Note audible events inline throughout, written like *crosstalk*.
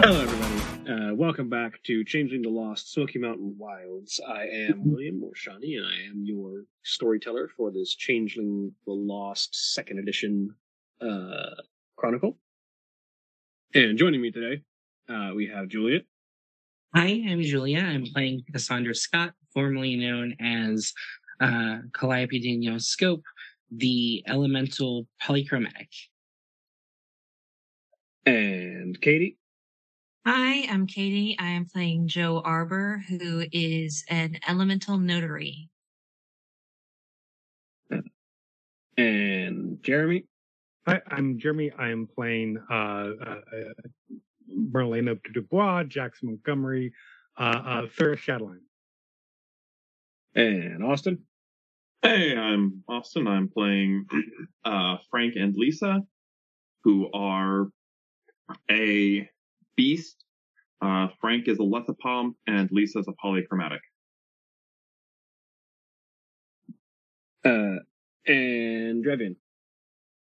Hello, everybody. Uh, welcome back to Changeling the Lost Smoky Mountain Wilds. I am William Morshani, and I am your storyteller for this Changeling the Lost Second Edition uh, Chronicle. And joining me today, uh, we have Juliet. Hi, I'm Julia. I'm playing Cassandra Scott, formerly known as uh, Calliope Danielle Skop, the elemental polychromatic. And Katie. Hi, I'm Katie. I am playing Jo Arbor, who is an elemental notary. And Jeremy. Hi, I'm Jeremy. I am playing uh, uh, uh, Marlene DuBois, Jackson Montgomery, uh, uh, Ferris Shadowline. And Austin. Hey, I'm Austin. I'm playing *clears throat* uh, Frank and Lisa, who are a beast. Uh, Frank is a lethopom, and Lisa is a polychromatic. Uh, and Drevian.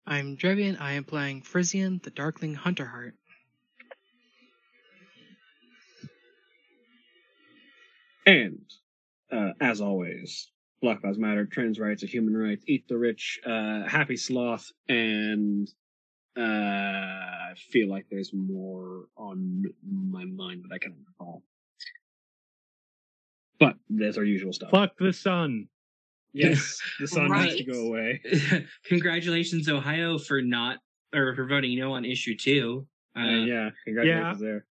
I'm Drevian. I am playing Frisian, the Darkling Hunterheart. And uh, as always, Black Lives Matter, trans rights are human rights, eat the rich, uh, happy sloth, and uh, I feel like there's more on my mind that I can recall. But there's our usual stuff. Fuck the sun. Yes, *laughs* the sun has to go away. *laughs* Congratulations, Ohio, for not or for voting no on issue two. Uh, Uh, yeah, congratulations there.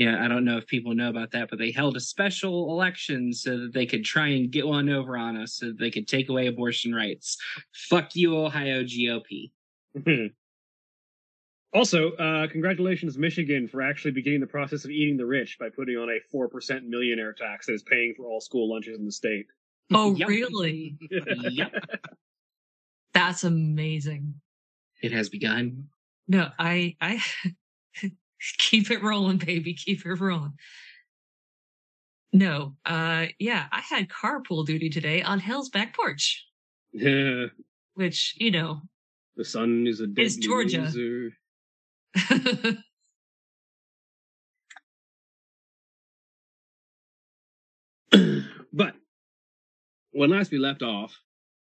Yeah, I don't know if people know about that, but they held a special election so that they could try and get one over on us, so that they could take away abortion rights. Fuck you, Ohio GOP. also, uh, congratulations, Michigan, for actually beginning the process of eating the rich by putting on a 4% millionaire tax that is paying for all school lunches in the state. Oh, Yep. really? Yep, That's amazing. it has begun. No, I, I *laughs* *laughs* keep it rolling, baby. Keep it rolling. No, uh, yeah, I had carpool duty today on Hell's back porch, Yeah. which, you know, the sun is a deadly It's Georgia. *laughs* *clears throat* but when last we left off,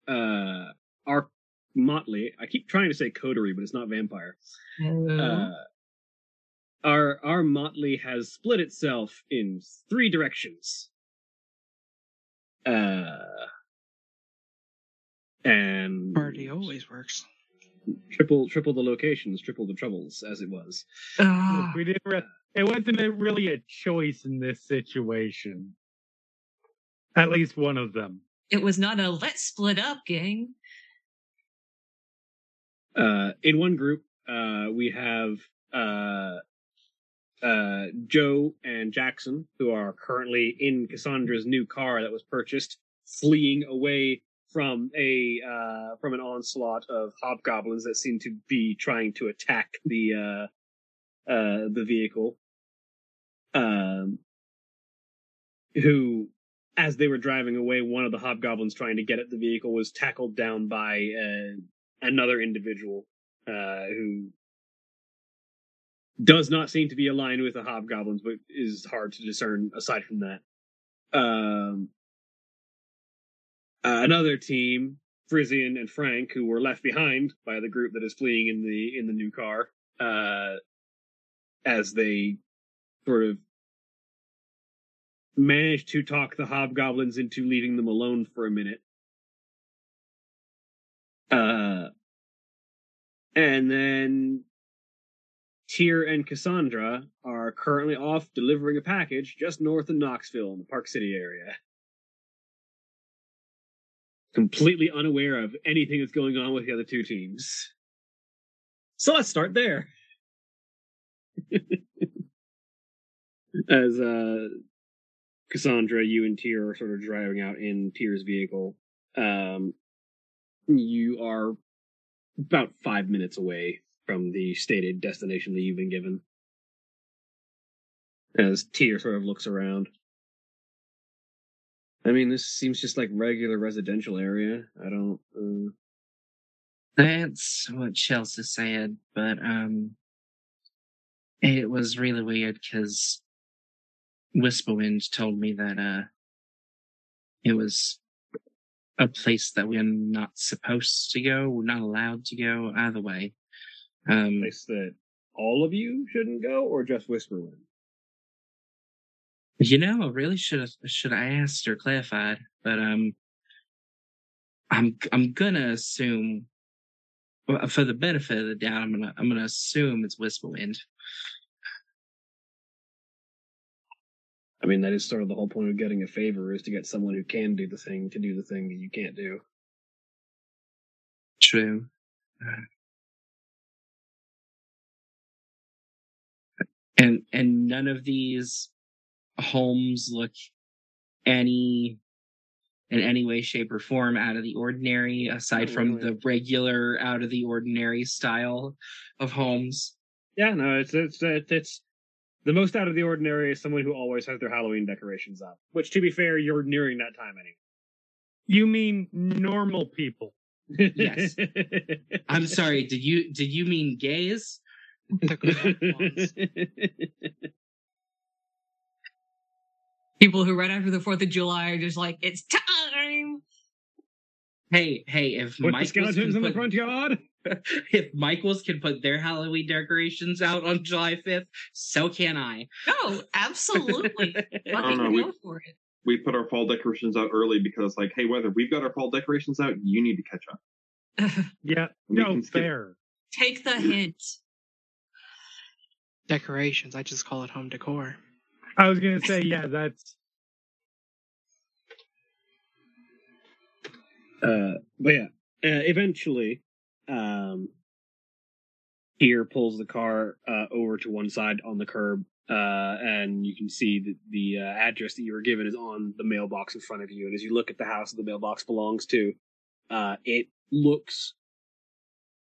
uh, our motley, I keep trying to say coterie, but it's not vampire. Uh, our our motley has split itself in three directions. Uh, and Party always works. triple triple the locations, triple the troubles, as it was. Ah, We didn't. Re- it wasn't really a choice in this situation. At least one of them. it was not a let's split up, gang. Uh, in one group, uh, we have uh, uh, Jo and Jackson, who are currently in Cassandra's new car that was purchased, fleeing away from a uh, from an onslaught of hobgoblins that seem to be trying to attack the uh, uh, the vehicle. Um, who, as they were driving away, one of the hobgoblins trying to get at the vehicle was tackled down by uh, another individual uh, who does not seem to be aligned with the hobgoblins, but is hard to discern aside from that. Um, uh, another team, Frisian and Frank, who were left behind by the group that is fleeing in the in the new car, uh, as they sort of managed to talk the hobgoblins into leaving them alone for a minute. Uh, and then Tyr and Cassandra are currently off delivering a package just north of Knoxville in the Park City area. Completely unaware of anything that's going on with the other two teams. So let's start there. *laughs* As uh Cassandra, you and Tyr are sort of driving out in Tyr's vehicle. Um you are about five minutes away from the stated destination that you've been given. As Tyr sort of looks around. I mean, this seems just like regular residential area. I don't. Uh... That's what Chelsea said, but um, it was really weird because Whisperwind told me that uh, it was a place that we're not supposed to go, we're not allowed to go. Either way, um, place that all of you shouldn't go, or just Whisperwind? you know, I really should have should have asked or clarified, but um, I'm I'm gonna assume, for the benefit of the doubt, I'm gonna I'm gonna assume it's Whisperwind. I mean, that is sort of the whole point of getting a favor is to get someone who can do the thing to do the thing that you can't do. True. And and none of these homes look any in any way, shape, or form out of the ordinary, aside Not from really. the regular out of the ordinary style of homes. Yeah, no, it's it's it's, it's the most out of the ordinary is someone who always has their Halloween decorations up. Which, to be fair, you're nearing that time anyway. You mean normal people? *laughs* Yes. I'm sorry, did you did you mean gays? The correct ones. People who right after the Fourth of July are just like, it's time. Hey, hey, if Put the skeletons can in the front yard. *laughs* if Michaels can put their Halloween decorations out on July 5th, so can I. No, absolutely. *laughs* Fucking no, we- for it. We put our fall decorations out early because, like, hey, whether we've got our fall decorations out, you need to catch up. *laughs* Yeah. We No, fair. Take the *clears throat* hint. Decorations. I just call it home decor. I was gonna say, yeah, that's Uh, but yeah, uh, eventually, um, here pulls the car uh, over to one side on the curb, uh, and you can see that the uh, address that you were given is on the mailbox in front of you. And as you look at the house that the mailbox belongs to, uh, it looks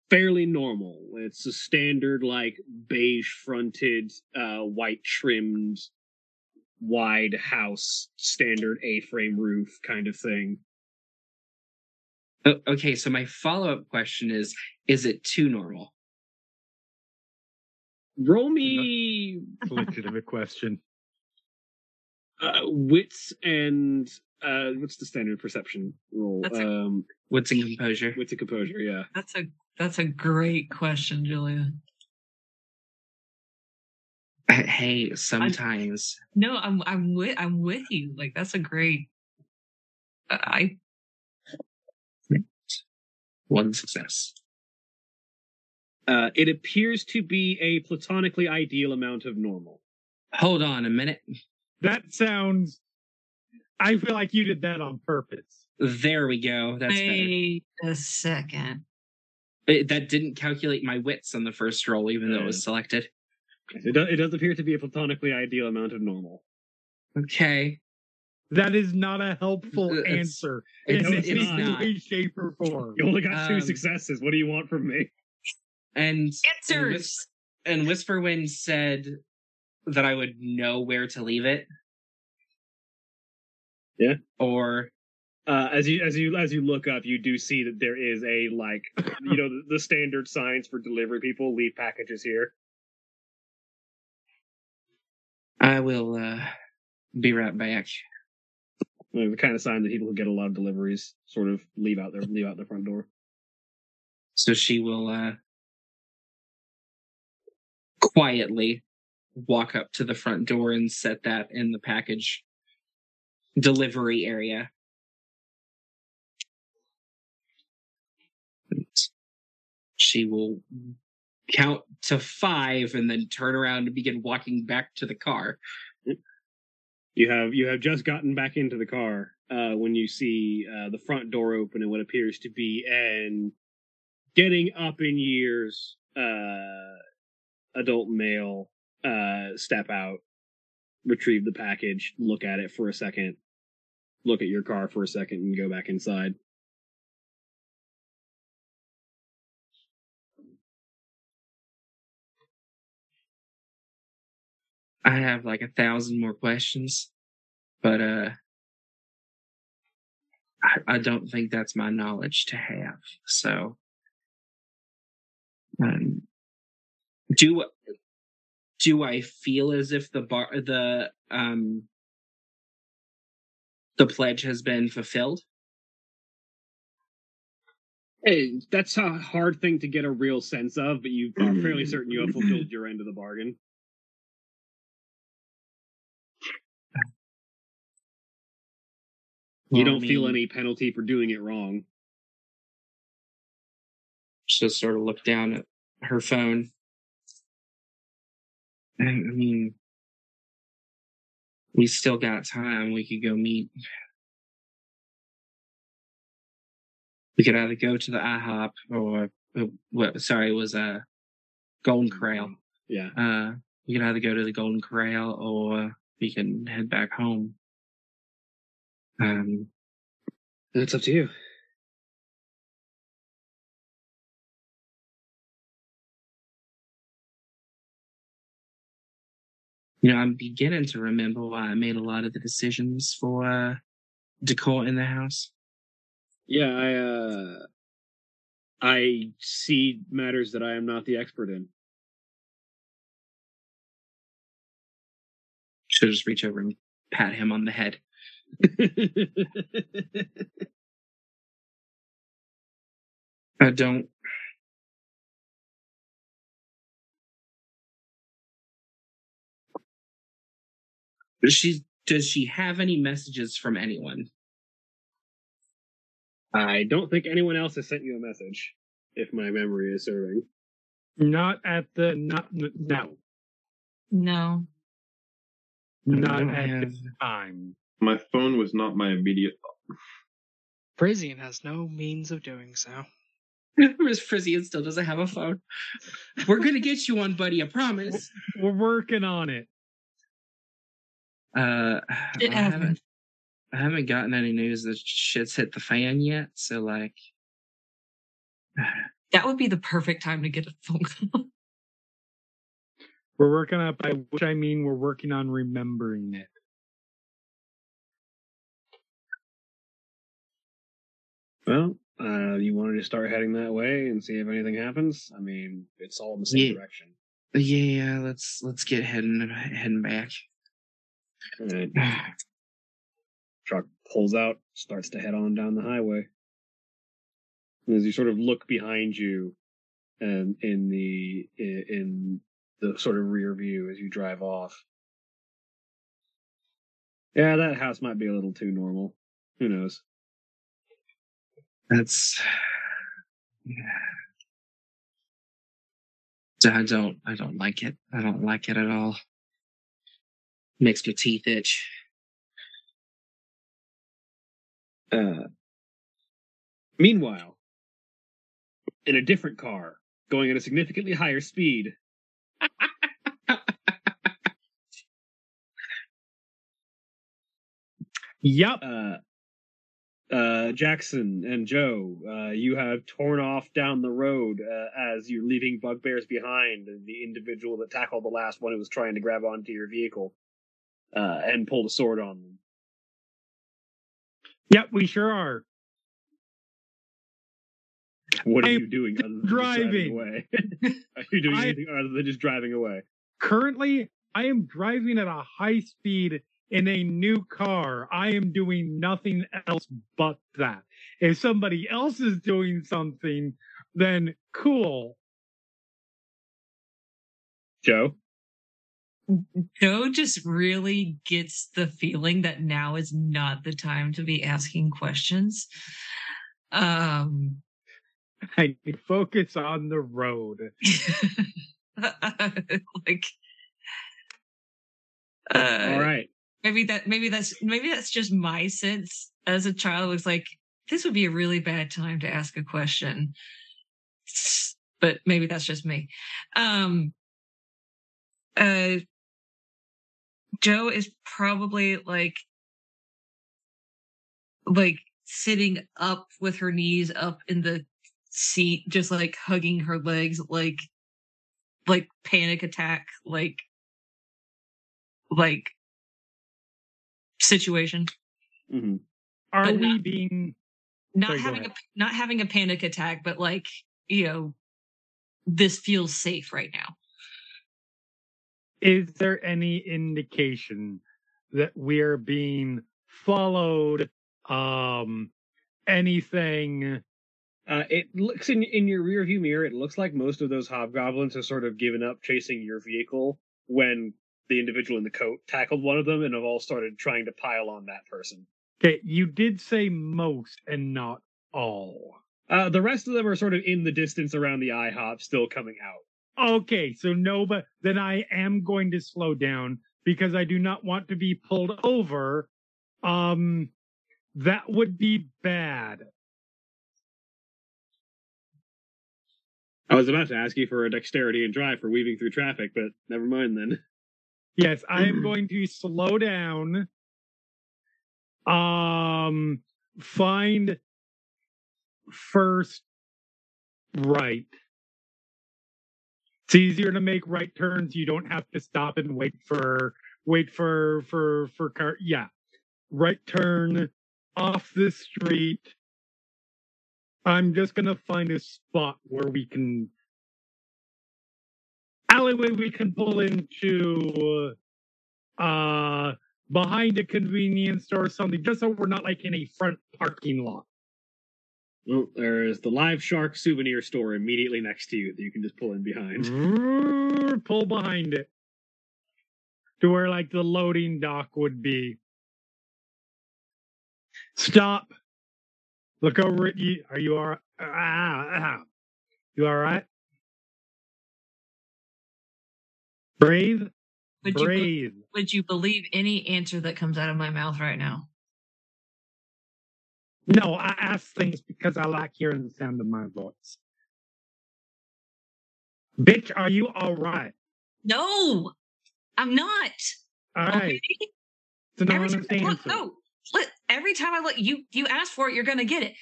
fairly normal. It's a standard, like beige fronted, uh, white trimmed, wide house, standard A frame roof kind of thing. O- Okay, so my follow up question is is it too normal? Roll me a legitimate question. *laughs* uh, wits and uh, what's the standard perception roll? That's a- Um, What's in composure? wits and composure. Yeah. That's a that's a great question, Julia. *laughs* Hey, sometimes. No, I'm I'm with I'm with you. Like that's a great. I *laughs* One success. Uh, it appears to be a platonically ideal amount of normal. Hold on a minute. That sounds. I feel like you did that on purpose. There we go. That's better. a second. It, that didn't calculate my wits on the first roll, even though it was selected. It does, it does appear to be a platonically ideal amount of normal. Okay. That is not a helpful It's- answer It's, in it's any it's not. way, shape, or form. You only got two Um, successes. What do you want from me? And, and, Answers. Whis- and Whisperwind said that I would know where to leave it. Yeah. Or Uh, as you as you as you look up, you do see that there is a like you know the, the standard signs for delivery people leave packages here. I will uh, be right back. Like, the kind of sign that people who get a lot of deliveries sort of leave out their leave out their front door. So she will uh, quietly walk up to the front door and set that in the package delivery area. She will count to five and then turn around and begin walking back to the car. You have you have just gotten back into the car uh, when you see uh, the front door open and what appears to be an getting up in years uh, adult male uh, step out, retrieve the package, look at it for a second, look at your car for a second, and go back inside. I have like a thousand more questions, but uh, I, I don't think that's my knowledge to have. So, um, do do I feel as if the bar the um the pledge has been fulfilled? Hey, that's a hard thing to get a real sense of, but you are fairly certain you have fulfilled your end of the bargain. You Well, I don't feel mean, any penalty for doing it wrong. She'll sort of look down at her phone. And, I mean, we still got time. We could go meet. We could either go to the IHOP or, uh, what? Sorry, it was a uh, Golden Corral. Yeah. Uh, we could either go to the Golden Corral or we can head back home. Um, That's up to you. you know, I'm beginning to remember why I made a lot of the decisions for uh, decor in the house. Yeah, I uh I see matters that I am not the expert in. Should just reach over and pat him on the head. *laughs* I don't. Does she does she have any messages from anyone? I don't think anyone else has sent you a message, if my memory is serving. Not at the not n- no, No. not don't at have- this time. My phone was not my immediate thought. Frisian has no means of doing so. Miss *laughs* Frisian still doesn't have a phone. We're gonna get you one, buddy. I promise. We're working on it. Uh, It I haven't. I haven't gotten any news that shit's hit the fan yet. So like, *sighs* That would be the perfect time to get a phone call. We're working on it, by which I mean we're working on remembering it. Well, uh, you wanted to start heading that way and see if anything happens? I mean, it's all in the same Yeah. direction. yeah, let's let's get heading heading back. Alright. Truck pulls out, starts to head on down the highway. And as you sort of look behind you, and in the in the sort of rear view as you drive off, yeah, that house might be a little too normal. Who knows? That's. yeah. I don't. I don't like it. I don't like it at all. Makes my teeth itch. Uh, meanwhile, in a different car, going at a significantly higher speed, *laughs* Yep. uh, uh, Jackson and Jo, uh, you have torn off down the road uh, as you're leaving bugbears behind. The individual that tackled the last one who was trying to grab onto your vehicle uh, and pulled a sword on them. Yep, we sure are. What are I am you doing other than driving driving. away? *laughs* *laughs* are you doing I- anything other than just driving away? Currently, I am driving at a high speed in a new car. I am doing nothing else but that. If somebody else is doing something, then cool. Jo? Jo just really gets the feeling that now is not the time to be asking questions. Um, I focus on the road. *laughs* like uh, All right. Maybe that maybe that's maybe that's just my sense as a child was like this would be a really bad time to ask a question. But maybe that's just me. Um uh joe is probably like like sitting up with her knees up in the seat just like hugging her legs like like panic attack like like situation. Hmm Are But we not- being not Sorry, having a not having a panic attack but like you know this feels safe right now. Is there any indication that we're being followed um anything? Uh, it looks in in your rear view mirror. It looks like most of those hobgoblins have sort of given up chasing your vehicle when the individual in the coat tackled one of them, and have all started trying to pile on that person. okay you did say most and not all Uh, the rest of them are sort of in the distance around the IHOP, still coming out. okay so no but then i am going to slow down because i do not want to be pulled over um that would be bad I was about to ask you for a dexterity and drive for weaving through traffic, but never mind then. *laughs* Yes, I am going to slow down. Um, find first right. It's easier to make right turns. You don't have to stop and wait for wait for for for car. Yeah, right turn off the street. I'm just gonna find a spot where we can alleyway we can pull into uh behind a convenience store or something, just so we're not like in a front parking lot. Well, there's the Live Shark souvenir store immediately next to you that you can just pull in behind. Pull behind it to where like the loading dock would be. Stop. Look over at you. Are you all right? Ah, ah. You all right? Breathe. would you would you believe any answer that comes out of my mouth right now No, I ask things because I like hearing the sound of my voice. Bitch, are you all right? no i'm not All right. okay? It's an every honest time, look, answer. Oh, no, look, every time I look, you you ask for it, you're gonna get it.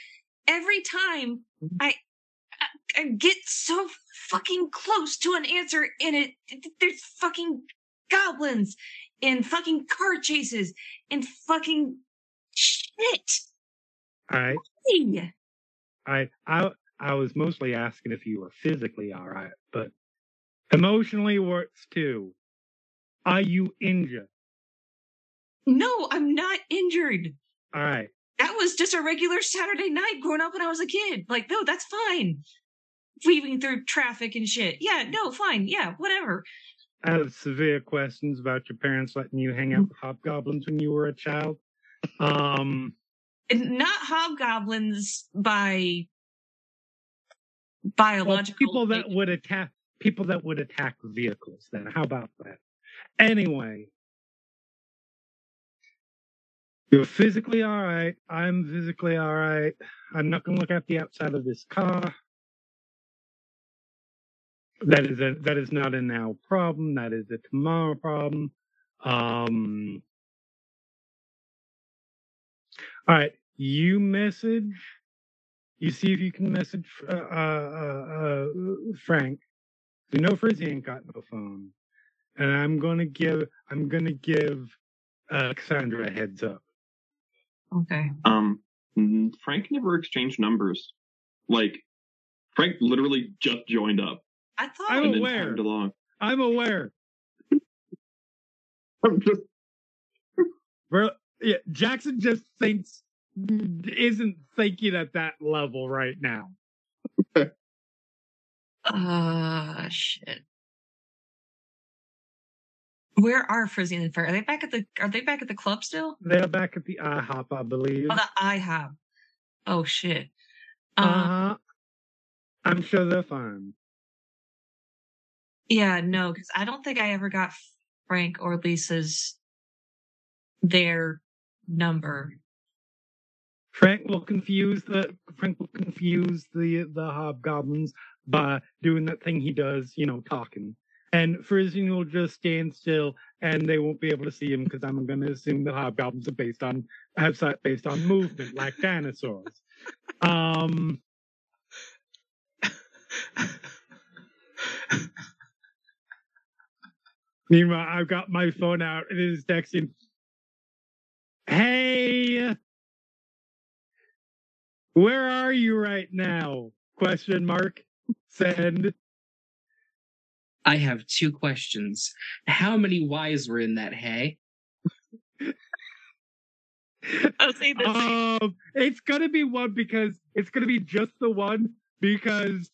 Every time mm-hmm. I, I get so fucking close to an answer and it, there's fucking goblins and fucking car chases and fucking shit. All right. I I I was mostly asking if you were physically all right, but emotionally works too. Are you injured? No, I'm not injured. All right. That was just a regular Saturday night growing up when I was a kid. Like, no, that's fine. Weaving through traffic and shit. Yeah, no, fine. Yeah, whatever. I have severe questions about your parents letting you hang out with hobgoblins when you were a child. Um, not hobgoblins by well, biological people that would attack people that would attack vehicles. Then how about that? Anyway, you're physically all right. I'm physically all right. I'm not going to look at the outside of this car. That is a that is not a now problem. That is a tomorrow problem. Um. All right, you message. You see if you can message uh, uh, uh, uh, Frank. You know Frizzy ain't got no phone, and I'm gonna give I'm gonna give uh, Cassandra a heads up. Okay. Um, Frank never exchanged numbers. Like, Frank literally just joined up I thought I'm aware. along. I'm aware. I'm just Bro, yeah, Jackson just thinks isn't thinking at that level right now. uh shit. Where are Frizzy and Fair? Are they back at the are they back at the club still? They're back at the IHOP, I believe. Oh that I have. Oh shit. Um Uh-huh. I'm sure they're fine. Yeah, no, because I don't think I ever got Frank or Lisa's their number. Frank will confuse the Frank will confuse the the hobgoblins by doing that thing he does, you know, talking. And Frisian will just stand still, and they won't be able to see him because I'm going to assume the hobgoblins are based on have si- based on movement, like dinosaurs. Um, *laughs* meanwhile, I've got my phone out and it is texting. Hey, where are you right now? Question mark. Send. I have two questions. How many Y's were in that hay? *laughs* I'll say this. Um, it's gonna be one because it's gonna be just the one because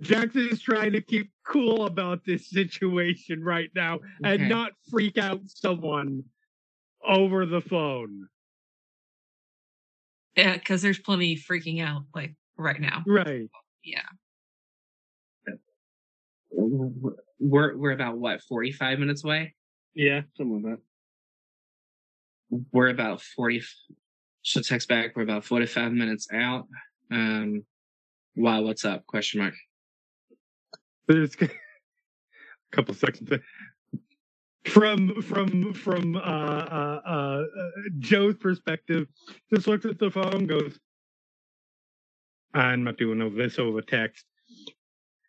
Jackson is trying to keep cool about this situation right now and Okay. not freak out someone over the phone. yeah, because there's plenty freaking out like right now. Right. Yeah. We're we're about what, forty five minutes away? Yeah, something like that. We're about forty. She'll text back. We're about forty five minutes out. Um, wow, what's up? Question mark. There's *laughs* a couple seconds. From from from uh, uh, uh, Jo's perspective, just looks at the phone, goes, "I'm not doing all this over text,"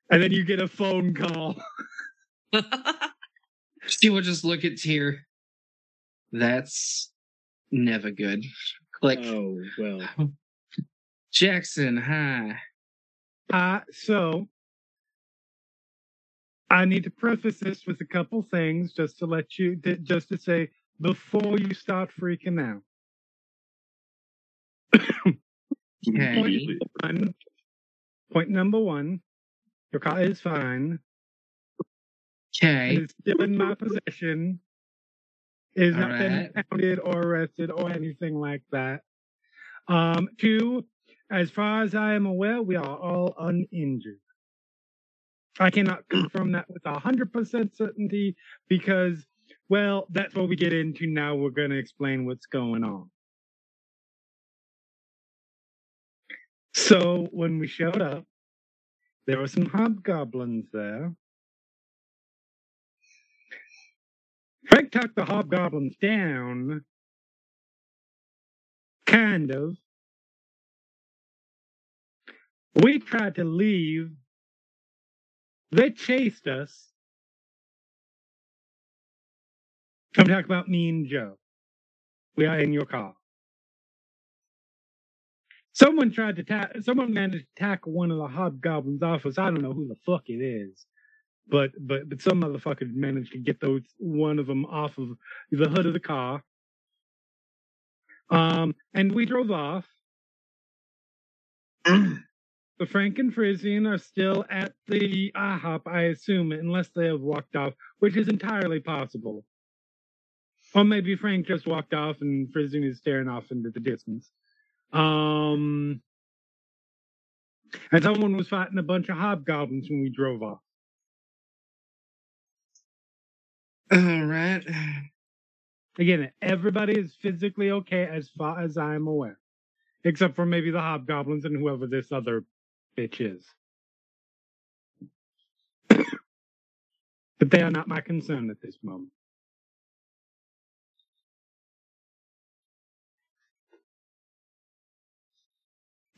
and then you get a phone call. *laughs* She will just look at Tyr. That's never good. Click. Oh well. *laughs* Jackson, hi. Uh, so I need to preface this with a couple things just to let you, just to say before you start freaking out. *coughs* Okay. Point number one, your car is fine. Okay. It is still in my possession. It has not been Alright. impounded or arrested or anything like that. Um, two, as far as I am aware, we are all uninjured. I cannot confirm that with a hundred percent certainty because, well, that's what we get into now. We're going to explain what's going on. So when we showed up, there were some hobgoblins there. Frank talked the hobgoblins down. Kind of. We tried to leave. They chased us. Come talk about me and Jo. We are in your car. Someone tried to ta- someone managed to tackle one of the hobgoblins off us. I don't know who the fuck it is but but but some motherfucker managed to get those one of them off of the hood of the car. Um, and we drove off. *clears throat* the Frank and Frisian are still at the IHOP, I assume, unless they have walked off, which is entirely possible. Or maybe Frank just walked off and Frisian is staring off into the distance. Um, and someone was fighting a bunch of hobgoblins when we drove off. *clears throat* All right. Again, everybody is physically okay as far as I'm aware, except for maybe the hobgoblins and whoever this other bitch is. but they are not my concern at this moment.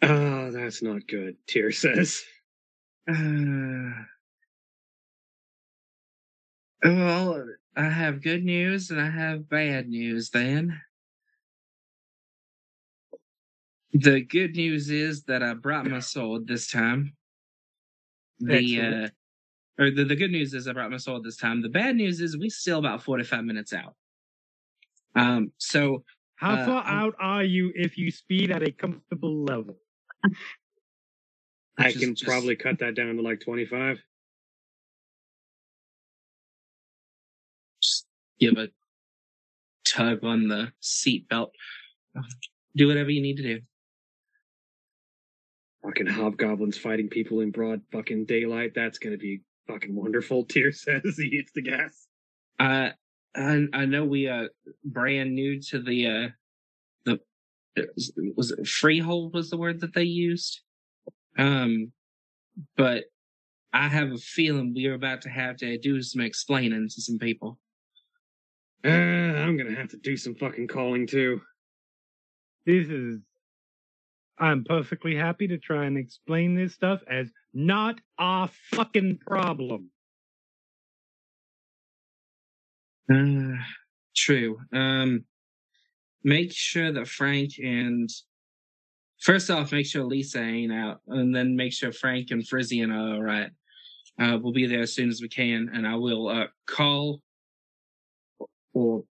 Oh, that's not good. Tyr says. Uh, *sighs* well, I have good news and I have bad news then. The good news is that I brought my sword this time. The Excellent. uh or the, the good news is I brought my sword this time. The bad news is we still about 45 minutes out. Um so How Uh, far out are you if you speed at a comfortable level? I just- can just- probably cut that down to like 25. just give a tug on the seat belt. Do whatever you need to do. Fucking hobgoblins fighting people in broad fucking daylight. That's gonna be fucking wonderful. *laughs* Tyr says as he hits the gas. Uh, I I know we are brand new to the uh the was it freehold was the word that they used. Um, but I have a feeling we're about to have to do some explaining to some people. Uh, I'm gonna have to do some fucking calling too. This is. I'm perfectly happy to try and explain this stuff as not a fucking problem. Uh, true. Um, make sure that Frank and first off, make sure Lisa ain't out, and then make sure Frank and Frisian are all right. Uh, we'll be there as soon as we can, and I will uh, call. Or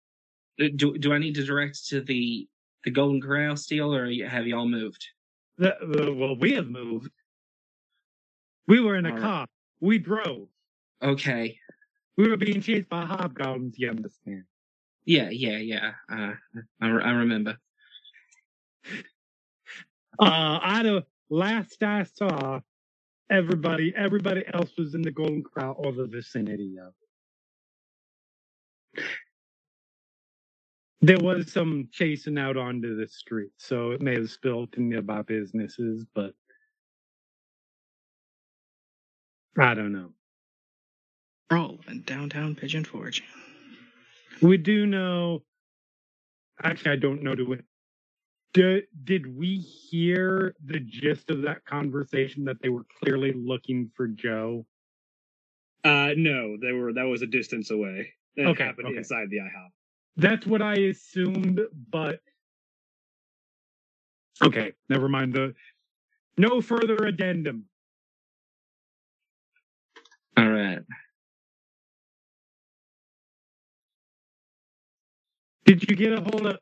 do do I need to direct to the the Golden Corral still, or have you all moved? The, the, well, we have moved. We were in a All right. car. We drove. Okay. We were being chased by hobgoblins. You understand? Yeah, yeah, yeah. Uh, I, I remember. Uh, I the last I saw, everybody, everybody else was in the Golden Corral or the vicinity of. it. There was some chasing out onto the street, so it may have spilled to nearby businesses, but I don't know. Brawl in downtown Pigeon Forge. We do know. Actually, I don't know. Do we? Did, did we hear the gist of that conversation that they were clearly looking for Jo? Uh, no, they were that was a distance away. That Okay, happened okay. inside the IHOP. That's what I assumed, but okay, never mind. The no further addendum. All right. Did you get a hold of?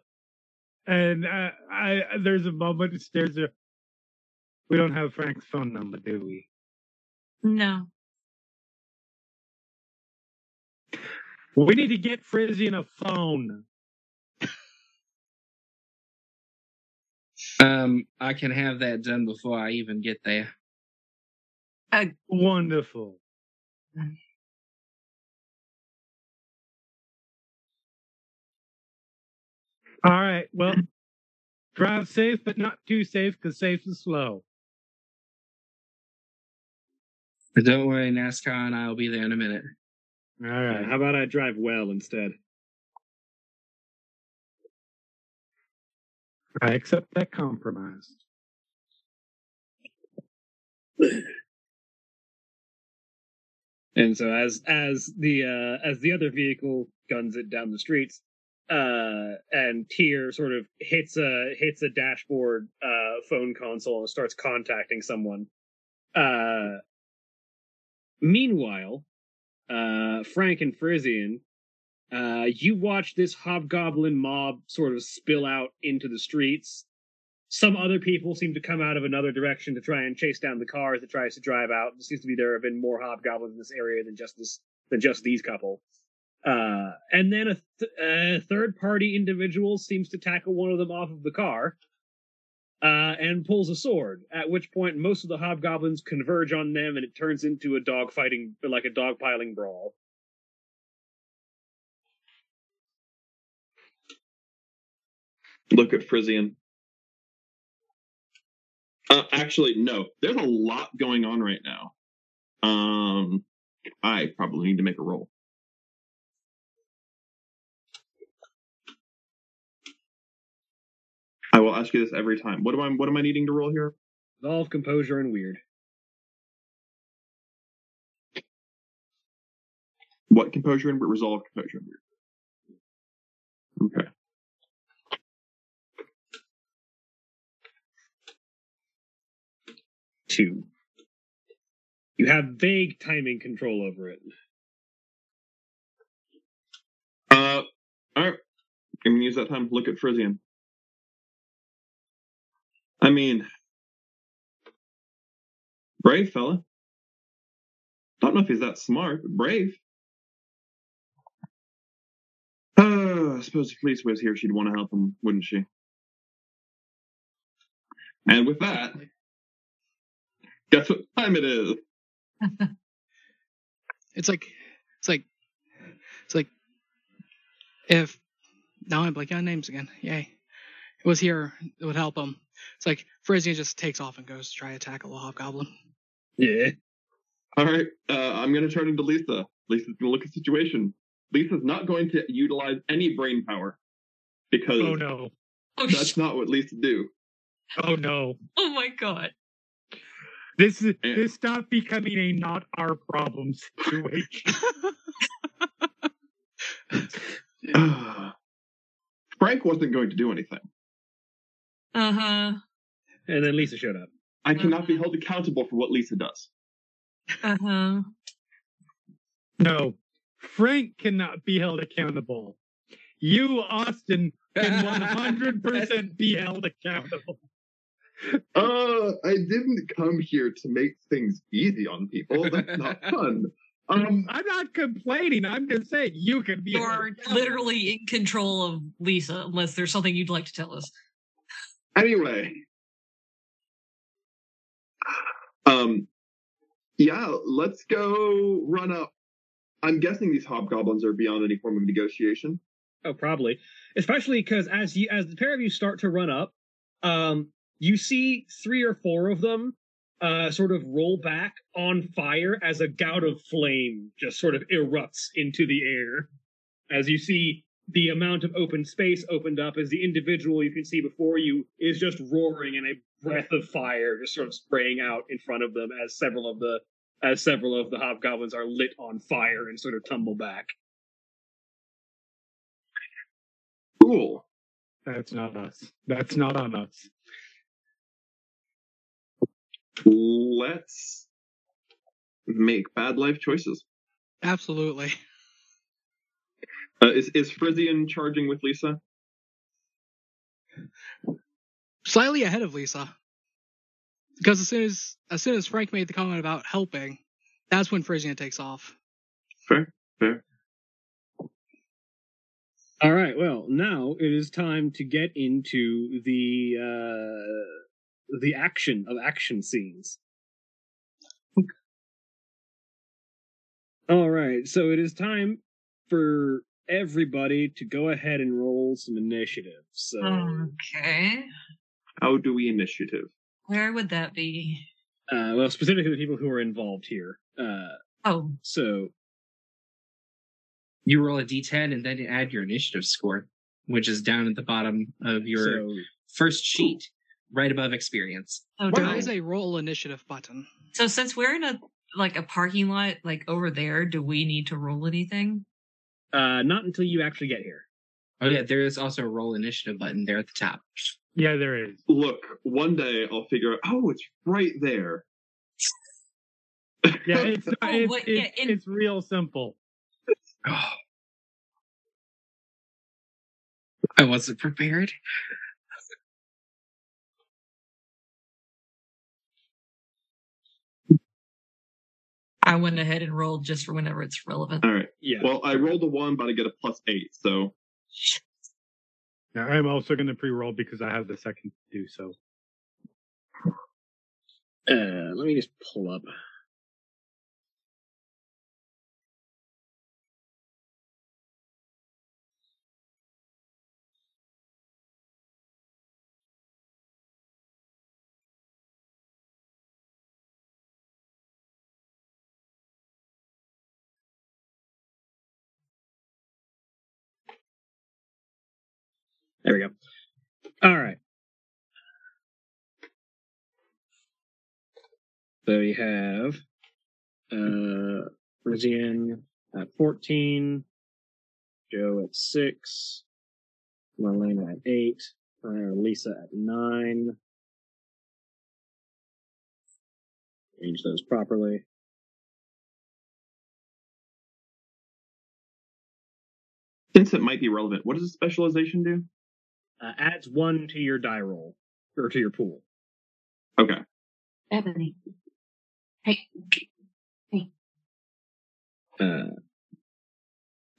And uh, I there's a moment. There's a. We don't have Frank's phone number, do we? No. We need to get Frizzy in a phone. Um, I can have that done before I even get there. Wonderful. All right. Well, drive safe, but not too safe because safe is slow. But don't worry, NASCAR and I will be there in a minute. All Uh, how about I drive well instead? I accept that compromise. *sighs* And so as as the uh as the other vehicle guns it down the streets, uh and Tyr sort of hits a hits a dashboard uh phone console and starts contacting someone. Uh meanwhile, uh Frank and Frisian, uh you watch this hobgoblin mob sort of spill out into the streets. Some other people seem to come out of another direction to try and chase down the cars that tries to drive out. It seems to be there have been more hobgoblins in this area than just this than just these couple. Uh, and then a, th- a third party individual seems to tackle one of them off of the car uh, and pulls a sword. At which point, most of the hobgoblins converge on them, and it turns into a dog fighting, like a dog piling brawl. Look at Frisian. Uh, actually, no. There's a lot going on right now. Um, I probably need to make a roll. I will ask you this every time. What am I? What am I needing to roll here? Resolve, composure, and weird. What composure and resolve composure and weird. Okay. Two. You have vague timing control over it. Uh, all right. I'm gonna use that time to look at Frisian. I mean, brave fella. Don't know if he's that smart, but brave. Uh, I suppose if Lisa was here, she'd want to help him, wouldn't she? And with that, Guess what time it is? *laughs* It's like, it's like, it's like, if now I'm blanking on names again. Yay! It was here. It would help him. It's like Frisian just takes off and goes to try to tackle a hobgoblin. Yeah. All right, uh, I'm going to turn into Lisa. Lisa's going to look at the situation. Lisa's not going to utilize any brain power because Oh no! Oh, that's not what Lisa do. Oh no! oh my god. This is Yeah. this stopped becoming a not our problem situation. *laughs* *sighs* Frank wasn't going to do anything. Uh huh. And then Lisa showed up. I cannot be Mhm. held accountable for what Lisa does. Uh huh. no, Frank cannot be held accountable. You, Austin, can *laughs* 100% be held accountable. Uh, I didn't come here to make things easy on people. That's not *laughs* fun. Um, I'm not complaining. I'm just saying you can be. You're literally in control of Lisa, unless there's something you'd like to tell us. Anyway. Um, yeah, let's go run up. I'm guessing these hobgoblins are beyond any form of negotiation. Oh, probably. Especially because as you as the pair of you start to run up, um, you see three or four of them uh sort of roll back on fire as a gout of flame just sort of erupts into the air. As you see the amount of open space opened up as the individual you can see before you is just roaring and a breath of fire just sort of spraying out in front of them as several of the as several of the hobgoblins are lit on fire and sort of tumble back. Cool. That's not us. That's not on us. Let's make bad life choices. Absolutely. *laughs* Uh, is is Frisian charging with Lisa? Slightly ahead of Lisa. Because as soon as as soon as Frank made the comment about helping, that's when Frisian takes off. Fair, fair. All right. Well, now it is time to get into the uh, the action of action scenes. *laughs* All right. So it is time for everybody to go ahead and roll some initiative. So Okay. How do we initiative? Where would that be? uh, well, specifically the people who are involved here. Uh, Oh, so You roll a d10 and then add your initiative score, which is down at the bottom of your so first sheet, right above experience. oh, There no. is a roll initiative button. So since we're in a like a parking lot, like over there, do we need to roll anything? Uh, not until you actually get here. Oh yeah, there is also a roll initiative button there at the top. Yeah, there is. Look, one day I'll figure out. Oh, it's right there. *laughs* Yeah, it's *laughs* Oh, it's, wait, yeah, it's, in- it's real simple. *gasps* I wasn't prepared. I went ahead and rolled just for whenever it's relevant. All right. Yeah. Well, I rolled a one, but I get a plus eight. So Now, I'm also going to pre-roll because I have the second to do so. Uh, let me just pull up. There we go. All right. So we have uh Frisian at 14, Jo at 6, Marlena at 8, uh, Lisa at 9. Arrange those properly. since it might be relevant, what does a specialization do? uh, adds one to your die roll or to your pool. Okay. Ebony. Hey. Hey. Uh,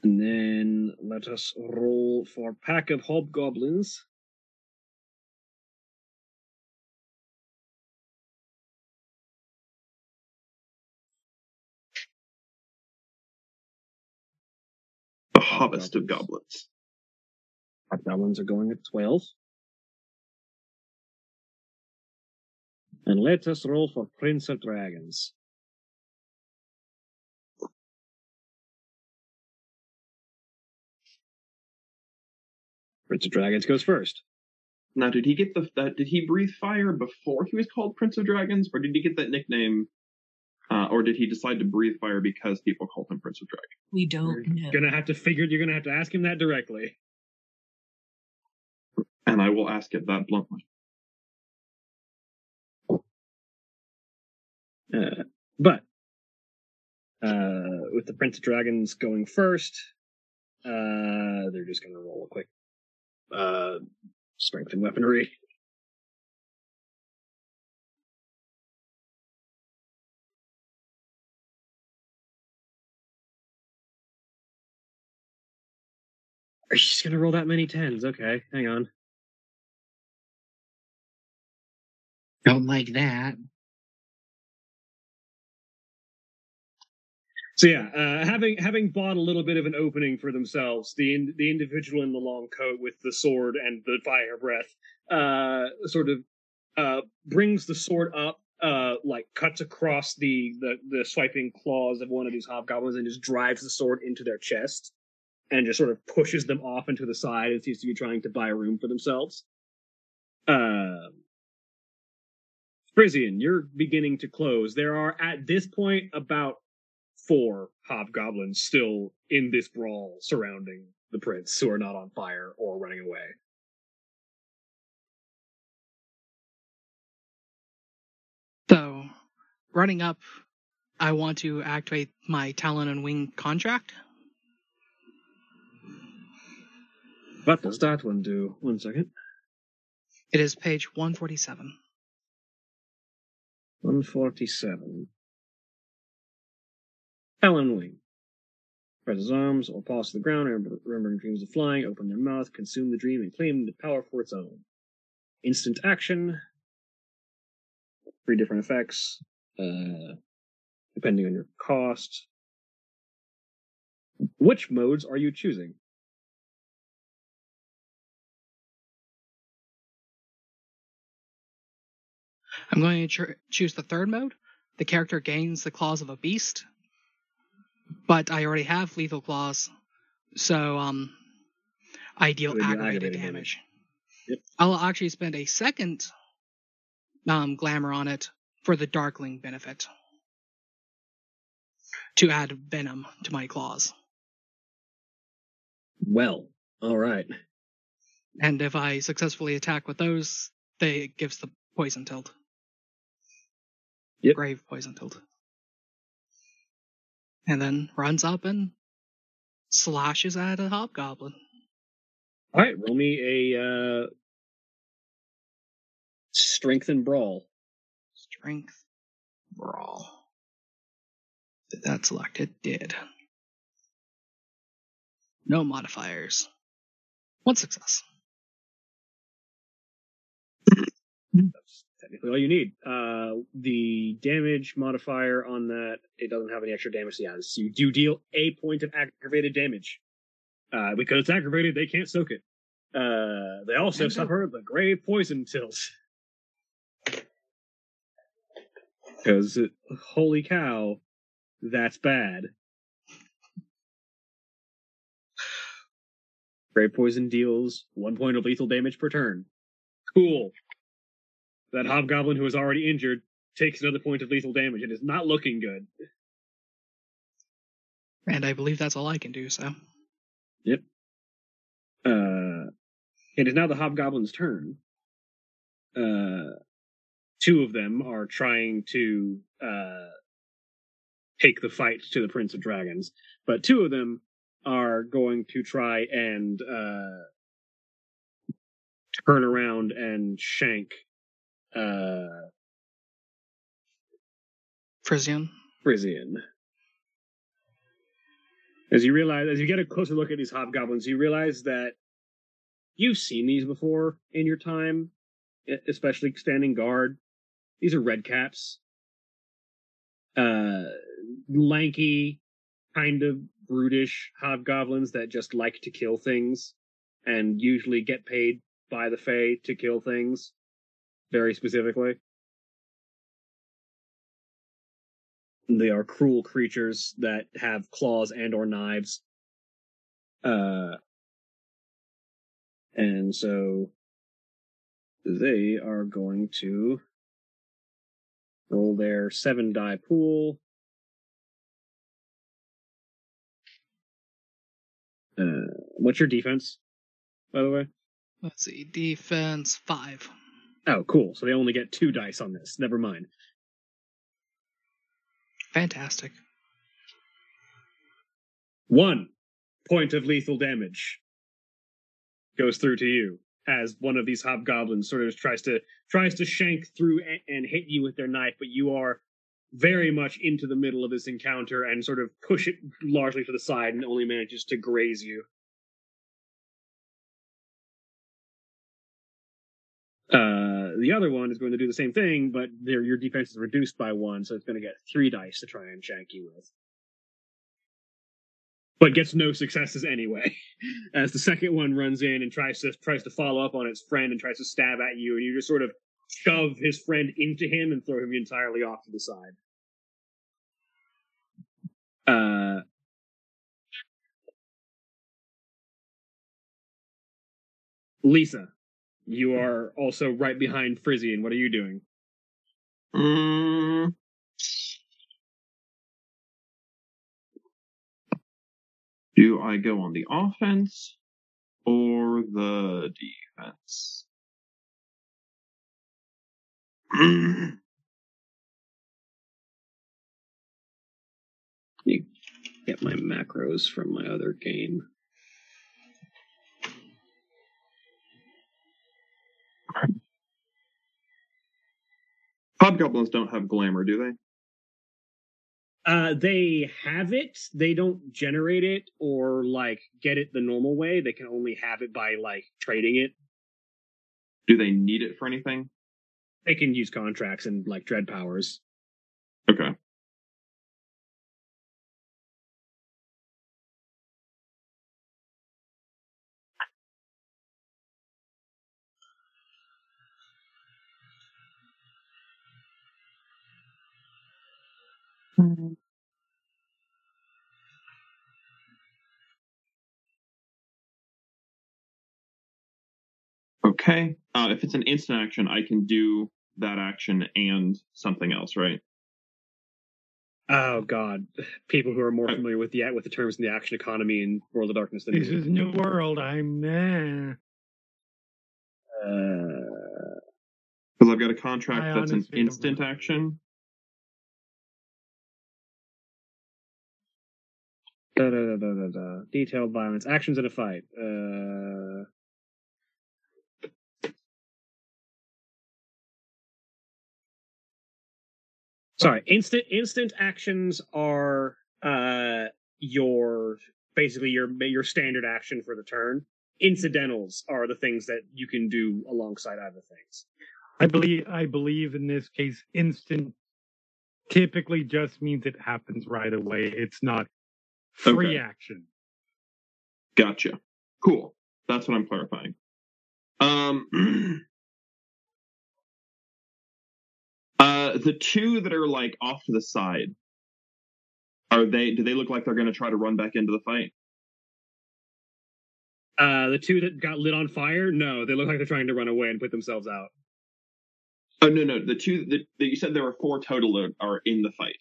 and then let us roll for pack of hobgoblins. The hobbest of goblins. Hobgoblins are going at 12. And let us roll for Prince of Dragons. Prince of Dragons goes first. Now, did he get the that? Did he breathe fire before he was called Prince of Dragons, or did he get that nickname, uh, or did he decide to breathe fire because people called him Prince of Dragons? We don't know. Gonna have to figure. You're gonna have to ask him that directly. And I will ask it that bluntly. Uh, but uh, with the Prince of Dragons going first, uh, they're just gonna roll a quick uh, strength and weaponry. Are you just gonna roll that many tens? Okay, hang on. Don't like that. So yeah, uh, having having bought a little bit of an opening for themselves, the in, the individual in the long coat with the sword and the fire breath, uh, sort of uh, brings the sword up, uh, like cuts across the, the the swiping claws of one of these hobgoblins and just drives the sword into their chest, and just sort of pushes them off into the side and seems to be trying to buy room for themselves. Uh, Frisian, you're beginning to close. There are at this point about four hobgoblins still in this brawl surrounding the prince who are not on fire or running away. So, running up, I want to activate my Talon and Wing contract. What does that one do? One second. It is page 147. 147. Talon and Wing. Press his arms or paws to the ground, remember, remembering dreams of flying, open their mouth, consume the dream, and claim the power for its own. Instant action. Three different effects, uh, depending on your cost. Which modes are you choosing? I'm going to ch- choose the third mode. The character gains the claws of a beast, but I already have lethal claws, so um, I deal So aggravated damage. damage. Yep. I'll actually spend a second um, glamour on it for the Darkling benefit to add venom to my claws. Well, all right. And if I successfully attack with those, they it gives the poison tilt. Yep. Grave poison tilt. And then runs up and slashes at a hobgoblin. All right, roll me a uh, strength and brawl. Strength brawl. Did that select? It did. No modifiers. One success. *clears throat* Technically all you need. Uh, the damage modifier on that it doesn't have any extra damage. Yeah, so you do deal a point of aggravated damage. Uh, because it's aggravated, they can't soak it. Uh, they also And, suffer the grave poison tilt. Because holy cow, that's bad. Grave poison deals one point of lethal damage per turn. Cool. That hobgoblin who is already injured takes another point of lethal damage. It is not looking good. And I believe that's all I can do, so. Yep. Uh, it is now the hobgoblin's turn. Uh, two of them are trying to uh, take the fight to the Prince of Dragons, but two of them are going to try and uh, turn around and shank uh, Frisian. Frisian. As you realize, as you get a closer look at these hobgoblins, you realize that you've seen these before in your time, especially standing guard. These are red caps. Uh, lanky, kind of brutish hobgoblins that just like to kill things and usually get paid by the Fae to kill things very specifically. They are cruel creatures that have claws and or knives. Uh and so they are going to roll their seven die pool. Uh, what's your defense, by the way? Let's see. Defense five. Oh, cool. So they only get two dice on this. Never mind. Fantastic. One point of lethal damage goes through to you as one of these hobgoblins sort of tries to tries to shank through and, and hit you with their knife, but you are very much into the middle of this encounter and sort of push it largely to the side and only manages to graze you. Uh, the other one is going to do the same thing, but your defense is reduced by one, so it's going to get three dice to try and shank you with. But gets no successes anyway. *laughs* As the second one runs in and tries to tries to follow up on its friend and tries to stab at you, and you just sort of shove his friend into him and throw him entirely off to the side. Uh, Lisa, you are also right behind Frizzy, and What are you doing? Mm. Do I go on the offense or the defense? *clears throat* Get my macros from my other game. *laughs* Hobgoblins don't have glamour, do they? Uh, they have it. They don't generate it or like get it the normal way. They can only have it by like trading it. Do they need it for anything? They can use contracts and like dread powers. Okay. Uh, if it's an instant action, I can do that action and something else, right? Oh God, people who are more familiar with the with the terms in the action economy and World of Darkness than This me. is New World. I'm eh. Uh, Because I've got a contract I that's an instant action. da, da, da, da, da, da. Detailed violence, actions in a fight. Uh, sorry, instant instant actions are uh your basically your your standard action for the turn. Incidentals are the things that you can do alongside other things. I believe I believe in this case instant typically just means it happens right away. It's not free Okay. action. Gotcha. Cool. That's what I'm clarifying. Um. *clears throat* the two that are like off to the side. Are they? Do they look like they're going to try to run back into the fight? Uh, the two that got lit on fire, no, they look like they're trying to run away and put themselves out. Oh no, no. The two that, that you said there were four total that are in the fight.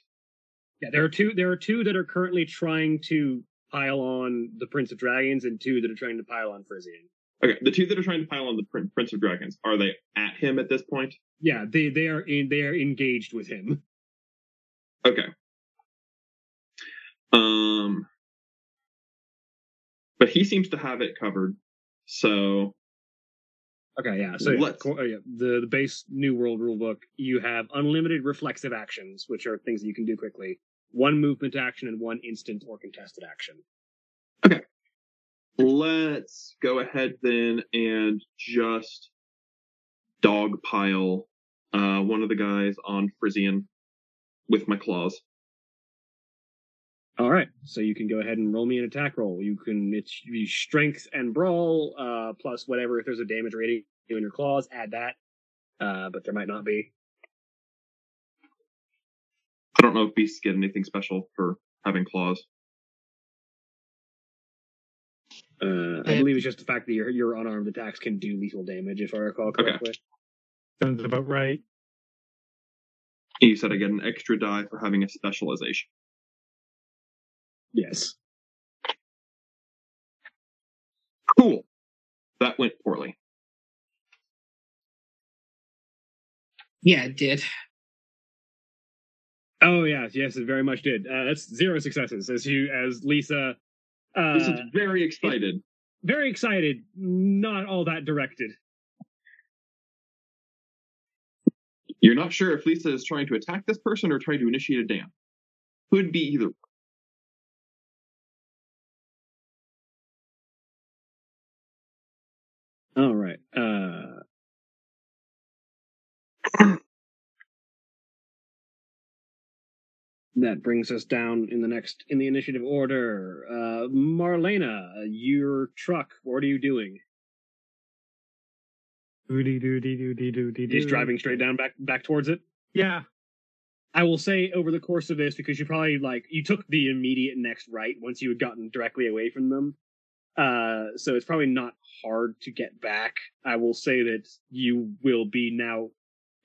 Yeah, there are two. There are two that are currently trying to pile on the Prince of Dragons, and two that are trying to pile on Frisian. Okay, the two that are trying to pile on the Prince of Dragons are they at him at this point? Yeah, they they are in. They are engaged with him. Okay. Um, but he seems to have it covered. So Okay, yeah. So yeah, the the base New World rulebook, you have unlimited reflexive actions, which are things that you can do quickly. One movement action and one instant or contested action. Let's go ahead then and just dogpile uh, one of the guys on Frisian with my claws. All right, so you can go ahead and roll me an attack roll. You can it's you strength and brawl uh, plus whatever. If there's a damage rating in your claws, add that. Uh, but there might not be. I don't know if beasts get anything special for having claws. Uh, I believe it's just the fact that your your unarmed attacks can do lethal damage, if I recall Okay. correctly. Sounds about right. You said I get an extra die for having a specialization. Yes. Cool. That went poorly. Yeah, it did. Oh yes, yes, it very much did. Uh, that's zero successes as you as Lisa. Uh, This is very excited. very excited, not all that directed. You're not sure if Lisa is trying to attack this person or trying to initiate a dam. Could be either. All right. Uh, *clears throat* that brings us down in the next in the initiative order. Uh, Marlena, your truck. What are you doing? Doody doody doody doody Just driving straight down back back towards it. Yeah. I will say over the course of this, because you probably like you took the immediate next right once you had gotten directly away from them. Uh, so it's probably not hard to get back. I will say that you will be now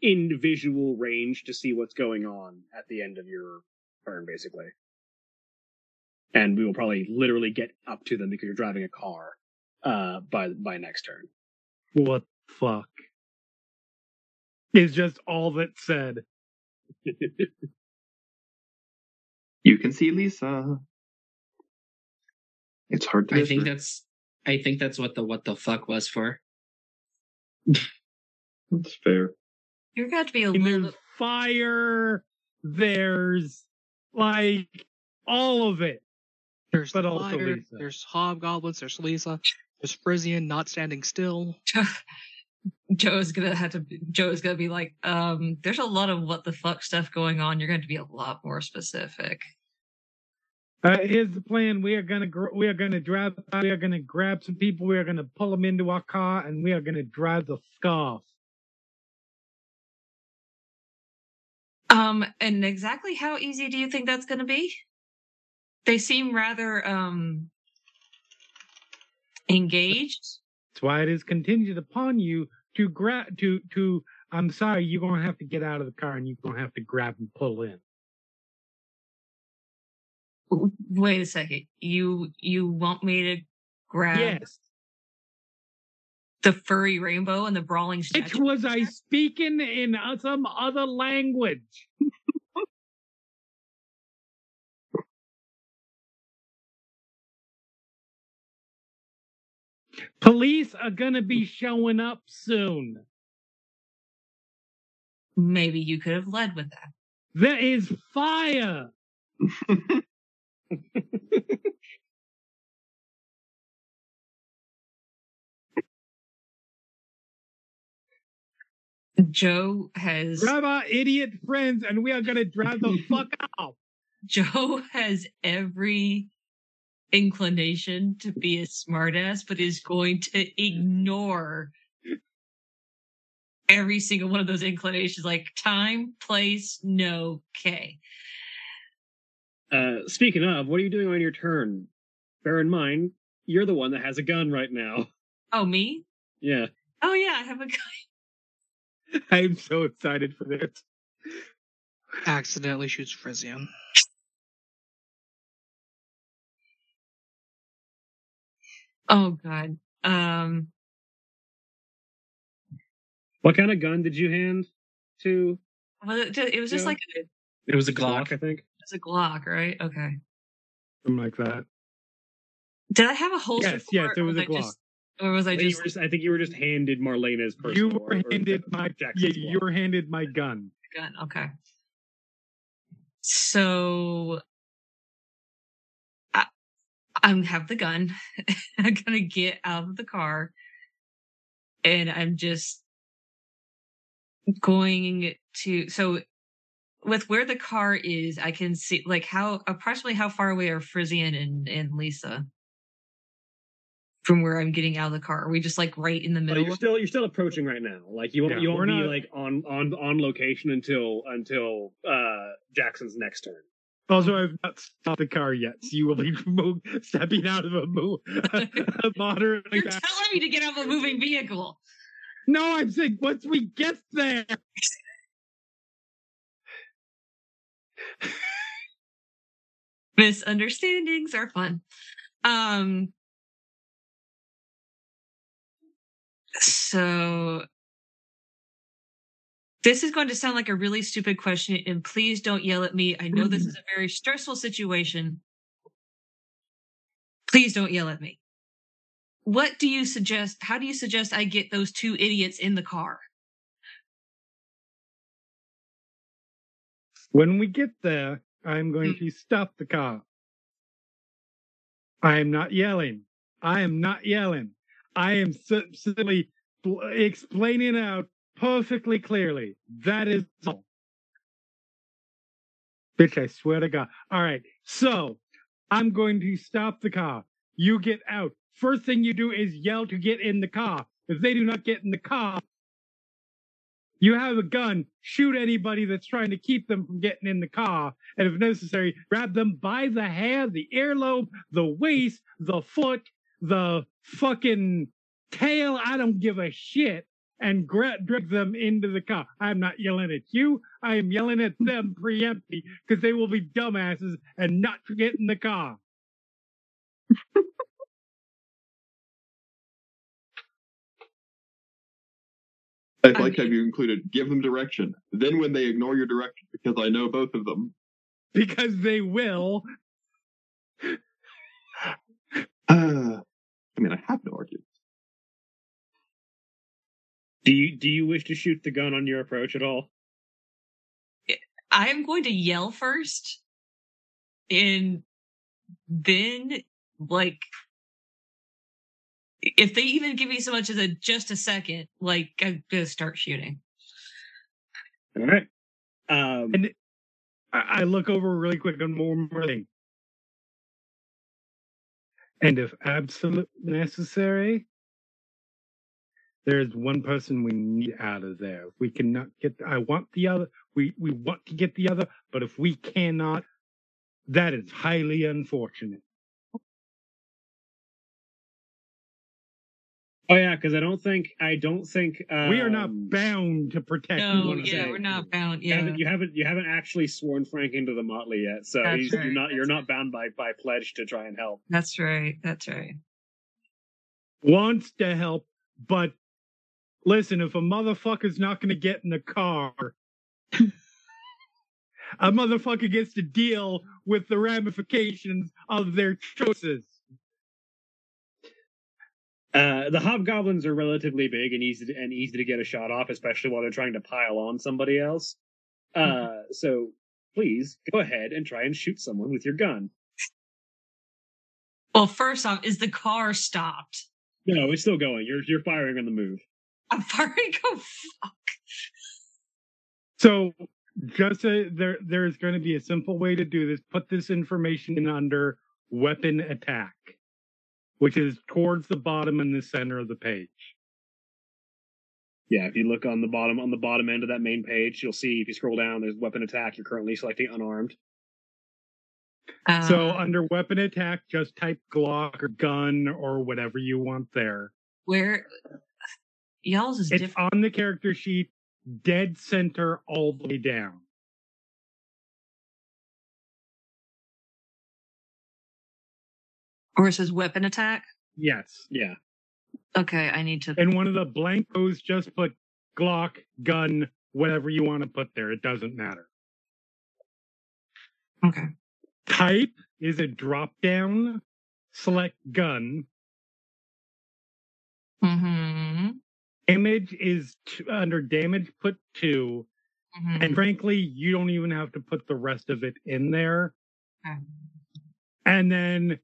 in visual range to see what's going on at the end of your turn, basically. And we will probably literally get up to them because you're driving a car uh, by by next turn. What the fuck? Is just all that said. *laughs* You can see Lisa. It's hard to. I think her. that's I think that's what the what the fuck was for. that's fair. You're going to be a And little. there's fire. There's like all of it. There's But also fire, Lisa. there's hobgoblins, there's Lisa, there's Frisian not standing still. Jo's gonna have to. Jo's gonna be like, um, "There's a lot of what the fuck stuff going on. You're going to be a lot more specific." Uh, here's the plan. We are gonna gr- we are gonna drive. We are gonna grab some people. We are gonna pull them into our car, and we are gonna drive the scarf. Um, and exactly how easy do you think that's going to be? They seem rather um engaged. That's why it is contingent upon you to grab to to. I'm sorry, you're gonna have to get out of the car, and you're gonna have to grab and pull in. Wait a second. You you want me to grab Yes. The furry rainbow and the brawling Which statue? was I speaking in uh, some other language? *laughs* Police are gonna be showing up soon. Maybe you could have led with that. There is fire. *laughs* Jo has Grab our idiot friends, and we are gonna drive the *laughs* fuck out. Jo has every inclination to be a smartass, but is going to ignore every single one of those inclinations, like time, place, no, K. Uh, speaking of, what are you doing on your turn? Bear in mind, you're the one that has a gun right now. Oh, me? Yeah. Oh yeah, I have a gun. *laughs* I'm so excited for this. Accidentally shoots Frisian. Oh god. Um, What kind of gun did you hand to well, it, it was just Yeah. like a, it It was a Glock? Glock. I think. It was a Glock, right? Okay. Something like that. Did I have a holster? Yes, for yes, it was a Glock. Just, or was I I just? were just, I think you were just handed Marlena's personal. You were or- or handed my yeah, you were handed my gun. gun. Okay. So I, I'm have the gun. *laughs* I'm gonna get out of the car, and I'm just going to. So with where the car is, I can see like how approximately how far away are Frisian and and Lisa from where I'm getting out of the car. Are we just like right in the But middle? you're still you're still approaching right now. Like you won't Yeah, you we're won't be not- like on on on location until until uh Jackson's next turn. Also, I've not stopped the car yet, so you will be *laughs* mo- stepping out of a, mo- a *laughs* moderately You're fast- telling me to get out of a moving vehicle. No, I'm saying once we get there. *laughs* Misunderstandings are fun. Um so this is going to sound like a really stupid question and please don't yell at me. I know this is mm-hmm. a very stressful situation. Please don't yell at me. What do you suggest? How do you suggest I get those two idiots in the car? When we get there, I'm going mm. to stop the car. I am not yelling. I am not yelling. I am simply explaining out perfectly clearly. That is all. Bitch, I swear to God. All right. So I'm going to stop the car. You get out. First thing you do is yell to get in the car. If they do not get in the car, you have a gun, shoot anybody that's trying to keep them from getting in the car, and if necessary, grab them by the hair, the earlobe, the waist, the foot, the fucking tail. I don't give a shit. And gra- drag them into the car. I'm not yelling at you. I am yelling at them preemptively because they will be dumbasses and not get in the car. *laughs* I I like how mean- you included give them direction. Then when they ignore your direction, because I know both of them. Because they will. Uh, *sighs* *sighs* I mean, I have no argument. Do you do you wish to shoot the gun on your approach at all? I am going to yell first and then like if they even give me so much as a just a second, like I'm gonna start shooting. All right. Um, And I, I look over really quick on one more thing. And if absolutely necessary, there's one person we need out of there. We cannot get. I want the other. We we want to get the other, but if we cannot, that is highly unfortunate. Oh yeah, because I don't think I don't think um, we are not bound to protect. No, one yeah, we're not bound. You Yeah. haven't, you haven't you haven't actually sworn Frank into the motley yet, so he's, right, you're not you're that's not bound by by pledge to try and help. That's right. That's right. wants to help, but listen, if a motherfucker's not going to get in the car, a motherfucker gets to deal with the ramifications of their choices. Uh, the hobgoblins are relatively big and easy to, and easy to get a shot off, especially while they're trying to pile on somebody else. Uh, so please go ahead and try and shoot someone with your gun. Well, first off, is the car stopped? No, it's still going. You're you're firing on the move. I'm firing. Go fuck. So, just a, there, there is going to be a simple way to do this. Put this information in under weapon attack, which is towards the bottom in the center of the page. Yeah, if you look on the bottom on the bottom end of that main page, you'll see if you scroll down, there's weapon attack. You're currently selecting unarmed. Uh, So under weapon attack, just type Glock or gun or whatever you want there. where y'all's is It's different. on the character sheet, dead center all the way down. Says weapon attack. Yes. Yeah. Okay, I need to. And one of the blankos, just put Glock, gun, whatever you want to put there. It doesn't matter. Okay. Type is a drop down, select gun. Mm-hmm. Image is t- under damage, put two. mm-hmm. And frankly, you don't even have to put the rest of it in there. Okay. and then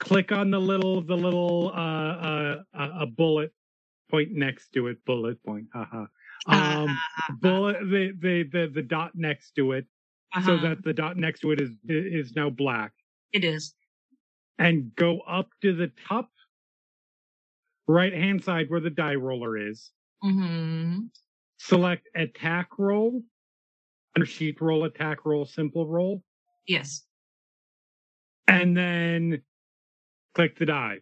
click on the little the little uh uh a bullet point next to it bullet point haha *laughs* Um, Uh, bullet the, the the the dot next to it, so uh-huh. that the dot next to it is is now black, it is. and go up to the top right hand side where the die roller is. hmm Select attack roll, under sheet roll, attack roll, simple roll, Yes. and then click the die.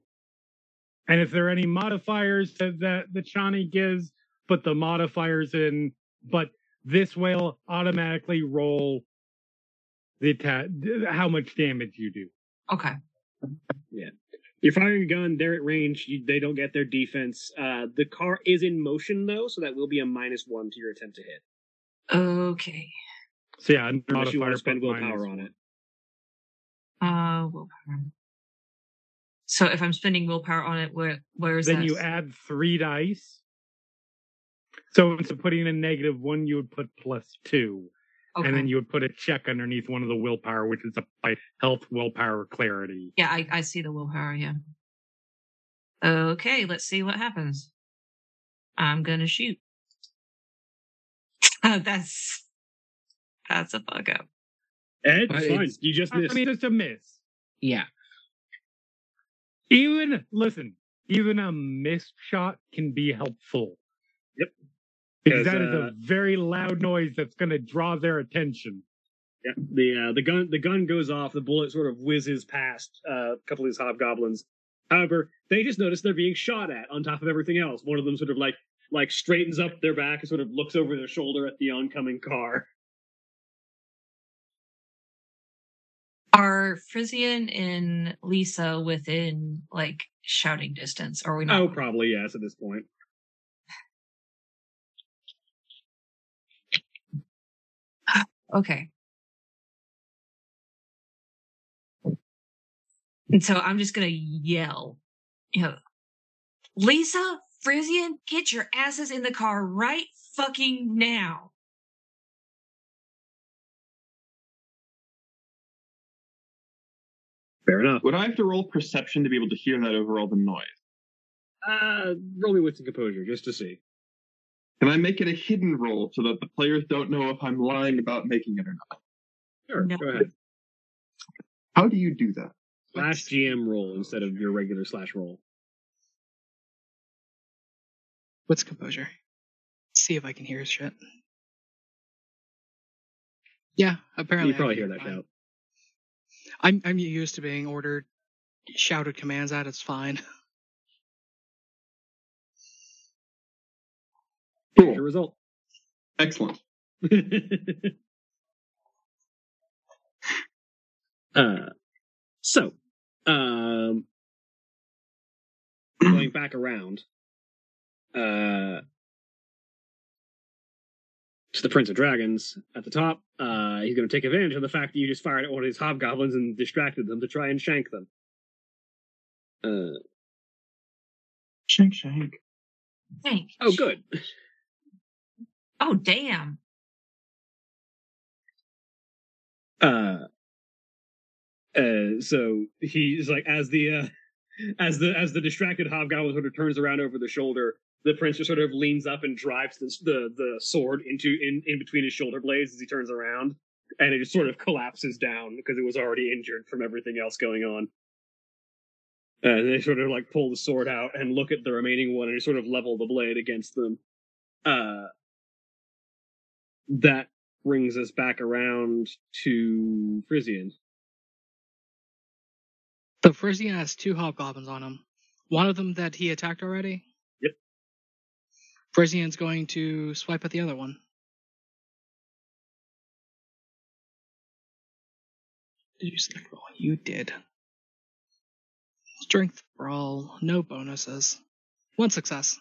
And if there are any modifiers that that, that Shani gives, put the modifiers in. But this will automatically roll the attack, how much damage you do. Okay. Yeah. You're firing a gun. They're at range. You, they don't get their defense. Uh, the car is in motion though, so that will be a minus one to your attempt to hit. Okay. So yeah, under Unless you want to spend willpower on it. Uh, willpower. So if I'm spending willpower on it, where where is it? Then that? you add three dice. So instead of putting in a negative one, you would put plus two. okay. And then you would put a check underneath one of the willpower, which is a by health, willpower, clarity. Yeah, I, I see the willpower, yeah. Okay, let's see what happens. I'm gonna shoot. *laughs* That's that's a fuck up. Ed, But it's fine. You just I mean, it's a miss. Yeah. Even listen, even a missed shot can be helpful. Yep. Because that is uh, a very loud noise that's going to draw their attention. Yeah, the uh, the gun the gun goes off. The bullet sort of whizzes past uh, a couple of these hobgoblins. However, they just notice they're being shot at on top of everything else. One of them sort of like like straightens up their back and sort of looks over their shoulder at the oncoming car. Are Frisian and Lisa within like shouting distance? Or are we not? Oh, probably yes at this point. *sighs* Okay. And so I'm just gonna yell, you know, Lisa, Frisian, get your asses in the car right fucking now. Fair enough. Would I have to roll perception to be able to hear that over all the noise? Uh, roll me with some composure just to see. Can I make it a hidden roll so that the players don't know if I'm lying about making it or not? Sure, No. go ahead. How do you do that? Slash GM roll instead of your regular slash roll. What's composure? See if I can hear his shit. Yeah, apparently. you probably can hear that fine. Shout. I'm I'm used to being ordered shouted commands at. It's fine. *laughs* Here's your Cool. result. Excellent. *laughs* uh, so, um, *clears throat* going back around, uh, to the Prince of Dragons at the top, uh, he's going to take advantage of the fact that you just fired at one of these hobgoblins and distracted them to try and shank them. Uh, Shank, shank. Shank. oh, good. Oh, damn. uh uh so he's like as the uh as the as the distracted hobgoblin sort of turns around over the shoulder the prince just sort of leans up and drives the the, the sword into in in between his shoulder blades as he turns around and it just sort of collapses down because it was already injured from everything else going on and they sort of like pull the sword out and look at the remaining one and sort of level the blade against them uh that brings us back around to Frisian. The Frisian has two hobgoblins on him. One of them that he attacked already. Yep. Frisian's going to swipe at the other one. Did you select roll? You did. Strength brawl, no bonuses. One success.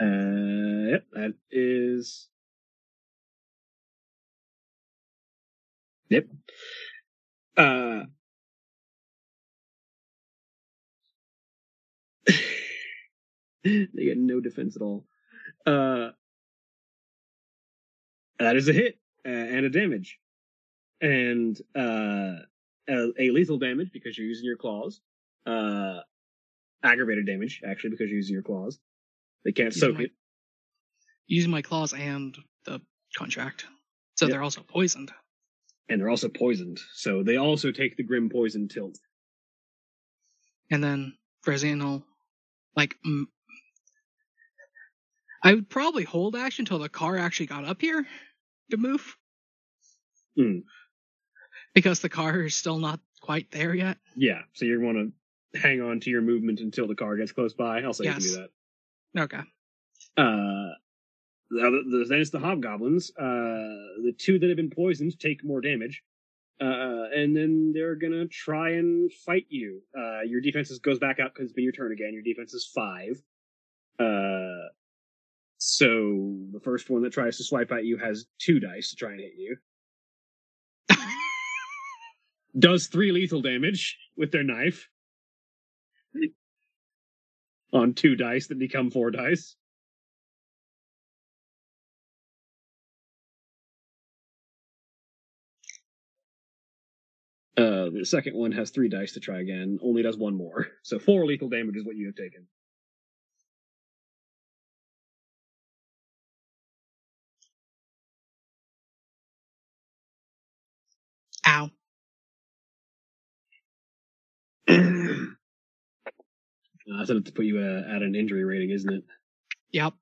Uh, yep, that is. Yep. Uh. *laughs* they get no defense at all. Uh. That is a hit uh, and a damage, and uh, a, a lethal damage because you're using your claws. Uh, aggravated damage actually because you're using your claws. They can't Using soak my- it. Using my claws and the contract. So Yep. they're also poisoned. and they're also poisoned. So they also take the grim poison tilt. And then will, like, mm, I would probably hold action until the car actually got up here to move. Hmm. Because the car is still not quite there yet. Yeah, so you want to hang on to your movement until the car gets close by. I'll say you can do that. Okay. Uh, the, the, then it's the hobgoblins. Uh, the two that have been poisoned take more damage. Uh, and then they're gonna try and fight you. Uh, your defenses goes back up because it's been your turn again. Your defense is five. Uh, so the first one that tries to swipe at you has two dice to try and hit you. *laughs* Does three lethal damage with their knife on two dice that become four dice. Uh, the second one has three dice to try again, only does one more. So four lethal damage is what you have taken. Uh, that's enough to put you at, at an injury rating, isn't it? Yep.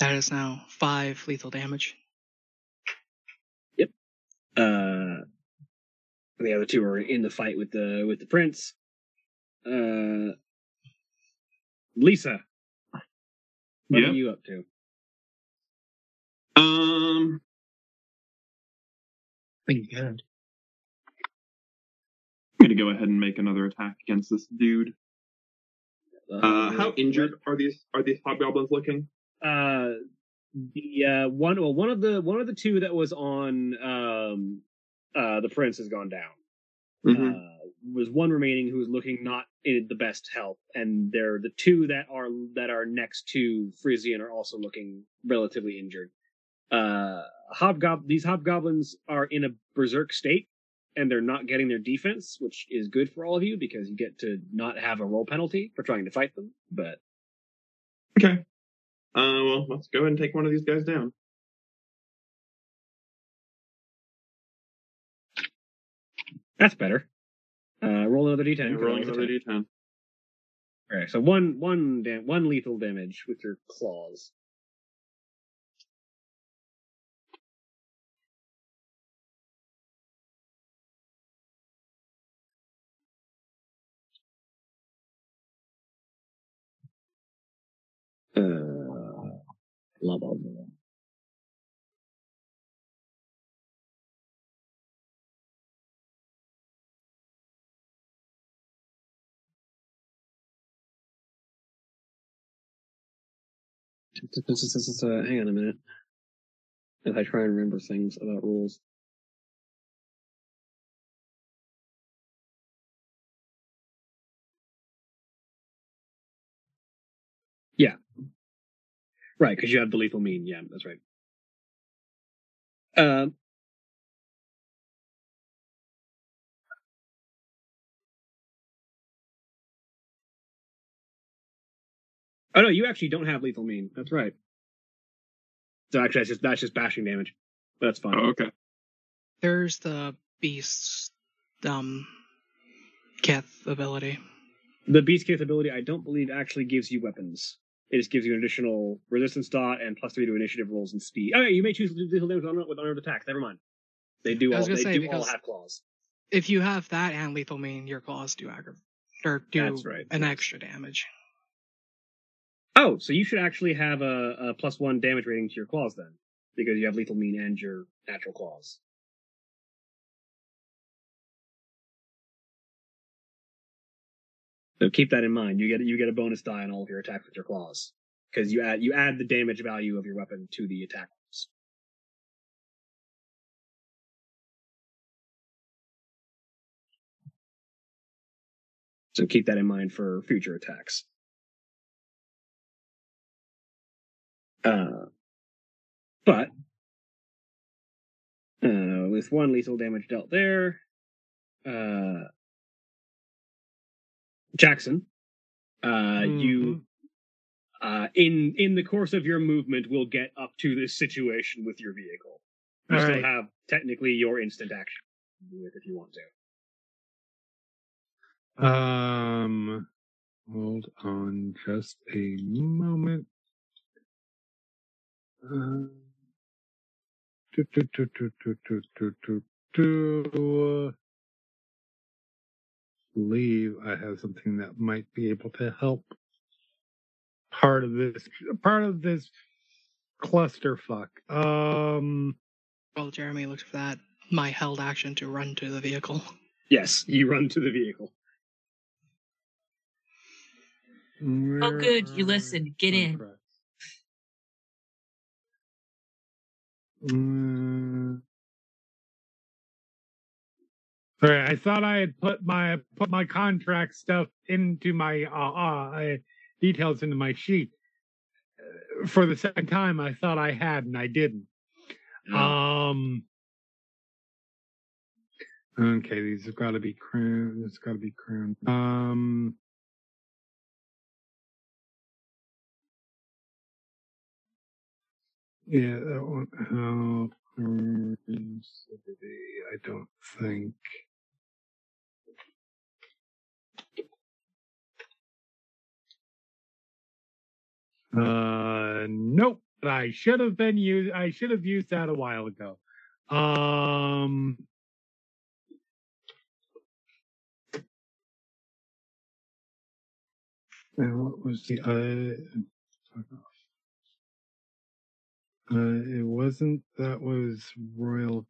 That is now five lethal damage. Yep. Uh, the other two are in the fight with the with the prince. Uh, Lisa, what Yeah. are you up to? Um, Pretty good. I'm gonna go ahead and make another attack against this dude. Uh, how injured are these are these hobgoblins looking? Uh, the uh, one well one of the one of the two that was on um uh the prince has gone down. Mhm. Uh, was one remaining who is looking not in the best health, and they're the two that are that are next to Frisian are also looking relatively injured. Uh, hobgob these hobgoblins are in a berserk state, and they're not getting their defense, which is good for all of you because you get to not have a roll penalty for trying to fight them. But Okay. Uh, well, let's go ahead and take one of these guys down. that's better. Uh, roll another d10. And for rolling another another attack. d10. Okay, so one one dam- one lethal damage with your claws. Uh, blah blah. Uh, hang on a minute. As I try and remember things about rules. Right, because you have the lethal mien. Yeah, that's right. Um. Oh no, you actually don't have lethal mien. That's right. So actually, that's just that's just bashing damage. But that's fine. Oh, okay. There's the beast's um kith ability. The beast case ability, I don't believe, actually gives you weapons. It just gives you an additional resistance dot and plus three to initiative rolls and speed. Oh, yeah, you may choose lethal damage on, with unarmed attacks. Never mind. They do I all. They say, do all have claws. If you have that and lethal mien, your claws do aggravate or do right. an extra damage. Oh, so you should actually have a, a plus one damage rating to your claws then, because you have lethal mien and your natural claws. So keep that in mind. You get you get a bonus die on all of your attacks with your claws because you add you add the damage value of your weapon to the attack. So keep that in mind for future attacks. Uh, but uh, with one lethal damage dealt there, uh, Jackson, Uh, You uh, in in the course of your movement will get up to this situation with your vehicle. You All still right. have technically your instant action it if you want to. Um, hold on just a moment. Uh, do, do, do, Believe I have something that might be able to help part of this part of this clusterfuck. Um, While Jeremy looks for that, my held action to run to the vehicle. Yes, you run to the vehicle. Oh, good, you listened. Get in. Contracts. Mm. Sorry, I thought I had put my put my contract stuff into my uh, uh details into my sheet. Uh, For the second time, I thought I had, and I didn't. Um. Okay, these have got to be crown. This got to be crown. Um. Yeah, that one. How I don't think. Uh, nope. I should have been used. I should have used that a while ago. Um. And what was the uh? Uh, it wasn't. That was Royal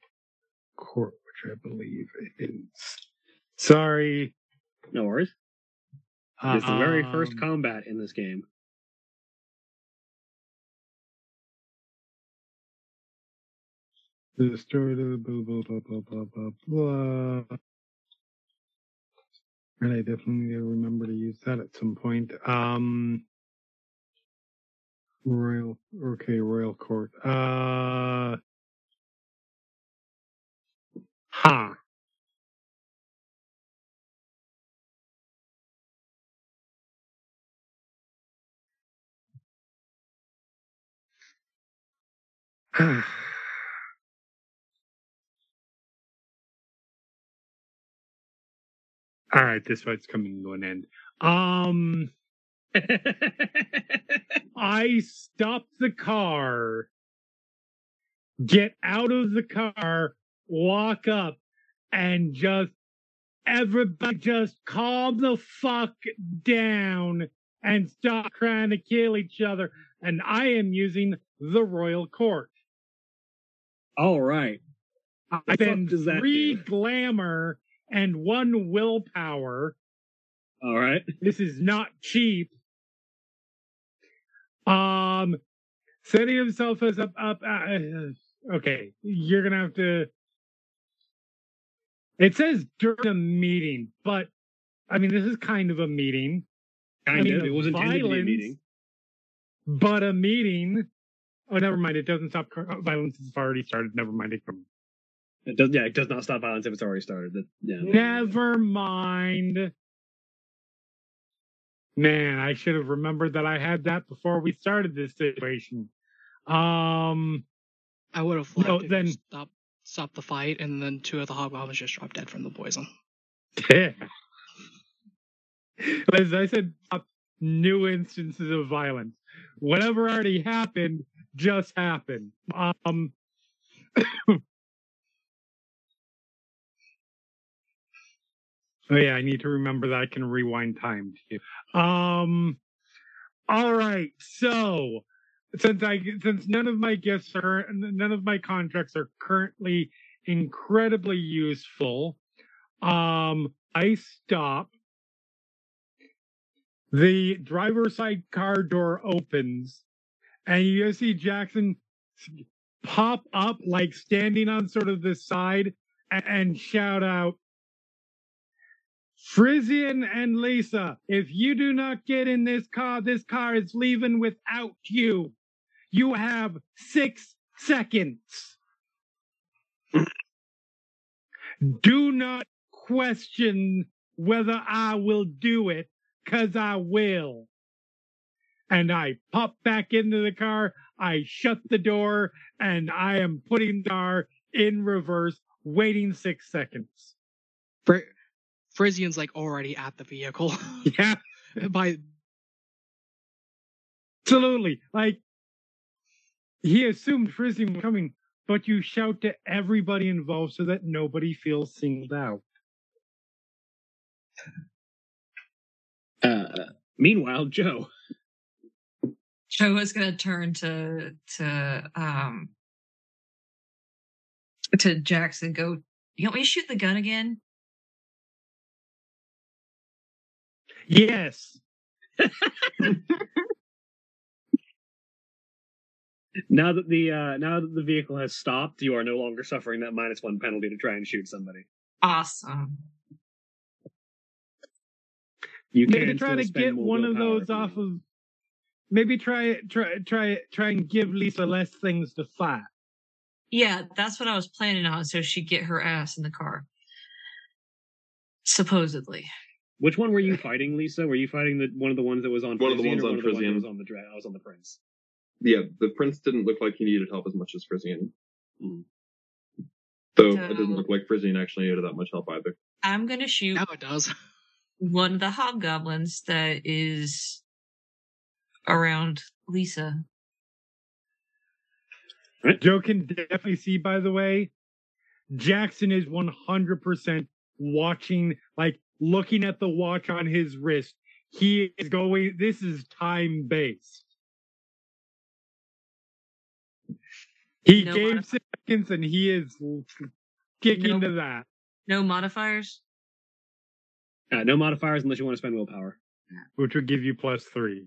Court, which I believe it is. Sorry. No worries. It's the very first Um, combat in this game. The story of blah blah blah blah blah blah blah. And I definitely remember to use that at some point. Um, Royal, okay, Royal Court. Uh, ha. *sighs* *sighs* All right, this fight's coming to an end. Um, *laughs* I stop the car, get out of the car, walk up, and just everybody just calm the fuck down and stop trying to kill each other. And I am using the royal court. All right. I spend does that three do? glamour and one willpower. All right. This is not cheap. Um, setting himself as up, up. Uh, okay, you're gonna have to. It says during a meeting, but I mean, this is kind of a meeting, Kind I mean, of. It was intended to be a meeting. but a meeting. Oh, never mind. It doesn't stop violence. It's already started. Never mind. It. It does. Yeah, it does not stop violence if it's already started. That, yeah. Never mind. Man, I should have remembered that I had that before we started this situation. Um, I would have No, left then- then stop stop the fight, and then two of the hobgoblins just dropped dead from the poison. Yeah. as I said, new instances of violence. Whatever already happened just happened. Um, *coughs* oh yeah, I need to remember that I can rewind time too. Um, all right, so since I since none of my gifts are none of my contracts are currently incredibly useful, um, I stop. The driver's side car door opens, and you see Jackson pop up, like standing on sort of the side, a- and shout out, Frisian and Lisa, if you do not get in this car, this car is leaving without you. You have six seconds. *laughs* do not question whether I will do it cause I will. And I pop back into the car, I shut the door, and I am putting the car in reverse, waiting six seconds. Fr- Frisian's like already at the vehicle. *laughs* Yeah, By absolutely. Like, he assumed Frisian was coming, but you shout to everybody involved so that nobody feels singled out. Uh, meanwhile, Jo. Jo is gonna turn to to um to Jackson. Go. You want me to shoot the gun again? Yes. Now that the uh, now that the vehicle has stopped, you are no longer suffering that minus one penalty to try and shoot somebody. Awesome. You Maybe can try to get one of those if you off of. Maybe try try try try and give Lisa less things to fight. Yeah, that's what I was planning on. So she'd get her ass in the car. Supposedly. Which one were you fighting, Lisa? Were you fighting the one of the ones that was on One of the Frisian ones or on one of the ones that Frisian. was on the dra- I was on the Prince. Yeah, the prince didn't look like he needed help as much as Frisian. Mm. Though it So- doesn't look like Frisian actually needed that much help either. I'm gonna shoot now it does. *laughs* one of the hobgoblins that is around Lisa. Jo can definitely see, by the way, Jackson is 100% watching, like looking at the watch on his wrist. He is going, this is time based. He No gave modif- seconds and he is kicking No- to that. No modifiers? Uh, no modifiers unless you want to spend willpower. which would give you plus three.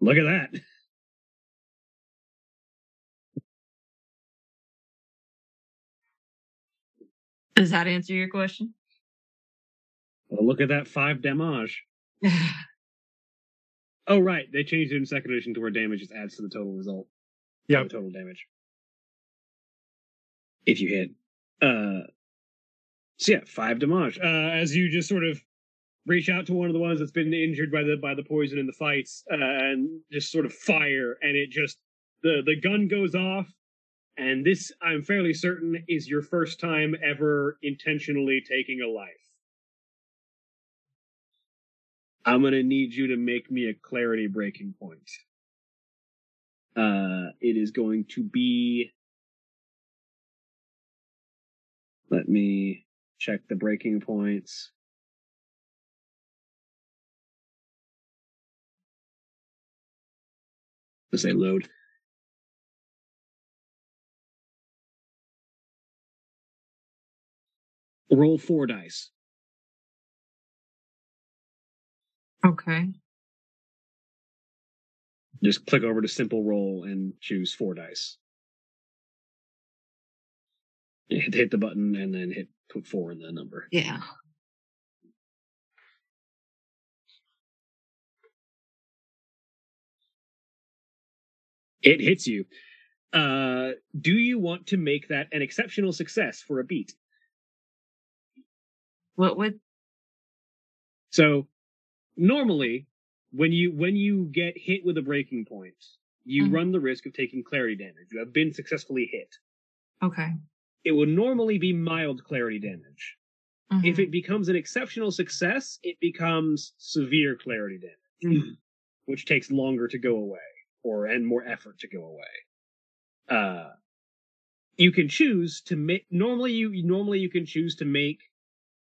Look at that. Does that answer your question? Well, look at that five damage. *sighs* Oh, right. They changed it in second edition to where damage just adds to the total result. Yeah. Total damage. If you hit. Uh, so yeah, five damage. Uh, as you just sort of reach out to one of the ones that's been injured by the by the poison in the fights, uh, and just sort of fire, and it just the the gun goes off, and this I'm fairly certain is your first time ever intentionally taking a life. I'm gonna need you to make me a clarity breaking point. Uh, it is going to be. Let me check the breaking points. Let's say load. Roll four dice. okay. Just click over to simple roll and choose four dice. Hit, hit the button and then hit put four in the number. Yeah. It hits you. Uh, do you want to make that an exceptional success for a beat? What would So normally when you when you get hit with a breaking point, you Mhm. run the risk of taking clarity damage. You have been successfully hit. okay. It would normally be mild clarity damage. If Mhm. it becomes an exceptional success, it becomes severe clarity damage, which takes longer to go away or and more effort to go away. Uh, you can choose to make normally you normally you can choose to make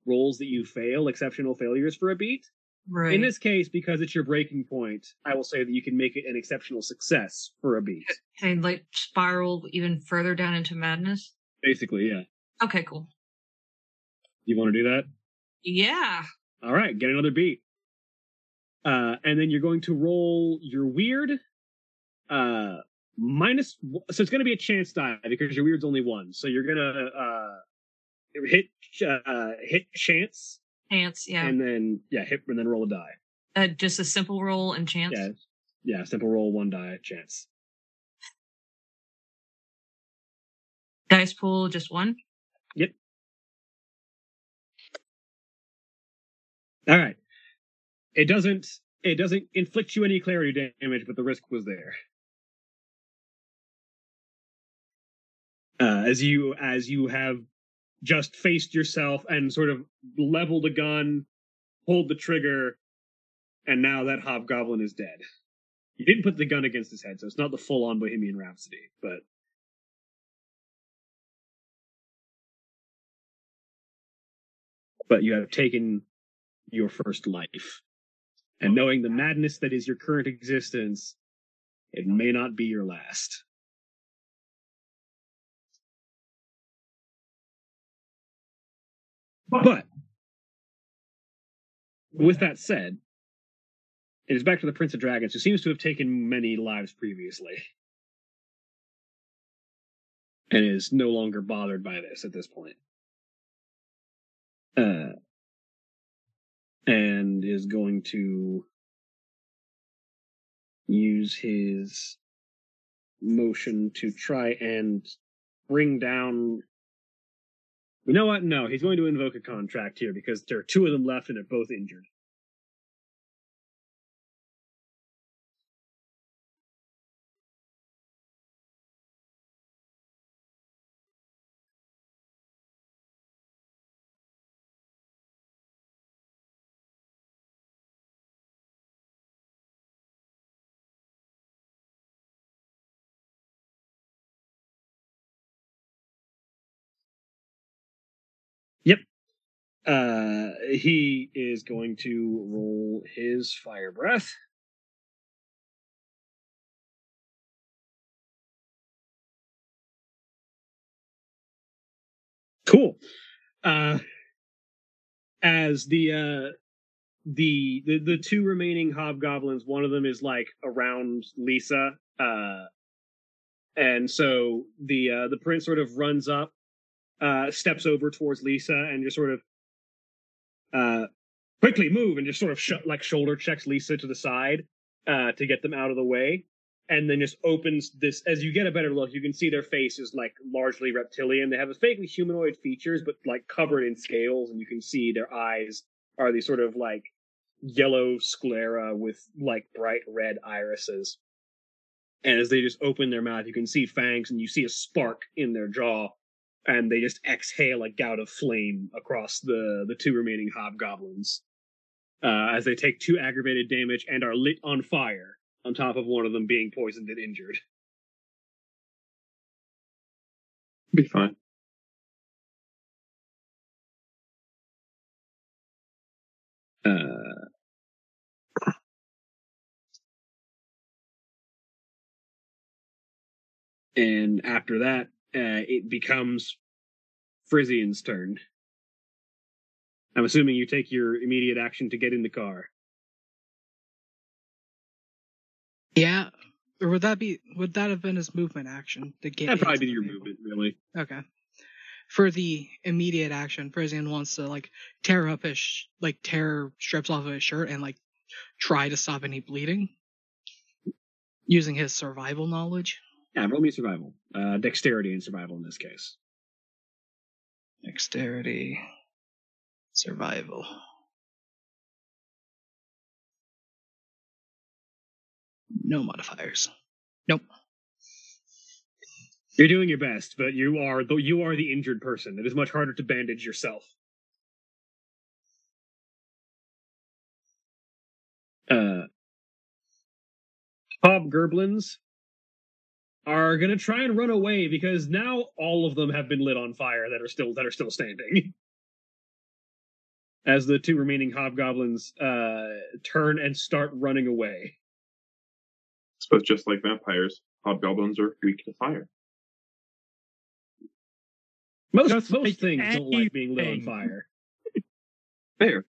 rolls that you fail exceptional failures for a beat. right. In this case, because it's your breaking point, I will say that you can make it an exceptional success for a beat. and like spiral even further down into madness. Basically, yeah. Okay, cool. You want to do that? Yeah. All right, get another beat. Uh, and then you're going to roll your weird. Uh, minus. So it's going to be a chance die because your weird's only one. So you're gonna uh hit uh hit chance Chance, yeah. and then yeah hit and then roll a die. uh, just a simple roll and chance. Yeah, yeah. Simple roll one die chance. Dice pool, just one. Yep. All right. It doesn't it doesn't inflict you any clarity damage, but the risk was there. Uh, as you as you have just faced yourself and sort of leveled a gun, pulled the trigger, and now that hobgoblin is dead. You didn't put the gun against his head, so it's not the full on Bohemian Rhapsody, but but you have taken your first life. And knowing the madness that is your current existence, it may not be your last. But with that said, it is back to the Prince of Dragons, who seems to have taken many lives previously. And is no longer bothered by this at this point. Uh, and is going to use his motion to try and bring down. You know what? No, he's going to invoke a contract here because there are two of them left and they're both injured. Uh, he is going to roll his fire breath. Cool. Uh, as the uh, the the the two remaining hobgoblins, one of them is like around Lisa, uh, and so the uh, the prince sort of runs up uh, steps over towards Lisa and just sort of uh, quickly move and just sort of sh- like shoulder checks Lisa to the side uh, to get them out of the way, and then just opens this. As you get a better look, you can see their face is like largely reptilian. They have a vaguely humanoid features, but like covered in scales, and you can see their eyes are these sort of like yellow sclera with like bright red irises. And as they just open their mouth, you can see fangs and you see a spark in their jaw and they just exhale a gout of flame across the the two remaining hobgoblins uh, as they take two aggravated damage and are lit on fire on top of one of them being poisoned and injured Be fine. uh, and after that uh, it becomes Frisian's turn. I'm assuming you take your immediate action to get in the car. Yeah. Or would that be would that have been his movement action to get That'd probably be your movement, really. Okay. For the immediate action, Frisian wants to like tear up his sh- like tear strips off of his shirt and like try to stop any bleeding using his survival knowledge. Yeah, roll me survival. Uh, dexterity and survival in this case. Dexterity, survival. No modifiers. Nope. You're doing your best, but you are though you are the injured person. It is much harder to bandage yourself. Uh, hobgoblins are gonna try and run away because now all of them have been lit on fire that are still that are still standing. *laughs* As the two remaining hobgoblins uh, turn and start running away. But just like vampires, hobgoblins are weak to fire. Most Just most like things don't like being lit on fire. *laughs* Fair.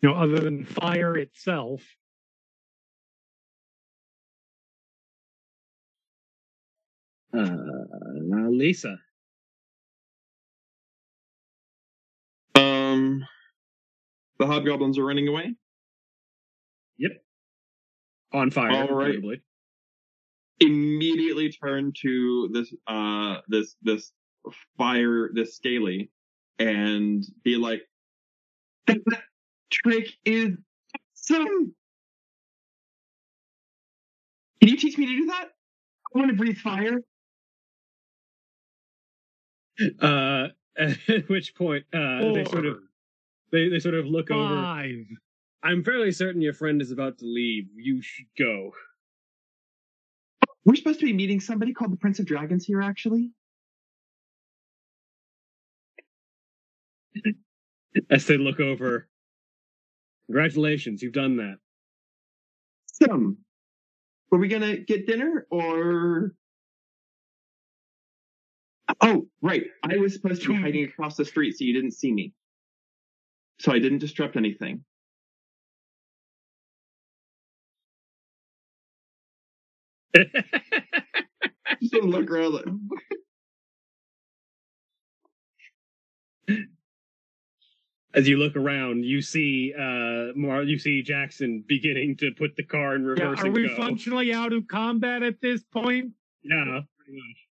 You know, other than fire itself. Uh, Lisa. Um, the hobgoblins are running away. Yep. On fire, All right. presumably. immediately turn to this uh this this fire this scaly and be like that trick is awesome. Can you teach me to do that? I want to breathe fire. *laughs* Uh, at which point, uh, they sort of they, they sort of look over. I'm fairly certain your friend is about to leave. You should go. We're supposed to be meeting somebody called the Prince of Dragons here, actually. *laughs* As they look over. Congratulations, you've done that. Some. Were we gonna get dinner or? Oh, right. I was supposed to be hiding across the street so you didn't see me. So I didn't disrupt anything. *laughs* Just don't look around like. As you look around, you see uh more you see Jackson beginning to put the car in Yeah, reverse are and we go. functionally out of combat at this point? Yeah, pretty much.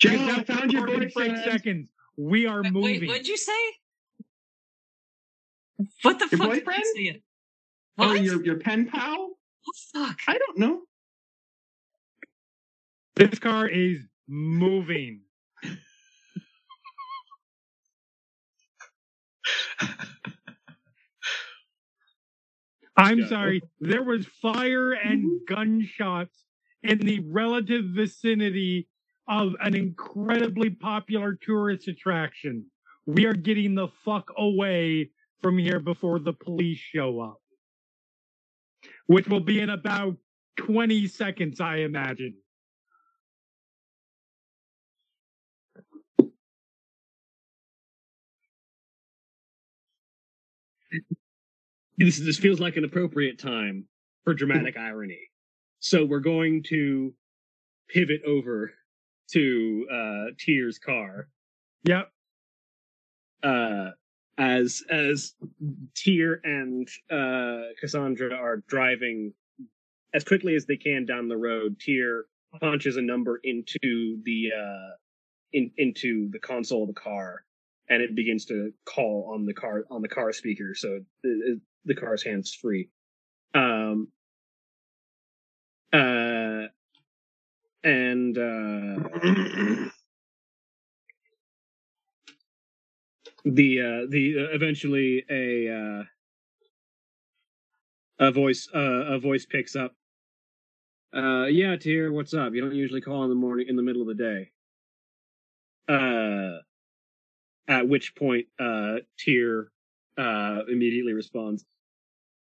Jack, Because I found your 46 boyfriend. seconds, we are Wait, moving. Wait, what'd you say? What the Your fuck? did boyfriend? you say? Oh, your your pen pal? Oh, fuck. I don't know. This car is moving. *laughs* I'm Yeah. sorry. There was fire and mm-hmm. gunshots in the relative vicinity of an incredibly popular tourist attraction. We are getting the fuck away from here before the police show up. Which will be in about 20 seconds, I imagine. this this feels like an appropriate time for dramatic irony. So we're going to pivot over to uh Tyr's car. Yep. Uh as as Tyr and uh Cassandra are driving as quickly as they can down the road, Tyr punches a number into the uh in into the console of the car and it begins to call on the car on the car speaker so the, the car's hands free um uh and uh the uh the uh, eventually a uh a voice uh a voice picks up. Uh yeah Tyr, what's up? You don't usually call in the morning in the middle of the day. Uh at which point uh Tyr immediately responds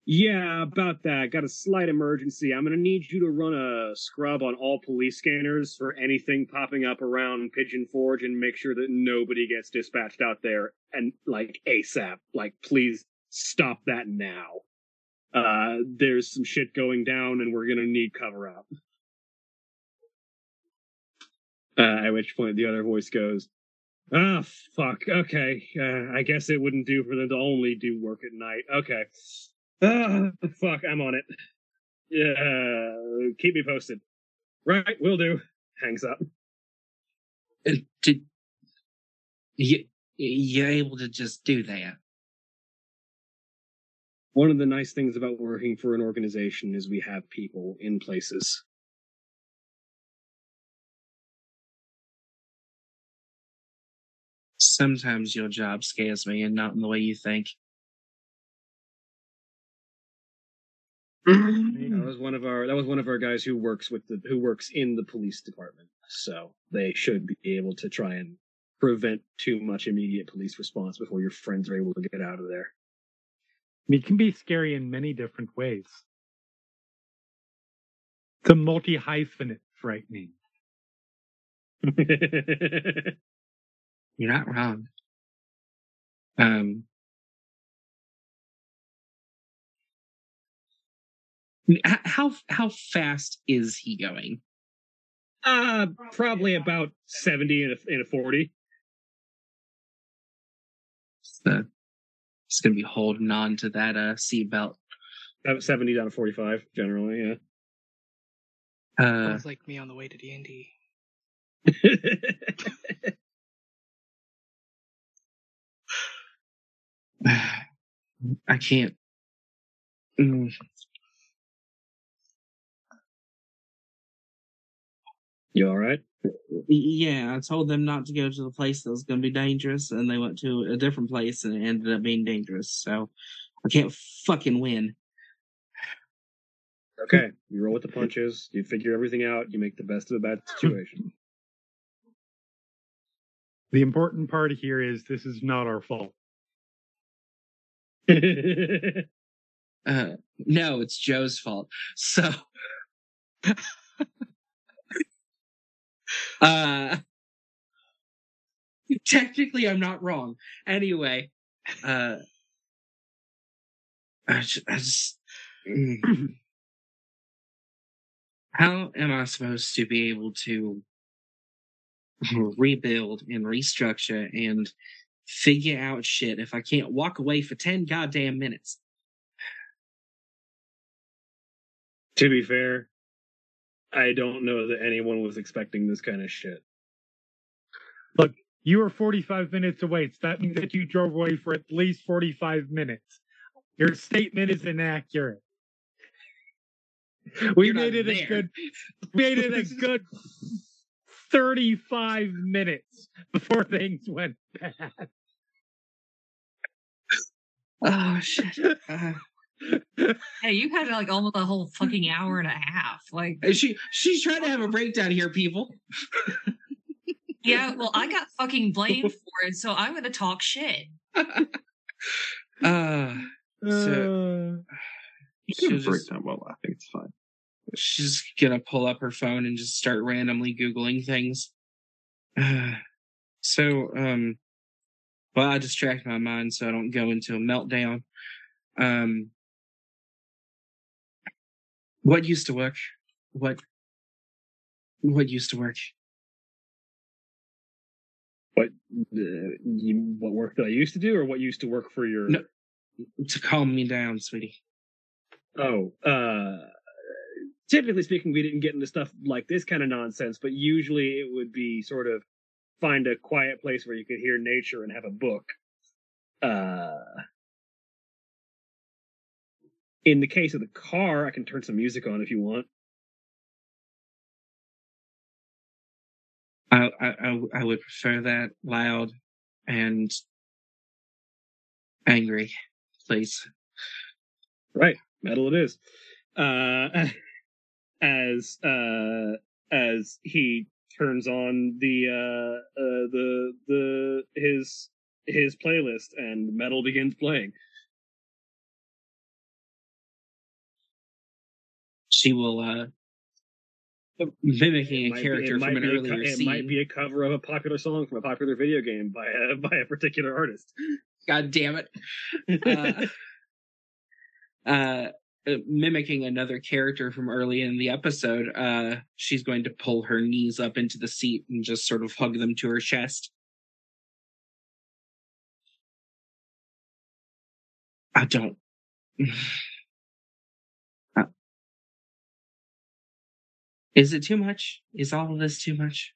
yeah about that got a slight emergency i'm gonna need you to run a scrub on all police scanners for anything popping up around pigeon forge and make sure that nobody gets dispatched out there and like asap like please stop that now uh there's some shit going down and we're gonna need cover up uh, at which point the other voice goes Ah, fuck. Okay. Uh, I guess it wouldn't do for them to only do work at night. Okay. Ah, fuck. I'm on it. Yeah. Keep me posted. Right. Will do. Hangs up. Uh, Did you you're able to just do that? One of the nice things about working for an organization is we have people in places. Sometimes your job scares me, and not in the way you think. That was one of our that was one of our guys who works with the who works in the police department. So they should be able to try and prevent too much immediate police response before your friends are able to get out of there. It can be scary in many different ways. The multi hyphenate frightening. *laughs* You're not wrong. Um, how how fast is he going? uh probably about 70 and a, and a 40. So it's gonna be holding on to that uh seatbelt. About 70 down to 45 generally, yeah. Uh, Sounds like me on the way to D and D. *laughs* I can't. Mm, You all right? Yeah, I told them not to go to the place that was going to be dangerous, and they went to a different place, and it ended up being dangerous. So I can't fucking win. Okay. You roll with the punches. You figure everything out. You make the best of a bad situation. The important part here is this is not our fault. *laughs* Uh, no, it's Jo's fault. So, *laughs* uh, *laughs* technically, I'm not wrong. Anyway, uh, I just, I just mm. *clears throat* how am I supposed to be able to *laughs* rebuild and restructure and figure out shit if I can't walk away for 10 goddamn minutes? to be fair, I don't know that anyone was expecting this kind of shit. Look, you were 45 minutes away, so that means that you drove away for at least 45 minutes. Your statement is inaccurate. We You're made it a good made it a *laughs* good 35 minutes before things went bad. Oh shit. *laughs* Uh, *laughs* Hey, you had like almost a whole fucking hour and a half. Like, she she's trying to have a breakdown here, people. yeah, well, I got fucking blamed *laughs* for it, so I'm gonna talk shit. *laughs* Uh, So- *sighs* You she'll can break just, down well. I think it's fine. she's gonna pull up her phone and just start randomly googling things. Uh, *sighs* so, um, well, I distract my mind so I don't go into a meltdown. Um, what used to work? What? What used to work? What uh, what work that I used to do, or what used to work for your? No. To calm me down, sweetie. Oh, uh, typically speaking, we didn't get into stuff like this kind of nonsense, but usually it would be sort of find a quiet place where you could hear nature and have a book. Uh, in the case of the car, I can turn some music on if you want. I, I, I, would prefer that loud and angry, please. Right, metal it is. Uh, *laughs* as uh, as he turns on the uh, uh, the the his his playlist and metal begins playing. She will, uh, mimicking a might be- character from an a co- earlier it might be a cover of a popular song from a popular video game by a *laughs* by a particular artist. God damn it. *laughs* Uh, *laughs* uh, uh, mimicking another character from early in the episode, uh, she's going to pull her knees up into the seat and just sort of hug them to her chest. I don't. *sighs* *sighs* Is it too much? Is all of this too much?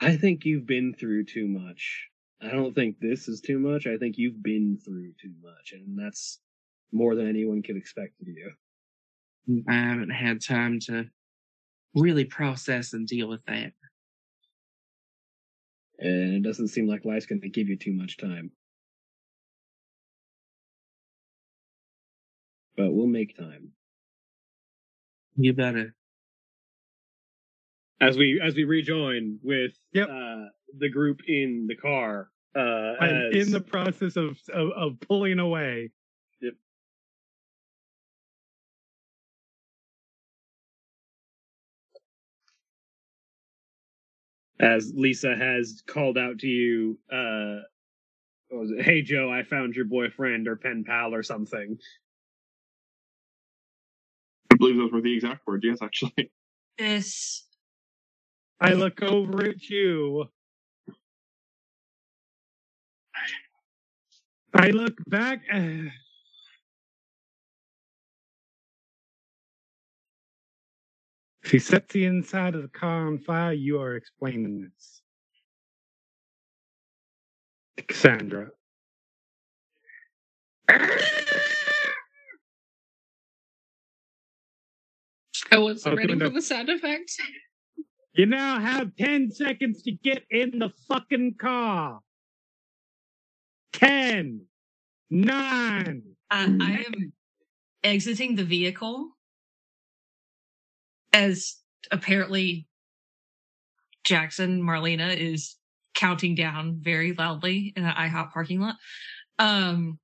I think you've been through too much. I don't think this is too much. I think you've been through too much, and that's more than anyone could expect of you. I haven't had time to really process and deal with that. And it doesn't seem like life's going to give you too much time. But we'll make time. You better. As we as we rejoin with Yep. uh, the group in the car. Uh, I'm as- in the process of, of of pulling away. as Lisa has called out to you, uh, what was it? Hey Jo, I found your boyfriend or pen pal or something. I believe those were the exact words. Yes, actually. *laughs* This I look over at you. I look back. If he sets the inside of the car on fire, you are explaining this. Cassandra. I was Oh, ready doing for the- the sound effect. You now have 10 seconds to get in the fucking car. 10, 9. Uh, I am exiting the vehicle as apparently Jackson Marlena is counting down very loudly in an IHOP parking lot. Um,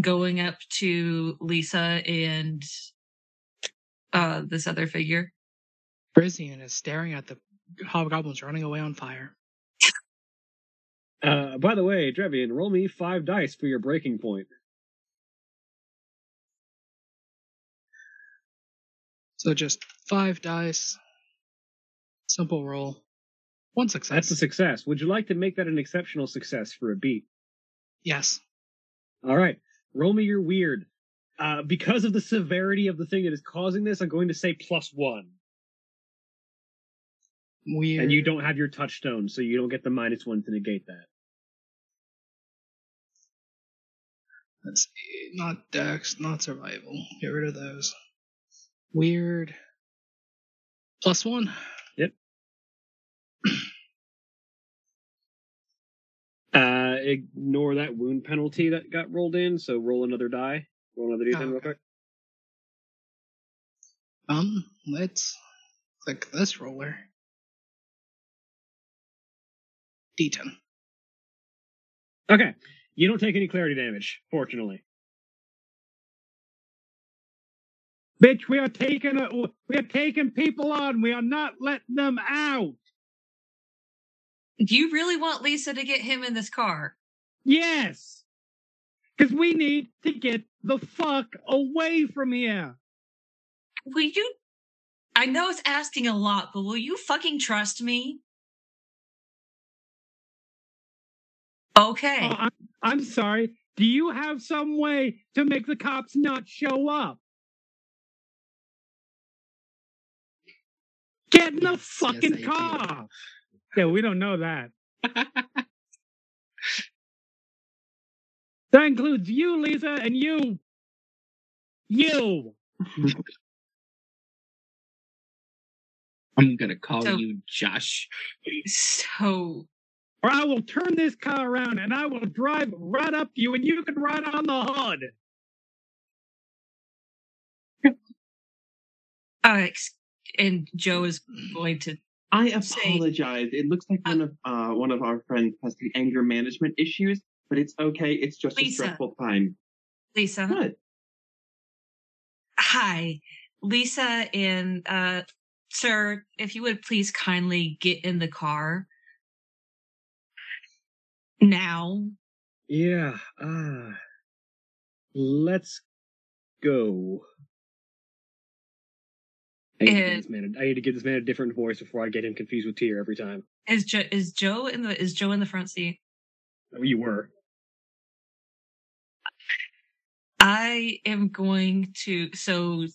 going up to Lisa and uh this other figure. Frisian is staring at the hobgoblins running away on fire. Uh, by the way, Drevian, roll me five dice for your breaking point. So just five dice. Simple roll. One success. That's a success. Would you like to make that an exceptional success for a beat? yes. All right. Roll me your weird. Uh, because of the severity of the thing that is causing this, I'm going to say plus one. Weird. And you don't have your touchstone, so you don't get the minus one to negate that. Let's see. Not dex, not survival. Get rid of those. Weird. Plus one. Yep. *clears throat* uh, ignore that wound penalty that got rolled in, so roll another die. Roll another d10 Oh, real okay. quick. Um, let's click this roller. D10. Okay. You don't take any clarity damage, fortunately. Bitch, we are taking a, we are taking people on. We are not letting them out. Do you really want Lisa to get him in this car? Yes. Because we need to get the fuck away from here. Will you? I know it's asking a lot, but will you fucking trust me? Okay. Oh, I'm, I'm sorry. Do you have some way to make the cops not show up? Get in the Yes, yes, fucking do. car. Yeah, we don't know that. *laughs* that includes you, Lisa, and you. You. *laughs* I'm gonna call So- you Josh. so Or I will turn this car around and I will drive right up to you and you can ride on the hood. uh, ex- and Jo is going to I Say- apologize. It looks like one of uh, one of our friends has the anger management issues, but it's okay. It's just a Lisa. stressful time. Lisa. What? Hi, Lisa and uh, sir. If you would please kindly get in the car now. Yeah. Uh, let's go. I need, to give this man a, I need to give this man a different voice before I get him confused with Tyr every time. Is Jo is Jo in the is Jo in the front seat? Oh, you were. I am going to so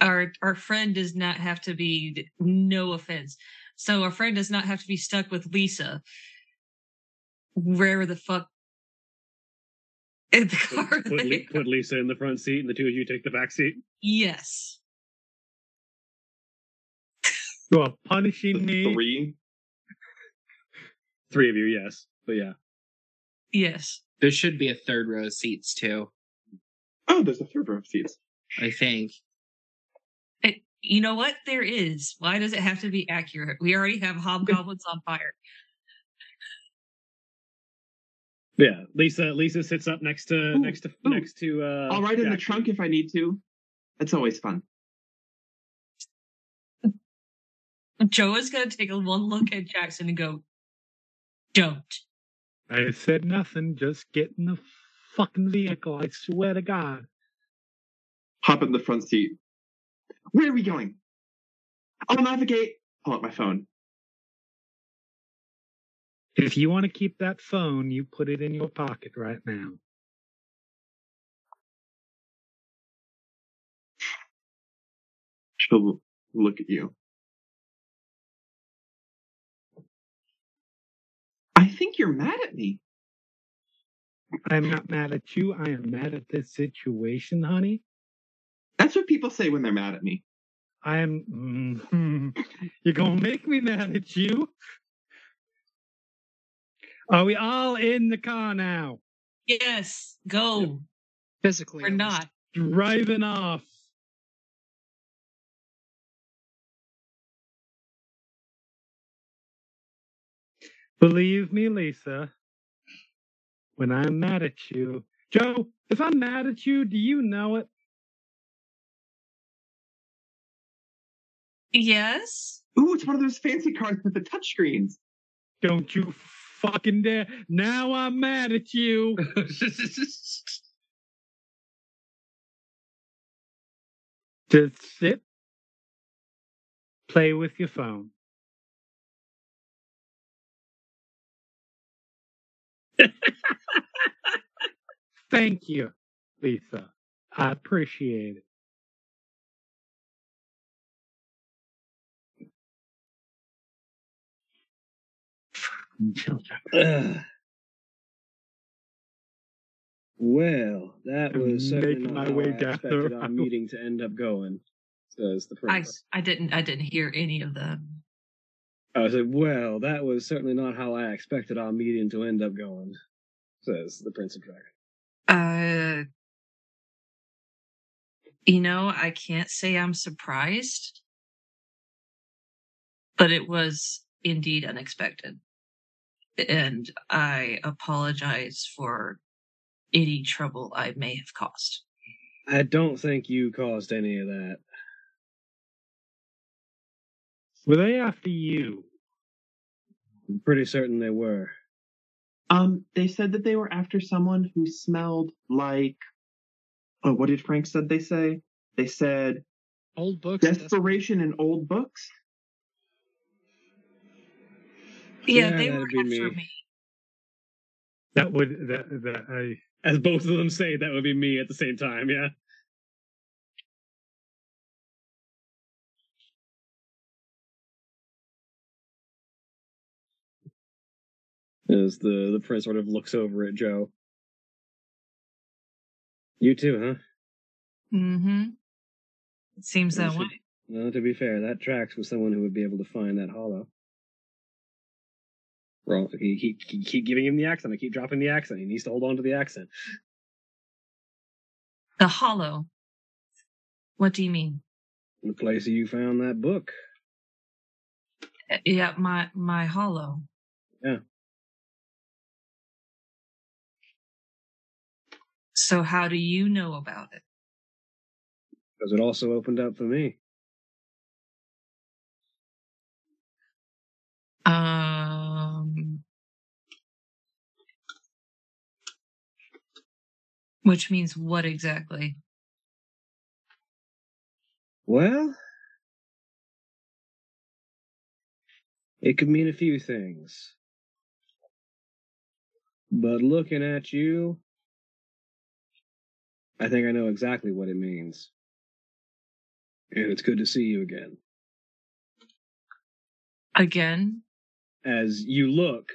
our our friend does not have to be no offense. So our friend does not have to be stuck with Lisa Where the fuck *laughs* in the car. Put, put, they put Lisa in the front seat and the two of you take the back seat. Yes. You are punishing me. Three. Three of you, yes. But yeah. Yes. There should be a third row of seats too. Oh, there's a third row of seats. I think. It, you know what? There is. Why does it have to be accurate? We already have hobgoblins on fire. Yeah. Lisa Lisa sits up next to Ooh, next to ooh. next to uh I'll ride in the trunk if I need to. That's always fun. Jo is going to take a one look at Jackson and go, "Don't." I said nothing. Just get in the fucking vehicle. I swear to God. Hop in the front seat. Where are we going? I'll navigate. Pull out my phone. If you want to keep that phone, you put it in your pocket right now. She'll look at you. Think you're mad at me. I'm not mad at you. I am mad at this situation, honey. That's what people say when they're mad at me. I am. mm, You're gonna make me mad at you. Are we all in the car now? Yes, go Physically. or not. Driving off. Believe me, Lisa, when I'm mad at you, Jo, if I'm mad at you, do you know it? Yes. Ooh, it's one of those fancy cars with the touchscreens. Don't you fucking dare. Now I'm mad at you. *laughs* Just sit, play with your phone. *laughs* Thank you, Lisa. I appreciate it. Children. Ugh. Well, that I'm was certainly making not my how way I down the expected our meeting to end up going. Says the I prince. I didn't I didn't hear any of them. I said, "Well, that was certainly not how I expected our meeting to end up going." Says the Prince of Dragon. Uh you know, I can't say I'm surprised, but it was indeed unexpected. And I apologize for any trouble I may have caused. I don't think you caused any of that. Were they after you? I'm pretty certain they were. Um, they said that they were after someone who smelled like. Oh, what did Frank said? They say they said Old books. and desperation in old books. Yeah, Yeah, they that'd were be after me. me. That would that that I As both of them say, that would be me at the same time. Yeah. As the the prince sort of looks over at Jo. You too, huh? Mm-hmm. It seems that way. Well, to be fair, that tracks with someone who would be able to find that hollow. Well, he keep, keep, keep giving him the accent. I keep dropping the accent. He needs to hold on to the accent. The hollow. What do you mean? The place you found that book. Uh, Yeah, my my hollow. Yeah. So how do you know about it? Because it also opened up for me. Um, which means what exactly? Well, it could mean a few things. But looking at you, I think I know exactly what it means. And it's good to see you again. Again? As you look,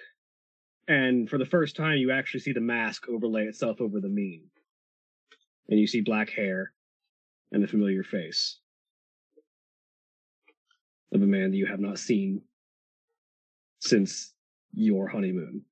and for the first time, you actually see the mask overlay itself over the mien. And you see black hair and the familiar face of a man that you have not seen since your honeymoon.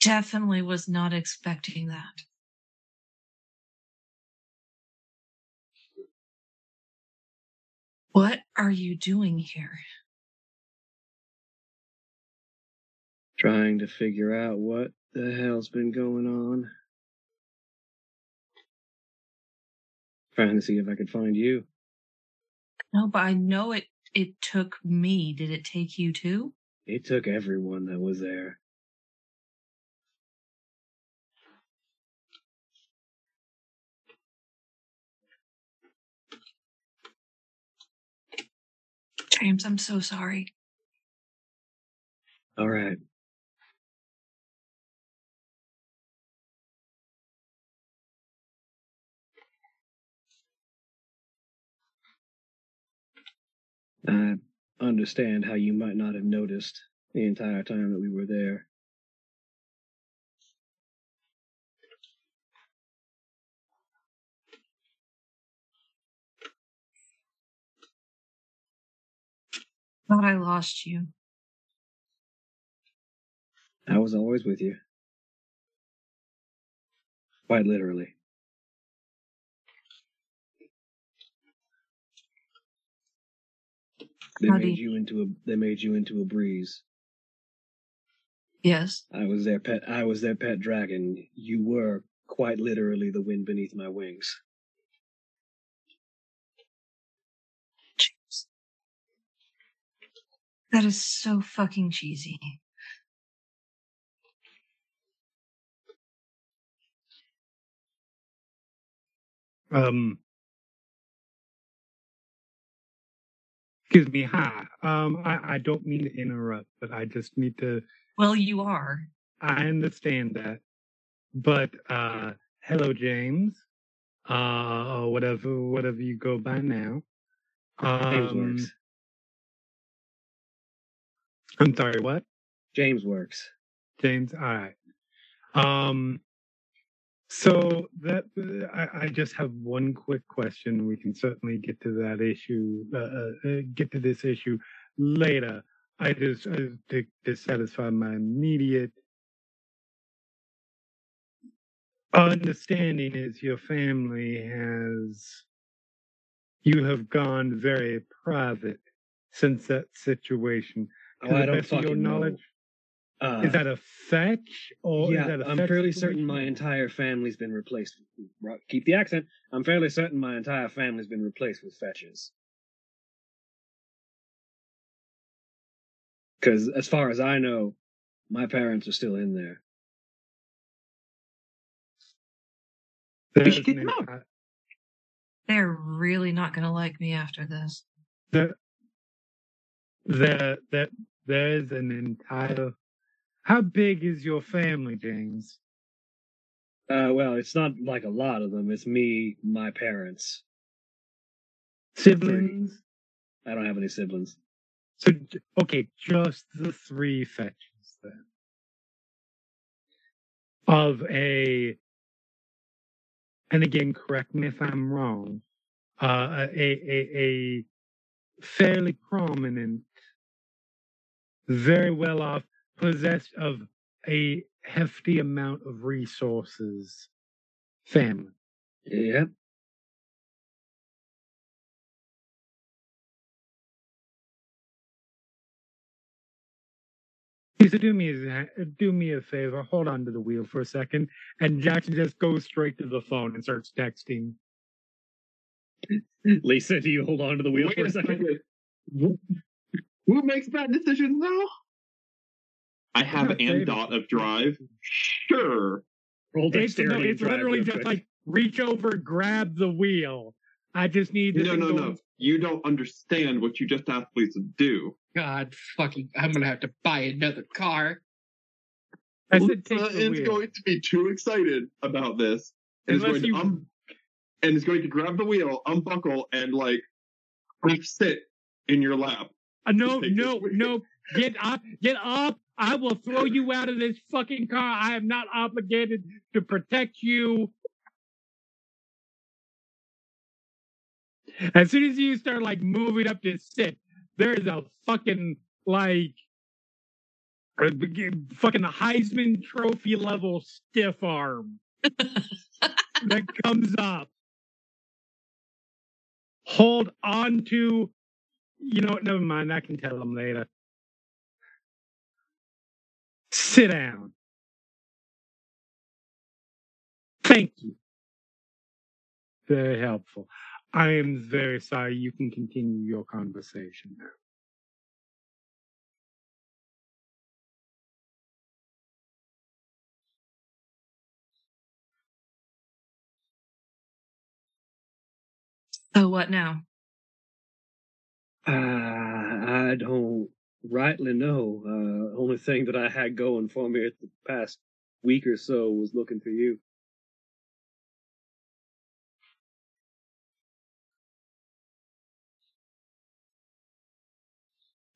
Definitely was not expecting that. What are you doing here? Trying to figure out what the hell's been going on. Trying to see if I could find you. No, but I know it it took me. Did it take you too? It took everyone that was there. James, I'm so sorry. All right. I understand how you might not have noticed the entire time that we were there. Thought I lost you. I was always with you. Quite literally. They How do made you- you into a they made you into a breeze. Yes. I was their pet I was their pet dragon. You were quite literally the wind beneath my wings. That is so fucking cheesy. Um, excuse me. Hi. Um, I, I don't mean to interrupt, but I just need to. Well, you are. I understand that, but uh, hello, James. Uh, whatever, whatever you go by now. James Um, works. I'm sorry. What? James works. James. All right. Um. So that I, I just have one quick question. We can certainly get to that issue. Uh, uh, uh, get to this issue later. I just uh, to, to satisfy my immediate understanding is your family has you have gone very private since that situation. To Oh, I don't best of your fucking know. knowledge, Uh, is that a fetch or yeah, is that a I'm fetch fairly situation? certain my entire family's been replaced. Right, Keep the accent. I'm fairly certain my entire family's been replaced with fetches. Because as far as I know, my parents are still in there. There's should get them out. They're really not going to like me after this. there, there, there, there's an entire. How big is your family, James? Uh, well, it's not like a lot of them. It's me, my parents. Siblings? I don't have any siblings. So, okay, just the three fetches then. Of a, and again, correct me if I'm wrong, uh, a, a, a fairly prominent, very well off, possessed of a hefty amount of resources family. Yeah. Said, "Do me a do me a favor. Hold on to the wheel for a second. And Jackson just goes straight to the phone and starts texting. *laughs* Lisa, do you hold on to the wheel Wait for a second? Who makes bad decisions now? I have *laughs* Yeah, an dot of drive. Sure. Roll It's, no, it's literally just quick. like reach over, grab the wheel. I just need to No, no, no. You don't understand what you just asked Lisa to do. God fucking, I'm gonna have to buy another car. I said take Lisa the is wheel. going to be too excited about this. And is going you- to um, and is going to grab the wheel, unbuckle, and like sit in your lap. Uh, no, no, no. *laughs* Get up, get up. I will throw you out of this fucking car. I am not obligated to protect you. As soon as you start like moving up to sit, there's a fucking like a fucking Heisman Trophy level stiff arm *laughs* that comes up. Hold on to, you know what? Never mind. I can tell them later. Sit down. Thank you. Very helpful. I am very sorry. You can continue your conversation now. So what now? Uh, I don't rightly know. Uh, only thing that I had going for me at the past week or so was looking for you.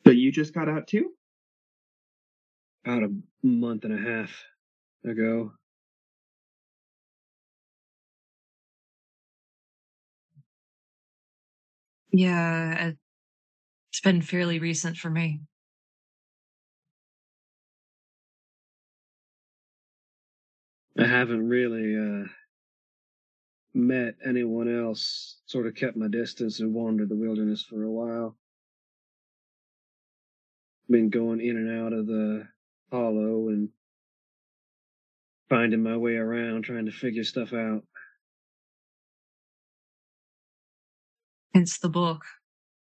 But you just got out too? About a month and a half ago. Yeah, it- it's been fairly recent for me. I haven't really uh, met anyone else. Sort of kept my distance and wandered the wilderness for a while. Been going in and out of the hollow and finding my way around, trying to figure stuff out. Hence the book.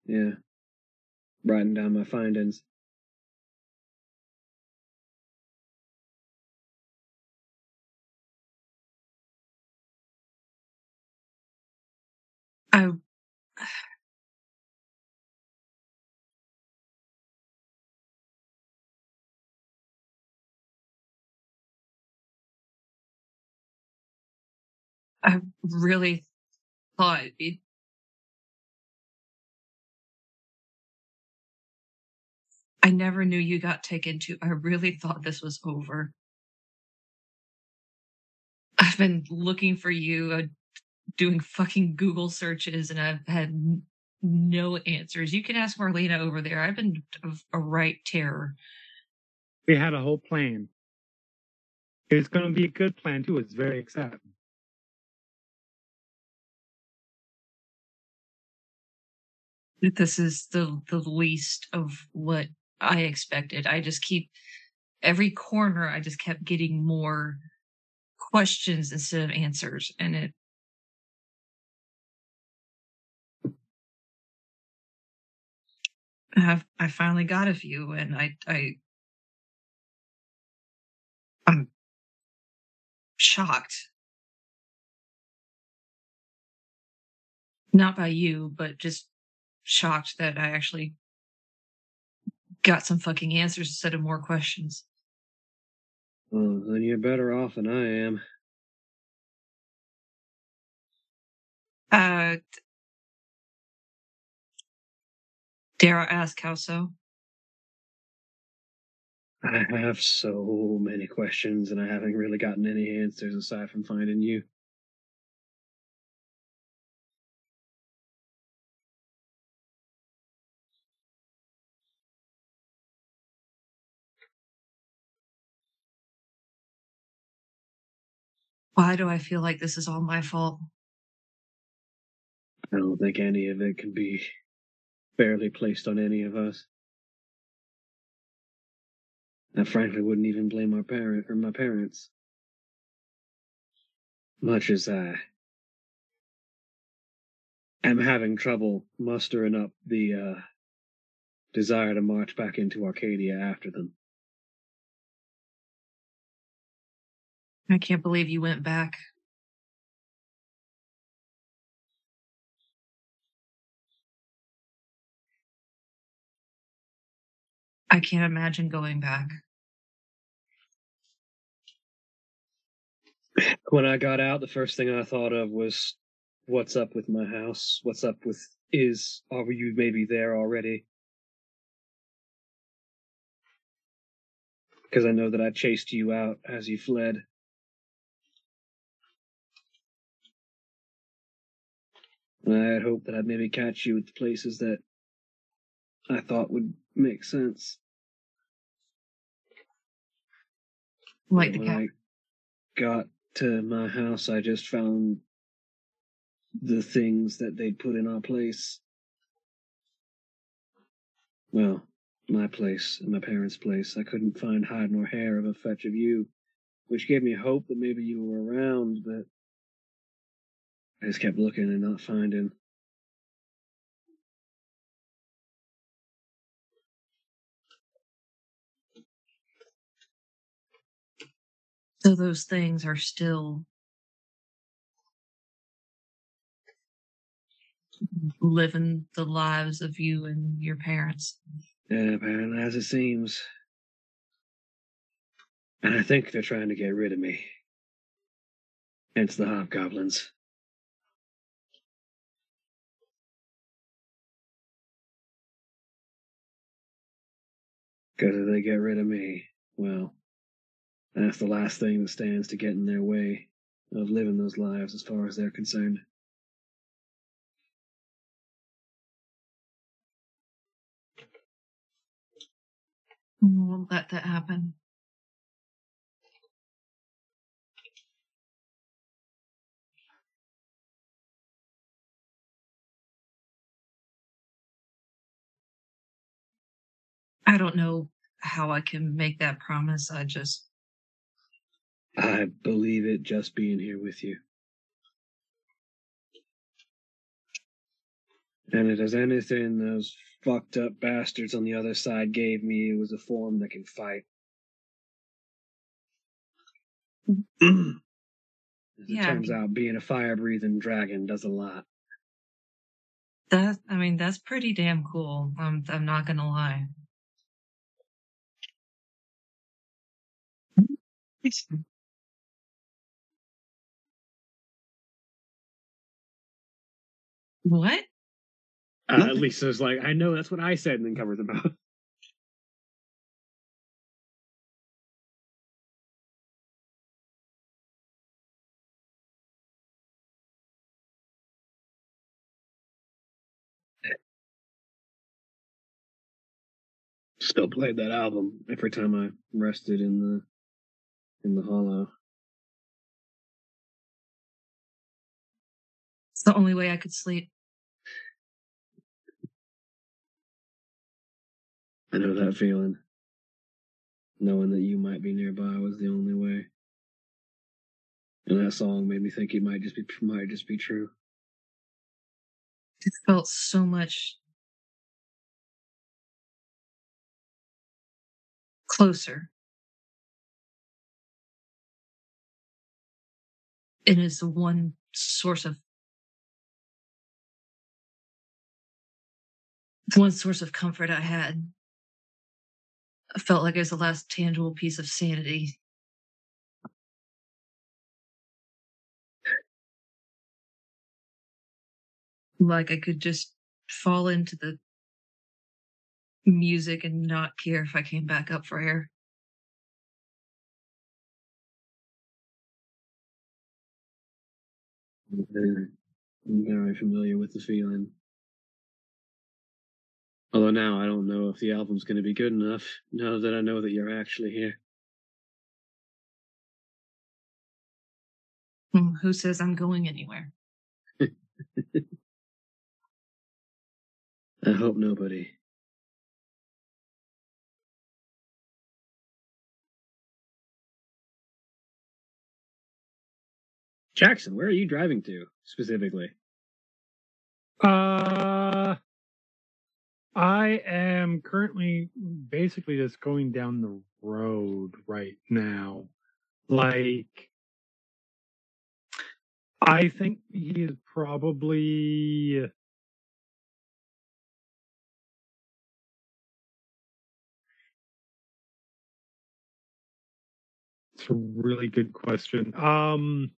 Yeah. Writing down my findings. I *sighs* I really thought it I never knew you got taken to. I really thought this was over. I've been looking for you, uh, doing fucking Google searches, and I've had no answers. You can ask Marlena over there. I've been of a right terror. We had a whole plan. It's going to be a good plan too. It's very exciting. This is the the least of what I expected. I just keep every corner. I just kept getting more questions instead of answers, and it I I finally got a few, and I I I'm shocked. Not by you, but just shocked that I actually got some fucking answers instead of more questions. Well, then you're better off than I am. Uh, dare I ask how so? I have so many questions and I haven't really gotten any answers aside from finding you. Why do I feel like this is all my fault? I don't think any of it can be fairly placed on any of us. I frankly wouldn't even blame our parent or my parents. Much as I am having trouble mustering up the uh, desire to march back into Arcadia after them. I can't believe you went back. I can't imagine going back. When I got out, the first thing I thought of was, what's up with my house? What's up with is, are you maybe there already? Because I know that I chased you out as you fled. And I had hoped that I'd maybe catch you at the places that I thought would make sense. Like the when cat. I got to my house, I just found the things that they'd put in our place. Well, my place and my parents' place. I couldn't find hide nor hair of a fetch of you, which gave me hope that maybe you were around, but I just kept looking and not finding. So those things are still living the lives of you and your parents. Yeah, apparently as it seems. And I think they're trying to get rid of me. Hence the hobgoblins. Because if they get rid of me, well, that's the last thing that stands to get in their way of living those lives as far as they're concerned. We'll let that happen. I don't know how I can make that promise. I just I believe it just being here with you. And if there's anything those fucked up bastards on the other side gave me, it was a form that can fight. *clears throat* As it Yeah, I turns out, being a fire breathing dragon does a lot. that I mean that's pretty damn cool. I'm I'm not gonna lie. What? Uh. Lisa's like, I know that's what I said, and then covers them up. Still played that album every time I rested in the in the hollow. It's the only way I could sleep. I know that feeling. Knowing that you might be nearby was the only way. And that song made me think it might just be might just be true. It felt so much closer. It is the one source of one source of comfort I had. I felt like it was the last tangible piece of sanity. Like I could just fall into the music and not care if I came back up for air. I'm very familiar with the feeling. Although now I don't know if the album's going to be good enough now that I know that you're actually here. Hmm, Who says I'm going anywhere? *laughs* I hope nobody. Jackson, where are you driving to specifically? Uh, I am currently basically just going down the road right now. Like, I think he is probably. It's a really good question. Um,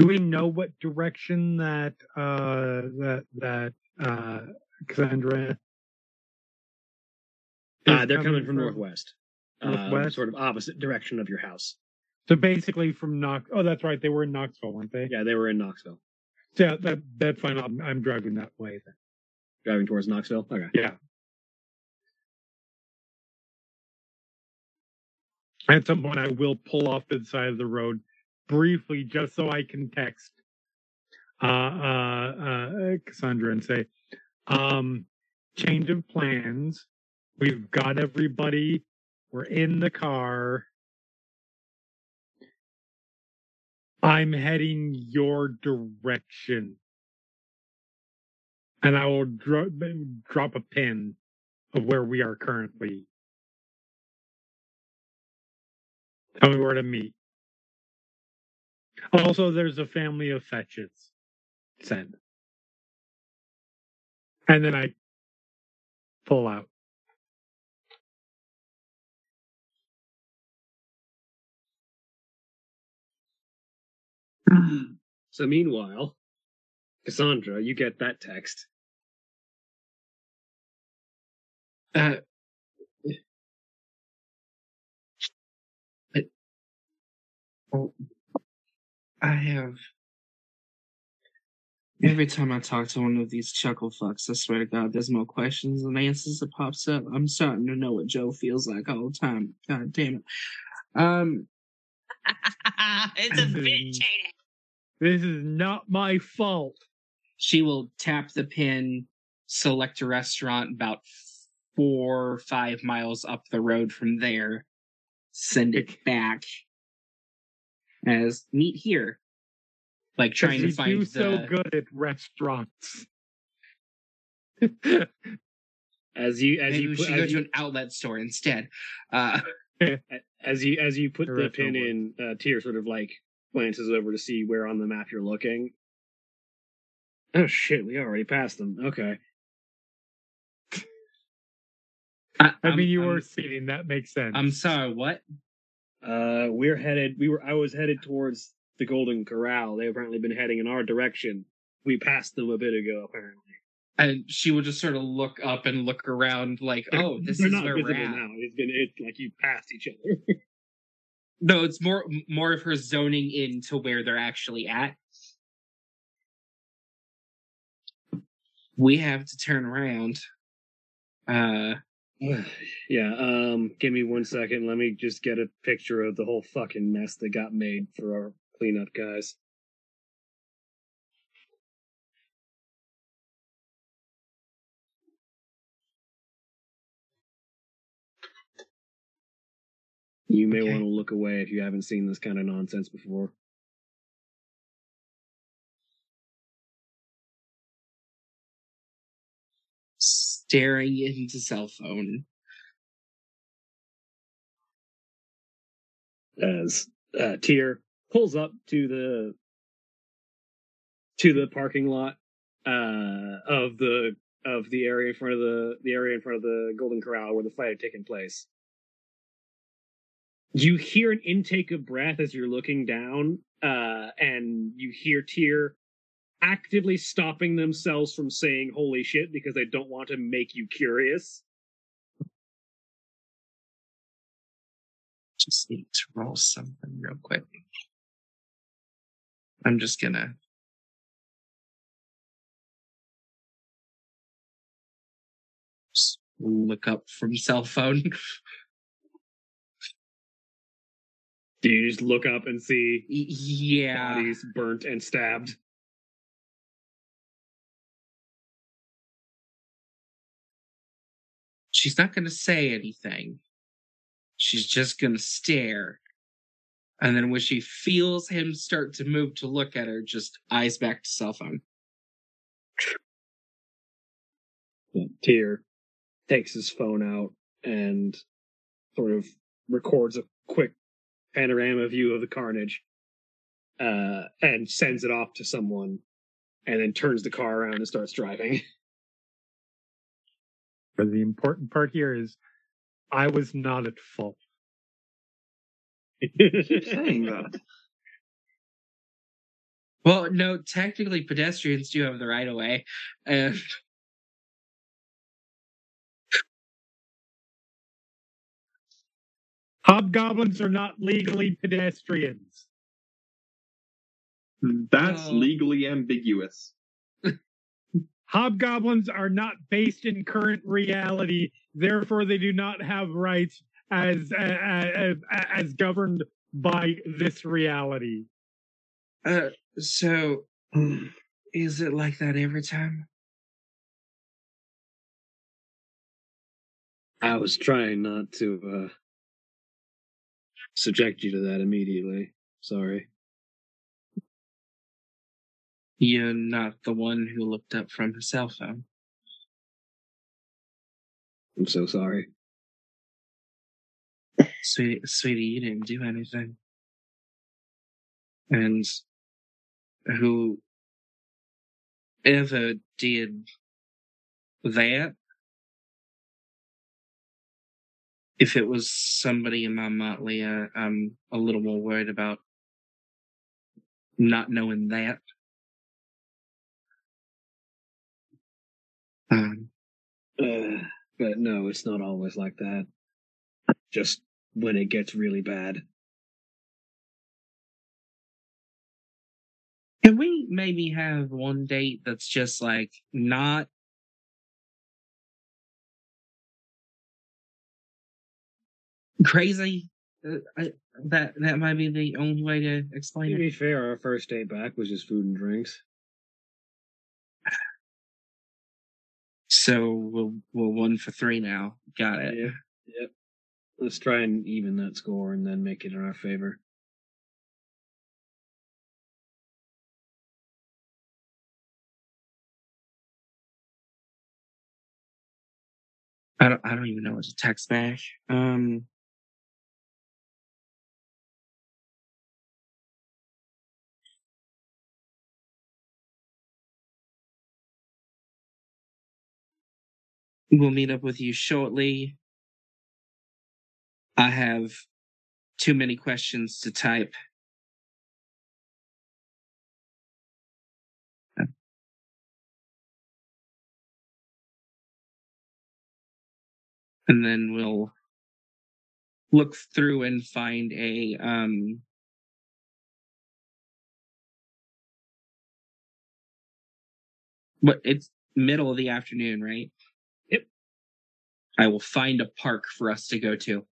do we know what direction that uh that that uh Cassandra Uh, they're coming from northwest. Uh, Northwest? sort of opposite direction of your house. So basically from Knox. Oh, that's right. They were in Knoxville, weren't they? Yeah, they were in Knoxville. Yeah, that that's fine. I'm, I'm driving that way. Then. Driving towards Knoxville? Okay. Yeah. At some point, I will pull off to the side of the road briefly, just so I can text uh, uh, uh, Cassandra and say, um, "Change of plans. We've got everybody. We're in the car. I'm heading your direction." and I will dro- drop a pin of where we are currently. Tell me where to meet. Also, there's a family of fetches. Send. And then I pull out. *sighs* So meanwhile, Cassandra, you get that text. Uh, *sighs* oh, I have. Every time I talk to one of these chuckle fucks, I swear to God, there's more questions than answers that pops up. I'm starting to know what Jo feels like all the time. God damn it. Um, *laughs* it's a bitch? This is not my fault. she will tap the pin, select a restaurant about four or five miles up the road from there, send it back as meet here. Like trying to find do the so good at restaurants. *laughs* As you as maybe you put, should go as to an outlet store instead. Uh, *laughs* *laughs* as you as you put the Terrific pin in, uh, Tyr sort of like glances over to see where on the map you're looking. Oh shit, we already passed them. Okay. I, I mean, you I'm- were speeding. That makes sense. I'm sorry. What? Uh, we're headed. We were. I was headed towards the Golden Corral. They've apparently been heading in our direction. We passed them a bit ago, apparently. And she will just sort of look up and look around, like, "Oh, this They're is where we're at." now. It's been it like you passed each other. *laughs* No, it's more more of her zoning in to where they're actually at. We have to turn around. Uh, yeah. Um. Give me one second. Let me just get a picture of the whole fucking mess that got made for our cleanup guys. You may Okay. want to look away if you haven't seen this kind of nonsense before. Staring into cell phone. as uh, Tyr pulls up to the to the parking lot uh, of the of the area in front of the the area in front of the Golden Corral where the fight had taken place. You hear an intake of breath as you're looking down, uh, and you hear Tyr actively stopping themselves from saying "Holy shit" because they don't want to make you curious. Just need to roll something real quick. I'm just gonna. just Look up from cell phone. *laughs* Do you just look up and see yeah. bodies burnt and stabbed? She's not going to say anything. She's just going to stare. And then when she feels him start to move to look at her, just eyes back to cell phone. Tyr takes his phone out and sort of records a quick panorama view of the carnage uh, and sends it off to someone and then turns the car around and starts driving. *laughs* But the important part here is I was not at fault. You keep *laughs* saying that. Well, no, technically pedestrians do have the right of way. And Hobgoblins are not legally pedestrians. That's No. legally ambiguous. Hobgoblins are not based in current reality, therefore they do not have rights as as, as governed by this reality. uh, so, *clears throat* is it like that every time? I was trying not to uh, subject you to that immediately. Sorry. You're not the one who looked up from her cell phone. I'm so sorry. Sweetie, sweetie, you didn't do anything. And who ever did that, if it was somebody in my motley, uh, I'm a little more worried about not knowing that. Um, Uh, but no, it's not always like that. Just when it gets really bad. Can we maybe have one date that's just like not crazy? Uh, I, that that might be the only way to explain To it. To be fair, our first date back was just food and drinks. So we'll we're one for three now. Got it. Yeah. Yep. Let's try and even that score and then make it in our favor. I don't I don't even know what to text back. Um. We'll meet up with you shortly. I have too many questions to type. And then we'll look through and find a um what it's middle of the afternoon, right? I will find a park for us to go to.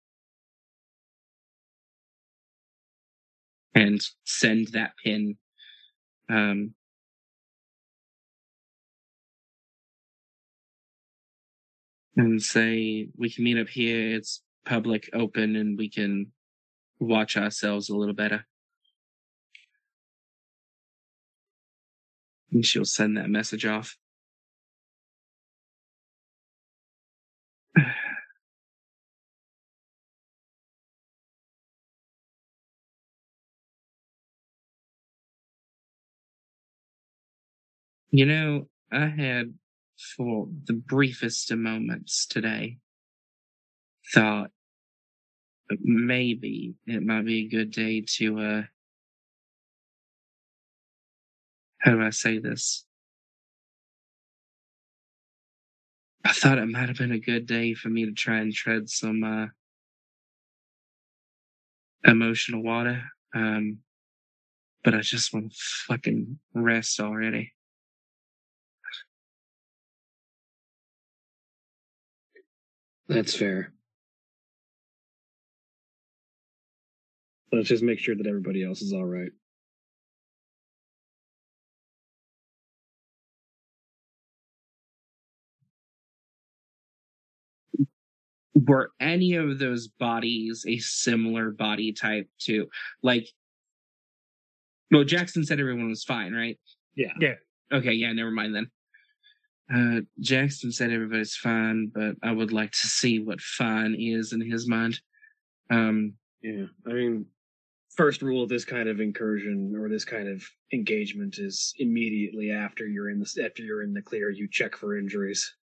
And send that pin. Um and say we can meet up here, it's public open and we can watch ourselves a little better. And she'll send that message off. You know, I had for the briefest of moments today thought maybe it might be a good day to uh how do I say this? I thought it might have been a good day for me to try and tread some uh emotional water. Um but I just want to fucking rest already. That's fair. Let's just make sure that everybody else is all right. were any of those bodies a similar body type to like well jackson said everyone was fine right Yeah. Yeah. okay yeah never mind then uh jackson said everybody's fine but i would like to see what fine is in his mind um Yeah. I mean, first rule of this kind of incursion or this kind of engagement is immediately after you're in the after you're in the clear, you check for injuries,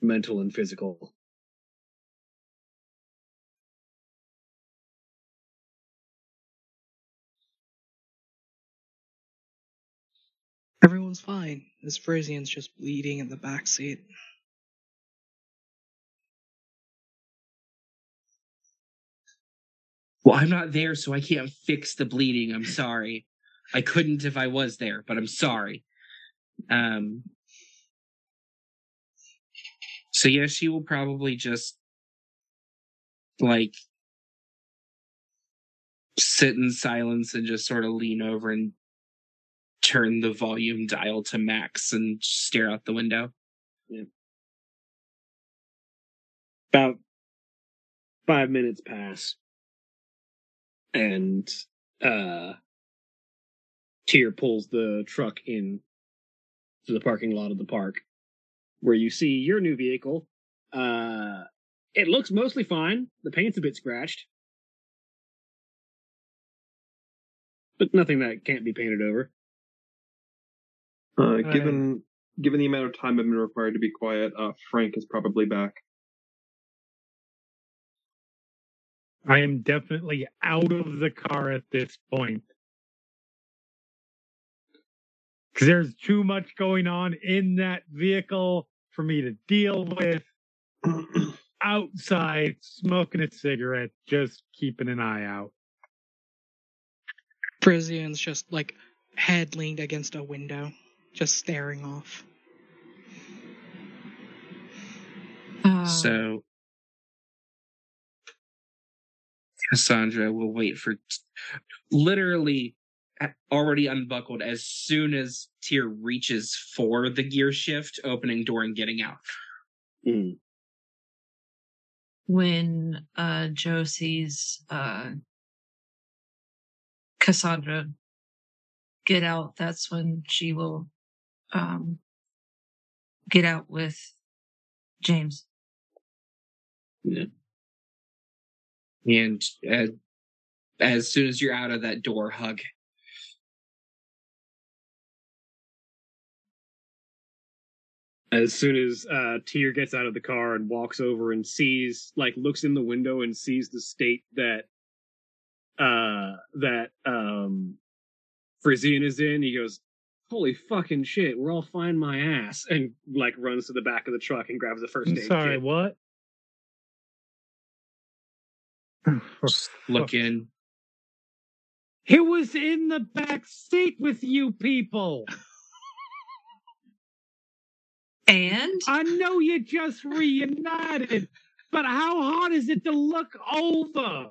mental and physical. Everyone's fine. This Frisian's just bleeding in the back seat. well i'm not there so i can't fix the bleeding i'm sorry i couldn't if i was there but i'm sorry um so yeah she will probably just like sit in silence and just sort of lean over and turn the volume dial to max and stare out the window Yeah. About five minutes pass, and uh, Tyr pulls the truck in to the parking lot of the park, where you see your new vehicle. Uh, it looks mostly fine. The paint's a bit scratched. but nothing that can't be painted over. Uh, given given the amount of time I've been required to be quiet, uh, Frank is probably back. I am definitely out of the car at this point. Because there's too much going on in that vehicle for me to deal with. *clears throat* Outside, smoking a cigarette, just keeping an eye out. Frisian's just like head leaned against a window, just staring off. Uh, So Cassandra will wait for literally already unbuckled as soon as Tyr reaches for the gear shift, opening door and getting out. Mm. when uh Jo sees uh Cassandra get out, that's when she will um get out with James. Yeah. And as, as soon as you're out of that door, hug. As soon as uh, Tyr gets out of the car and walks over and sees, like, looks in the window and sees the state that uh that um Frisian is in, he goes, "Holy fucking shit, we're all fine my ass," and like runs to the back of the truck and grabs the 1st I'm aid sorry, kit. what? *laughs* Just look in. He was in the back seat with you people. And I know you just reunited, but how hard is it to look over?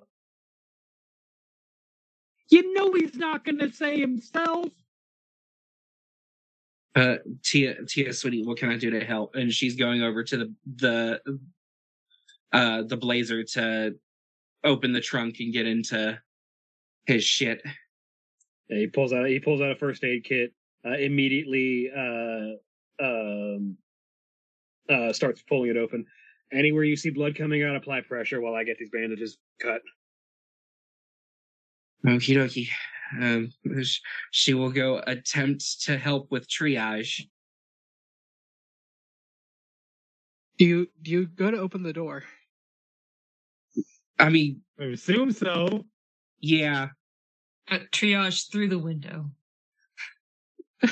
You know he's not going to say himself. Uh, Tyr, Tyr, sweetie, what can I do to help? And she's going over to the the uh the blazer to open the trunk and get into his shit. Yeah, he pulls out he pulls out a first aid kit. Uh, immediately uh, um, uh, starts pulling it open. Anywhere you see blood coming out, apply pressure while I get these bandages cut. Okie dokie. Um, she will go attempt to help with triage. Do you do you go to open the door? I mean, I assume so. yeah. uh, triage through the window. *laughs*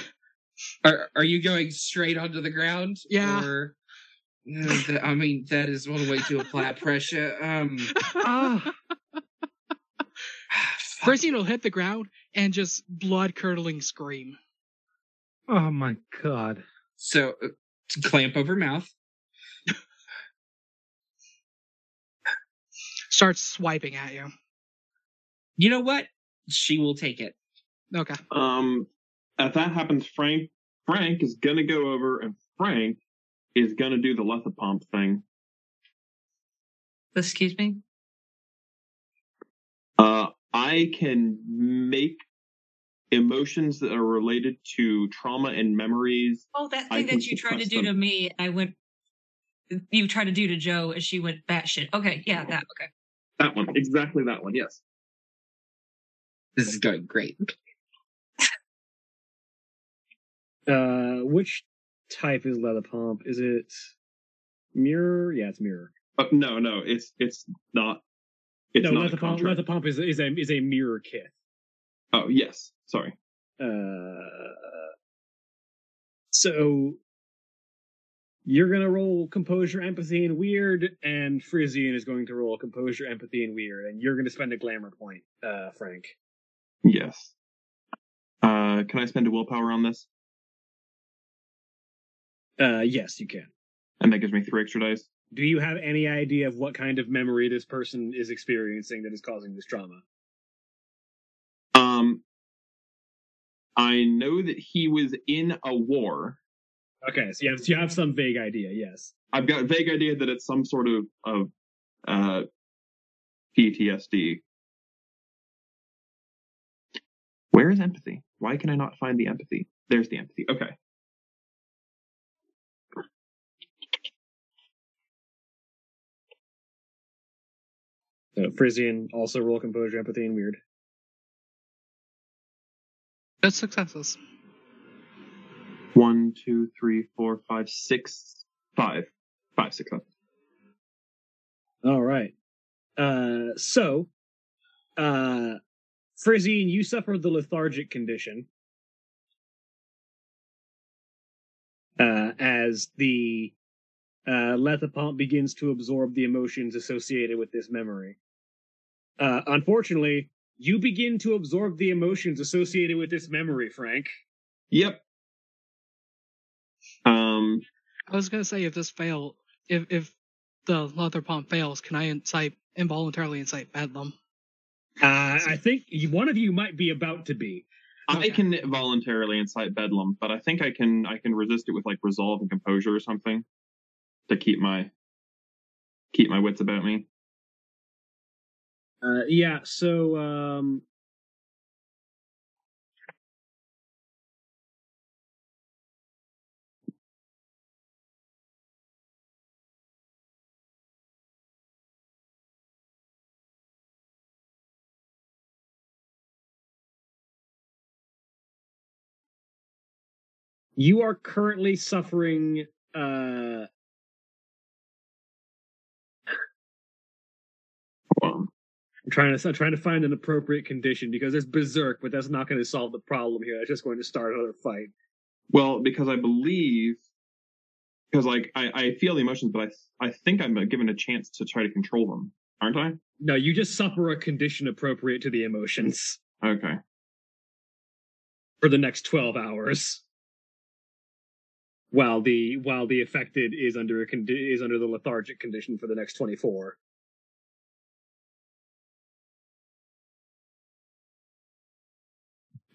Are are you going straight onto the ground? Yeah. Or, Uh, th- I mean, that is one way to apply *laughs* pressure. Um, Ah, fuck. Frisian will hit the ground and just blood curdling scream. oh my god. so uh, clamp over mouth. Starts swiping at you. You know what? She will take it. Okay. Um, if that happens, Frank Frank is gonna go over and Frank is gonna do the Lethipomp thing. Excuse me? Uh, I can make emotions that are related to trauma and memories. Oh, that thing that you tried to suppress do to me, I went. You tried to do to Jo, and she went batshit. Okay, yeah, that. Okay. That one, exactly that one. Yes. This is going great. *laughs* Uh, which type is Lethipomp? Is it mirror? Yeah, it's mirror. Uh, no, no, it's it's not. It's no, not leather a pump. contract. Leather pump is is a is a mirror kit. Oh yes, sorry. Uh, so you're gonna roll composure, empathy, and weird, and Frisian is going to roll composure, empathy, and weird, and you're gonna spend a glamour point, uh, Frank. Yes. Uh, can I spend a willpower on this? Uh, yes, you can. And that gives me three extra dice. Do you have any idea of what kind of memory this person is experiencing that is causing this trauma? Um, I know that he was in a war. Okay, so you have you have some vague idea, yes. I've got a vague idea that it's some sort of of uh, PTSD. Where is empathy? Why can I not find the empathy? There's the empathy. Okay. So Frisian also roll composure, empathy, and weird. That's successes. One, two, three, four, five, six, five, five successes. All right. Uh, so, uh, Frisian, you suffered the lethargic condition. Uh, as the uh, Lethipomp begins to absorb the emotions associated with this memory. Uh, unfortunately, you begin to absorb the emotions associated with this memory, Frank. Yep. Um, I was gonna say if this fail, if if the Lethipomp fails, can I incite involuntarily incite bedlam? Uh, I think one of you might be about to be. I can voluntarily incite bedlam, but I think I can I can resist it with like resolve and composure or something to keep my keep my wits about me. Uh, yeah, so um, you are currently suffering uh Um, I'm trying to I'm trying to find an appropriate condition because there's berserk, but that's not going to solve the problem here. That's just going to start another fight. well, because I believe because like I, I feel the emotions, but I I think I'm given a chance to try to control them, aren't I? No, you just suffer a condition appropriate to the emotions Okay. for the next 12 hours. While the while the affected is under a condi- is under the lethargic condition for the next 24.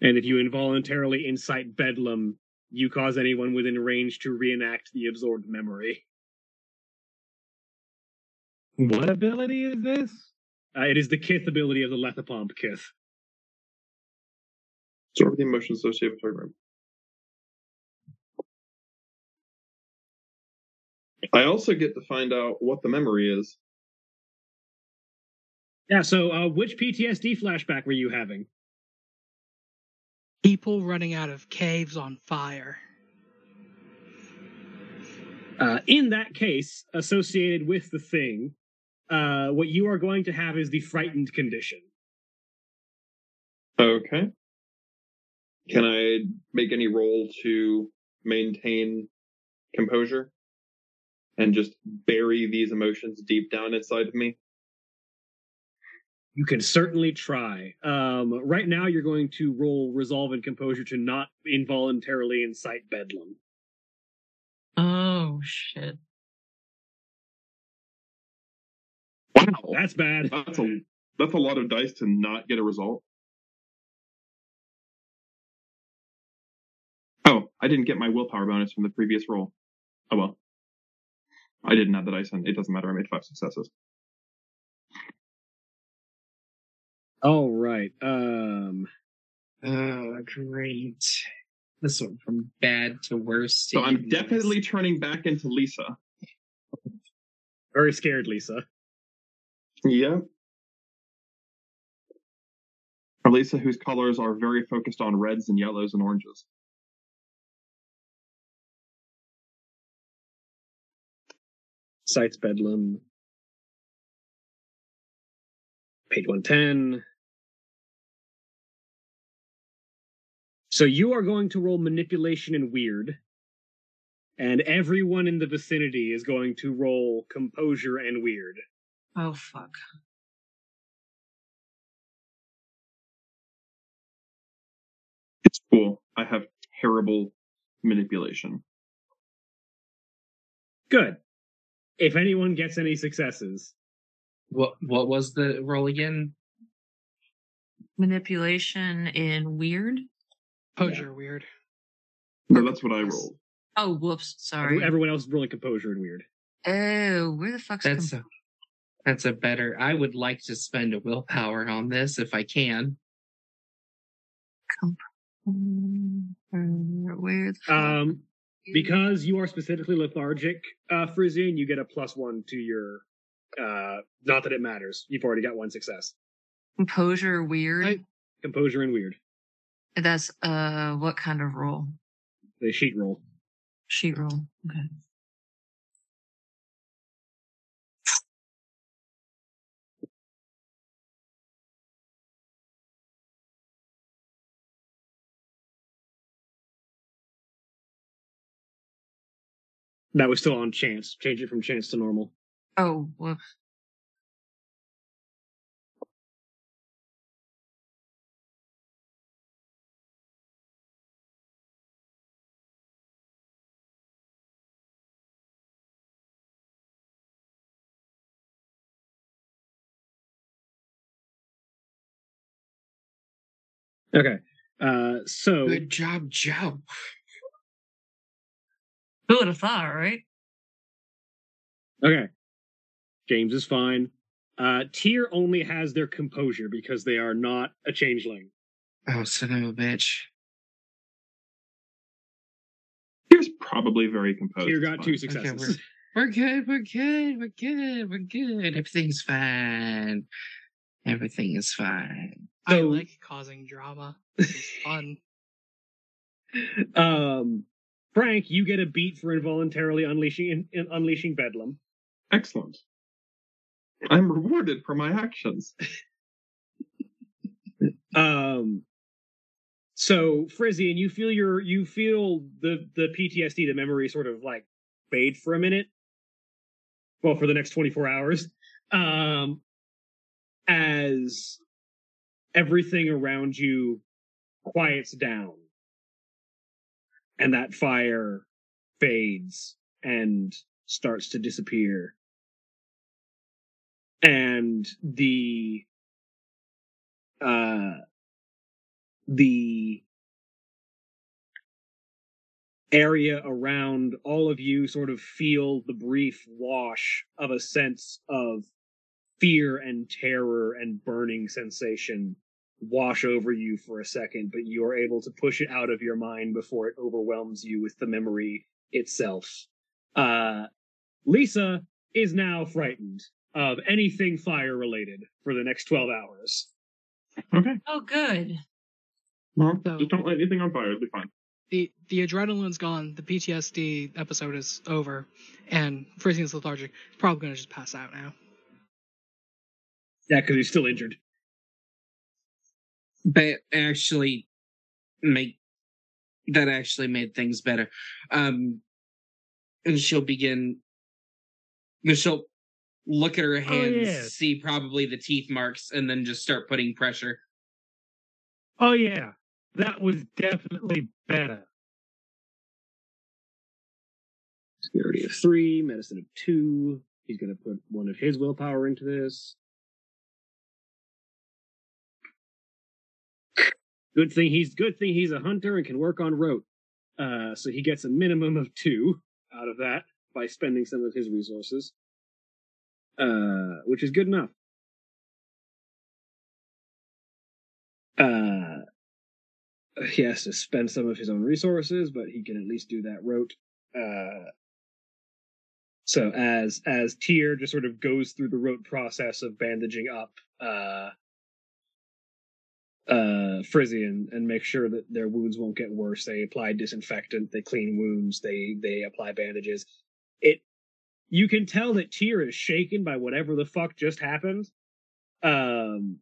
And if you involuntarily incite bedlam, you cause anyone within range to reenact the absorbed memory. What ability is this? Uh, it is the Kith ability of the Lethipomp Kith. Absorb the emotions associated with her. I also get to find out what the memory is. Yeah, so uh, which PTSD flashback were you having? People running out of caves on fire. Uh, in that case, associated with the thing, uh, what you are going to have is the frightened condition. Okay. Can I make any roll to maintain composure and just bury these emotions deep down inside of me? You can certainly try. Um, right now, you're going to roll resolve and composure to not involuntarily incite bedlam. Oh shit. Wow, That's bad. that's a that's a lot of dice to not get a result. Oh, I didn't get my willpower bonus from the previous roll. Oh well. I didn't have the dice in. It doesn't matter. I made five successes. All right. Um, Oh, great. This one from bad to worse. to So I'm definitely turning back into Lisa. very scared, Lisa. Yeah. Or Lisa, whose colors are very focused on reds and yellows and oranges. Sites bedlam. Page 110. So you are going to roll manipulation and weird. And everyone in the vicinity is going to roll composure and weird. Oh fuck. It's cool. I have terrible manipulation. Good. If anyone gets any successes, What what was the roll again? Manipulation in weird. Posure weird. No, that's what I rolled. Oh, whoops. Sorry. everyone else is rolling composure and weird. Oh, where the fuck's That's com- a that's a better. I would like to spend a willpower on this if I can. where the fuck? Um, because you are specifically lethargic, uh, Frisian, you get a plus one to your. Uh, not that it matters. You've already got one success. composure weird. I- Composure and weird. That's uh, what kind of roll? The sheet roll. Sheet roll. Okay. That was still on chance. Change it from chance to normal. Oh, whoops. Okay. Uh, so Good job, Jo. Who would have thought, right? okay, James is fine. Uh, Tyr only has their composure because they are not a changeling. Oh, son of a bitch. Here's probably very composed. Tyr got fine. two Okay, successes. we're, we're good, we're good, we're good, we're good. Everything's fine. Everything is fine. I So- like causing drama. This is fun. *laughs* um, Frank, you get a beat for involuntarily unleashing in, unleashing Bedlam. Excellent. I'm rewarded for my actions. *laughs* Um, so Frizzy, and you feel your you feel the the PTSD, the memory, sort of like fade for a minute. Well, for the next twenty four hours, um, as everything around you quiets down, and that fire fades and starts to disappear, and the uh the area around all of you sort of feel the brief wash of a sense of fear and terror and burning sensation wash over you for a second, but you're able to push it out of your mind before it overwhelms you with the memory itself. Uh, Lisa is now frightened of anything fire related for the next 12 hours. Okay. Oh, good. Well, So- just don't light anything on fire. It'll be fine. The the adrenaline's gone. The PTSD episode is over, and Frizzy is lethargic. He's probably gonna just pass out now. Yeah, because he's still injured. That actually make that actually made things better. Um, and she'll begin. She'll look at her hands, yeah. see probably the teeth marks, and then just start putting pressure. Oh yeah, that was definitely better. Security of three, medicine of two. He's going to put one of his willpower into this. Good thing he's good thing he's a hunter and can work on rote. Uh, so he gets a minimum of two out of that by spending some of his resources, uh, which is good enough. Uh, he has to spend some of his own resources, but he can at least do that rote. Uh, so as as Tyr just sort of goes through the rote process of bandaging up uh uh Frizzy and, and make sure that their wounds won't get worse. They apply disinfectant, they clean wounds, they they apply bandages. It you can tell that Tyr is shaken by whatever the fuck just happened. Um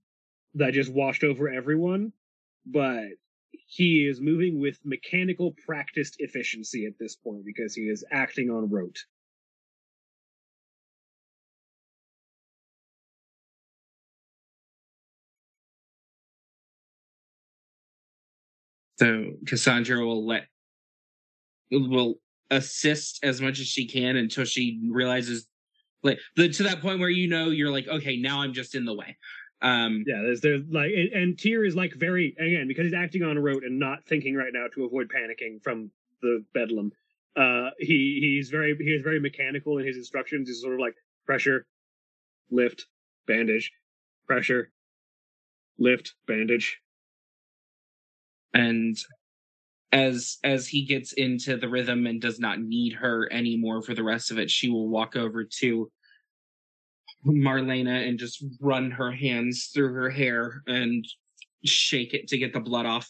that just washed over everyone, but he is moving with mechanical practiced efficiency at this point because he is acting on rote. So Cassandra will let will assist as much as she can until she realizes like the, to that point where you know you're like okay now I'm just in the way. Um, Yeah, there's there's like and, and Tyr is like very again because he's acting on a rote and not thinking right now to avoid panicking from the bedlam. Uh, he he's very he is very mechanical in his instructions. He's sort of like pressure, lift, bandage, pressure, lift, bandage. and as as he gets into the rhythm and does not need her anymore for the rest of it, she will walk over to Marlena and just run her hands through her hair and shake it to get the blood off.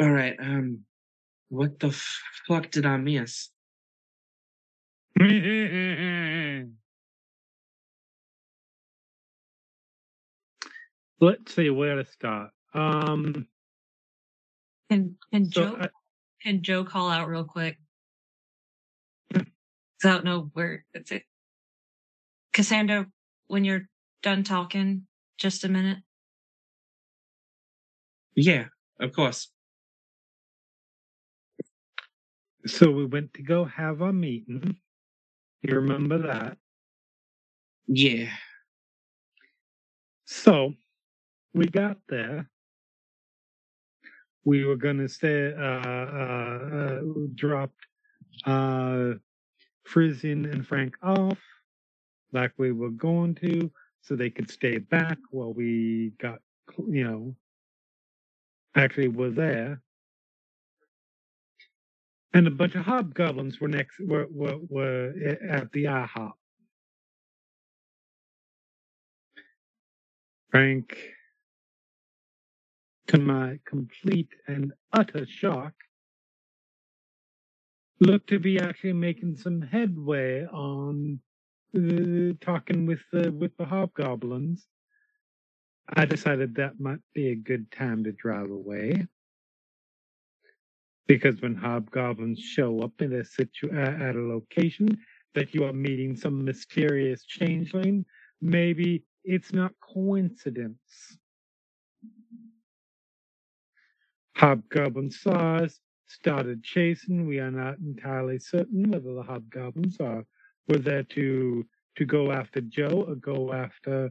All right. Um, what the fuck did I miss? *laughs* Let's see where to start. Um, Can can so Jo I, can Jo call out real quick? Mm. 'Cause I don't know where it's it. Cassandra, when you're done talking, just a minute. Yeah, of course. so we went to go have a meeting. You remember that? Yeah. So we got there. We were gonna stay, uh, uh, uh dropped, uh, and Frank off like we were going to, so they could stay back while we got, you know, actually were there. And a bunch of hobgoblins were next, were, were, were at the IHOP. Frank, to my complete and utter shock, looked to be actually making some headway on uh, talking with the with the hobgoblins. I decided that might be a good time to drive away. Because when hobgoblins show up in a situ- uh, at a location that you are meeting some mysterious changeling, maybe it's not coincidence. Hobgoblin saw us, started chasing. We are not entirely certain whether the hobgoblins are were there to to go after Jo or go after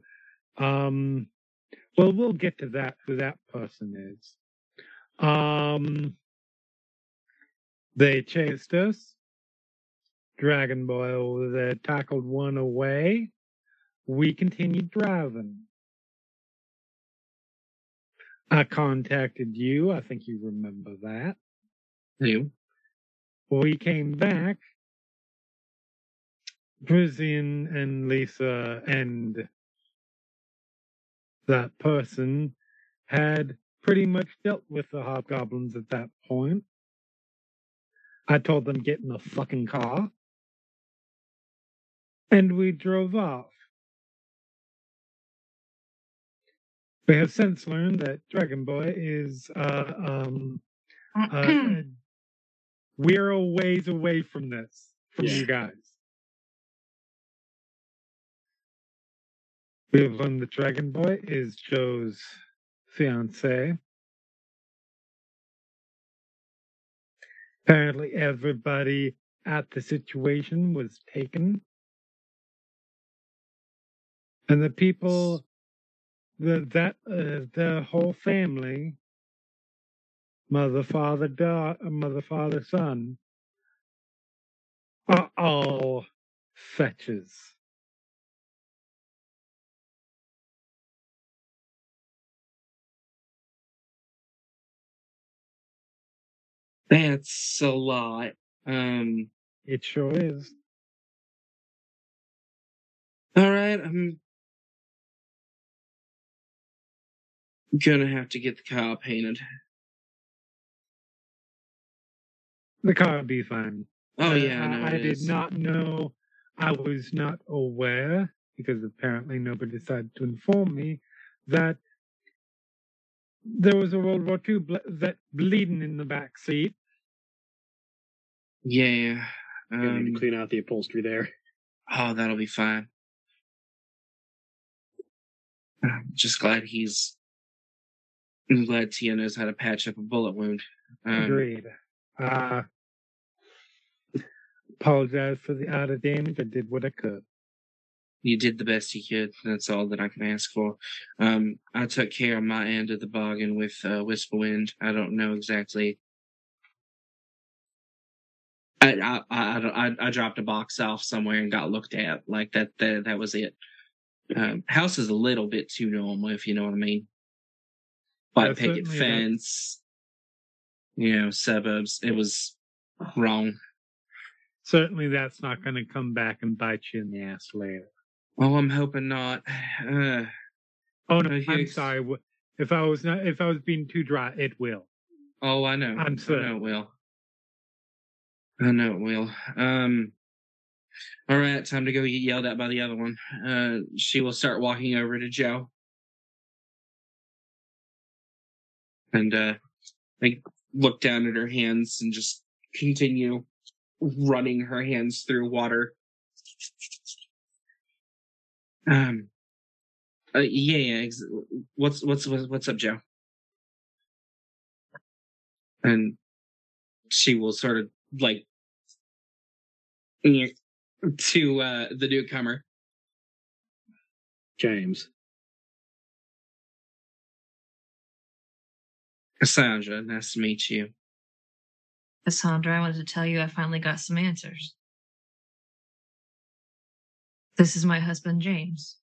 um well we'll get to that who that person is. Um they chased us. Dragon Boy over there tackled one away. We continued driving. I contacted you. I think you remember that. You. We came back. Frisian and Lisa and that person had pretty much dealt with the hobgoblins at that point. I told them get in the fucking car. And we drove off. We have since learned that Dragon Boy is uh um uh, we're a ways away from this, from Yeah. you guys. We have learned that Dragon Boy is Jo's fiance. Apparently, everybody at the situation was taken. And the people, the, that, uh, the whole family, mother, father, daughter, mother, father, son, are all fetches. That's a lot. Um. It sure is. All right. I'm gonna have to get the car painted. The car will be fine. Oh yeah, I know I, it did not know. I was not aware because apparently nobody decided to inform me that there was a World War II ble- vet bleeding in the back seat. Yeah. You're gonna need Um, to clean out the upholstery there. oh, that'll be fine. I'm just glad he's. I'm glad Tyr knows how to patch up a bullet wound. Um, Agreed. Uh, apologize for the out of damage. I did what I could. you did the best you could. That's all that I can ask for. Um, I took care of my end of the bargain with uh, Whisperwind. I don't know exactly. I, I I I I dropped a box off somewhere and got looked at. Like that that that was it. Um, house is a little bit too normal, if you know what I mean. White picket that- fence, you know, suburbs. It was wrong. Certainly, that's not going to come back and bite you in the ass later. Oh, I'm hoping not. Uh, *sighs* Oh no, I'm sorry. If I was not, if I was being too dry, it will. Oh, I know. I'm I know it will. I know it will. Um. All right, time to go get yelled at by the other one. Uh, she will start walking over to Jo, and uh, like look down at her hands and just continue running her hands through water. Um. Uh, yeah, yeah. Ex- what's what's what's up, Jo? And she will sort of like to uh the newcomer. James. Cassandra, nice to meet you. Cassandra, I wanted to tell you I finally got some answers. This is my husband, James.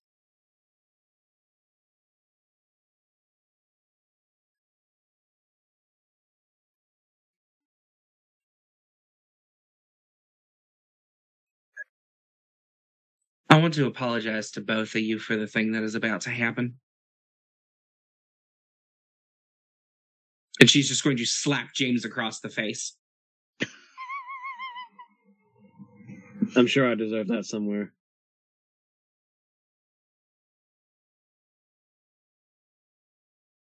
I want to apologize to both of you for the thing that is about to happen. And she's just going to slap James across the face. I'm sure I deserve that somewhere.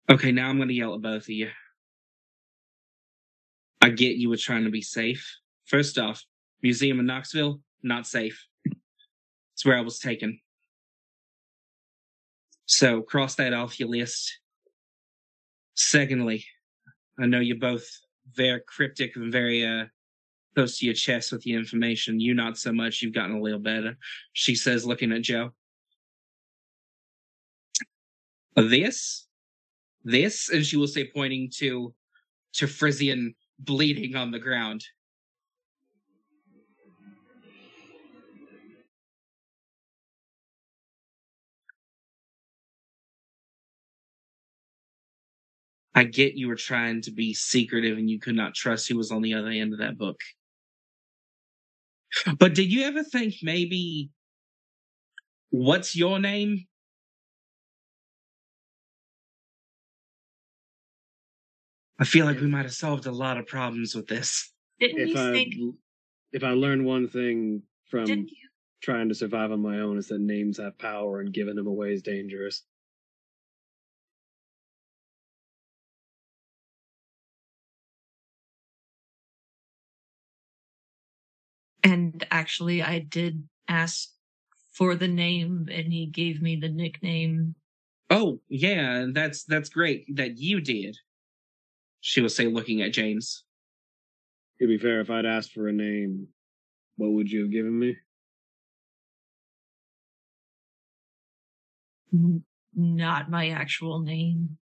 Okay, now I'm going to yell at both of you. I get you were trying to be safe. First off, museum in Knoxville, not safe. It's where I was taken. So cross that off your list. Secondly, I know you're both very cryptic and very uh close to your chest with the information. You not so much. You've gotten a little better. She says, looking at Jo. This, this, and she will say, pointing to to Frisian bleeding on the ground. I get you were trying to be secretive and you could not trust who was on the other end of that book. But did you ever think maybe what's your name? I feel like we might have solved a lot of problems with this. Didn't If you I think? if I learned one thing from trying to survive on my own is that names have power and giving them away is dangerous. And actually, I did ask for the name, and he gave me the nickname. Oh, yeah, that's that's great that you did. She will say looking at James. To be fair, if I'd asked for a name, what would you have given me? Not my actual name.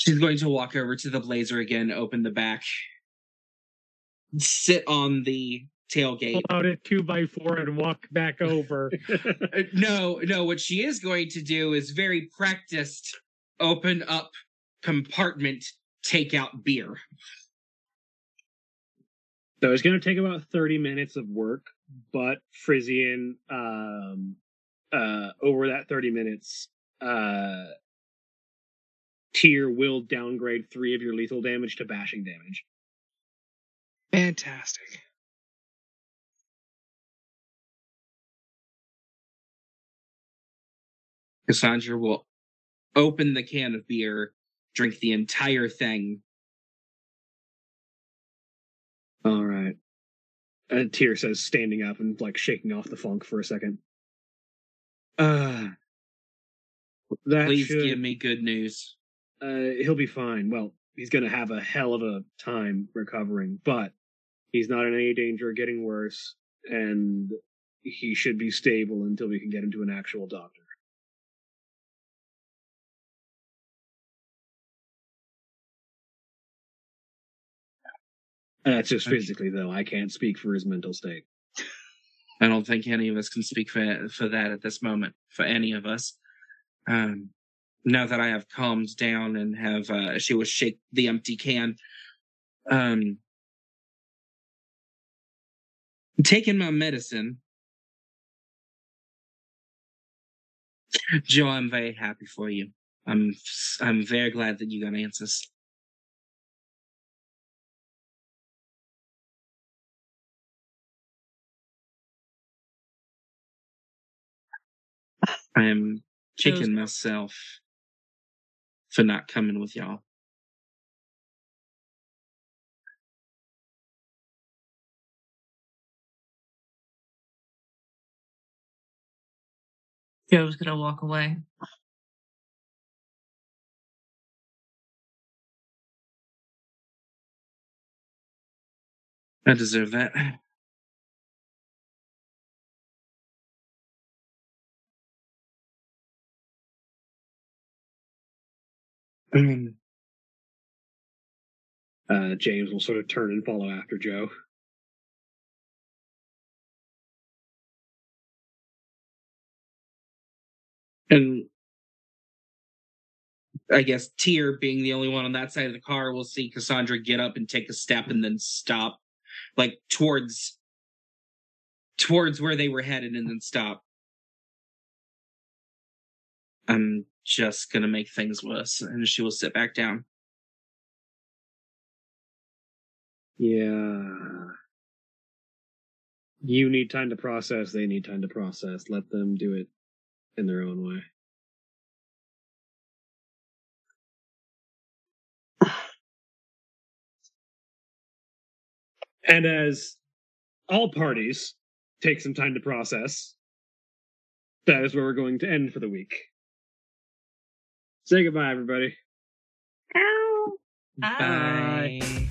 She's going to walk over to the blazer again, open the back, sit on the tailgate. Pull out a two by four and walk back over. *laughs* No, no, what she is going to do is very practiced open up compartment, take out beer. So it's going to take about 30 minutes of work, but Frisian, um, uh, over that 30 minutes, uh, Tyr will downgrade three of your lethal damage to bashing damage. Fantastic. Cassandra will open the can of beer, drink the entire thing. All right. And Tyr says, standing up and like shaking off the funk for a second. Uh, that Please should, give me good news. Uh, he'll be fine. Well, he's going to have a hell of a time recovering, but he's not in any danger of getting worse, and he should be stable until we can get him to an actual doctor. That's just physically, though. I can't speak for his mental state. I don't think any of us can speak for for that at this moment, for any of us. Um, now that I have calmed down and have, uh, she will shake the empty can. Um, taking my medicine. Jo, I'm very happy for you. I'm I'm very glad that you got answers. I am kicking myself for not coming with y'all. Jo's gonna walk away. I deserve that. Um, Uh, James will sort of turn and follow after Jo. and I guess Tyr, being the only one on that side of the car will see Cassandra get up and take a step and then stop, like towards towards where they were headed and then stop. I'm just gonna make things worse, and she will sit back down. Yeah. You need time to process. They need time to process. Let them do it in their own way. *sighs* And as all parties take some time to process, that is where we're going to end for the week. Say goodbye, everybody. Ow. Bye.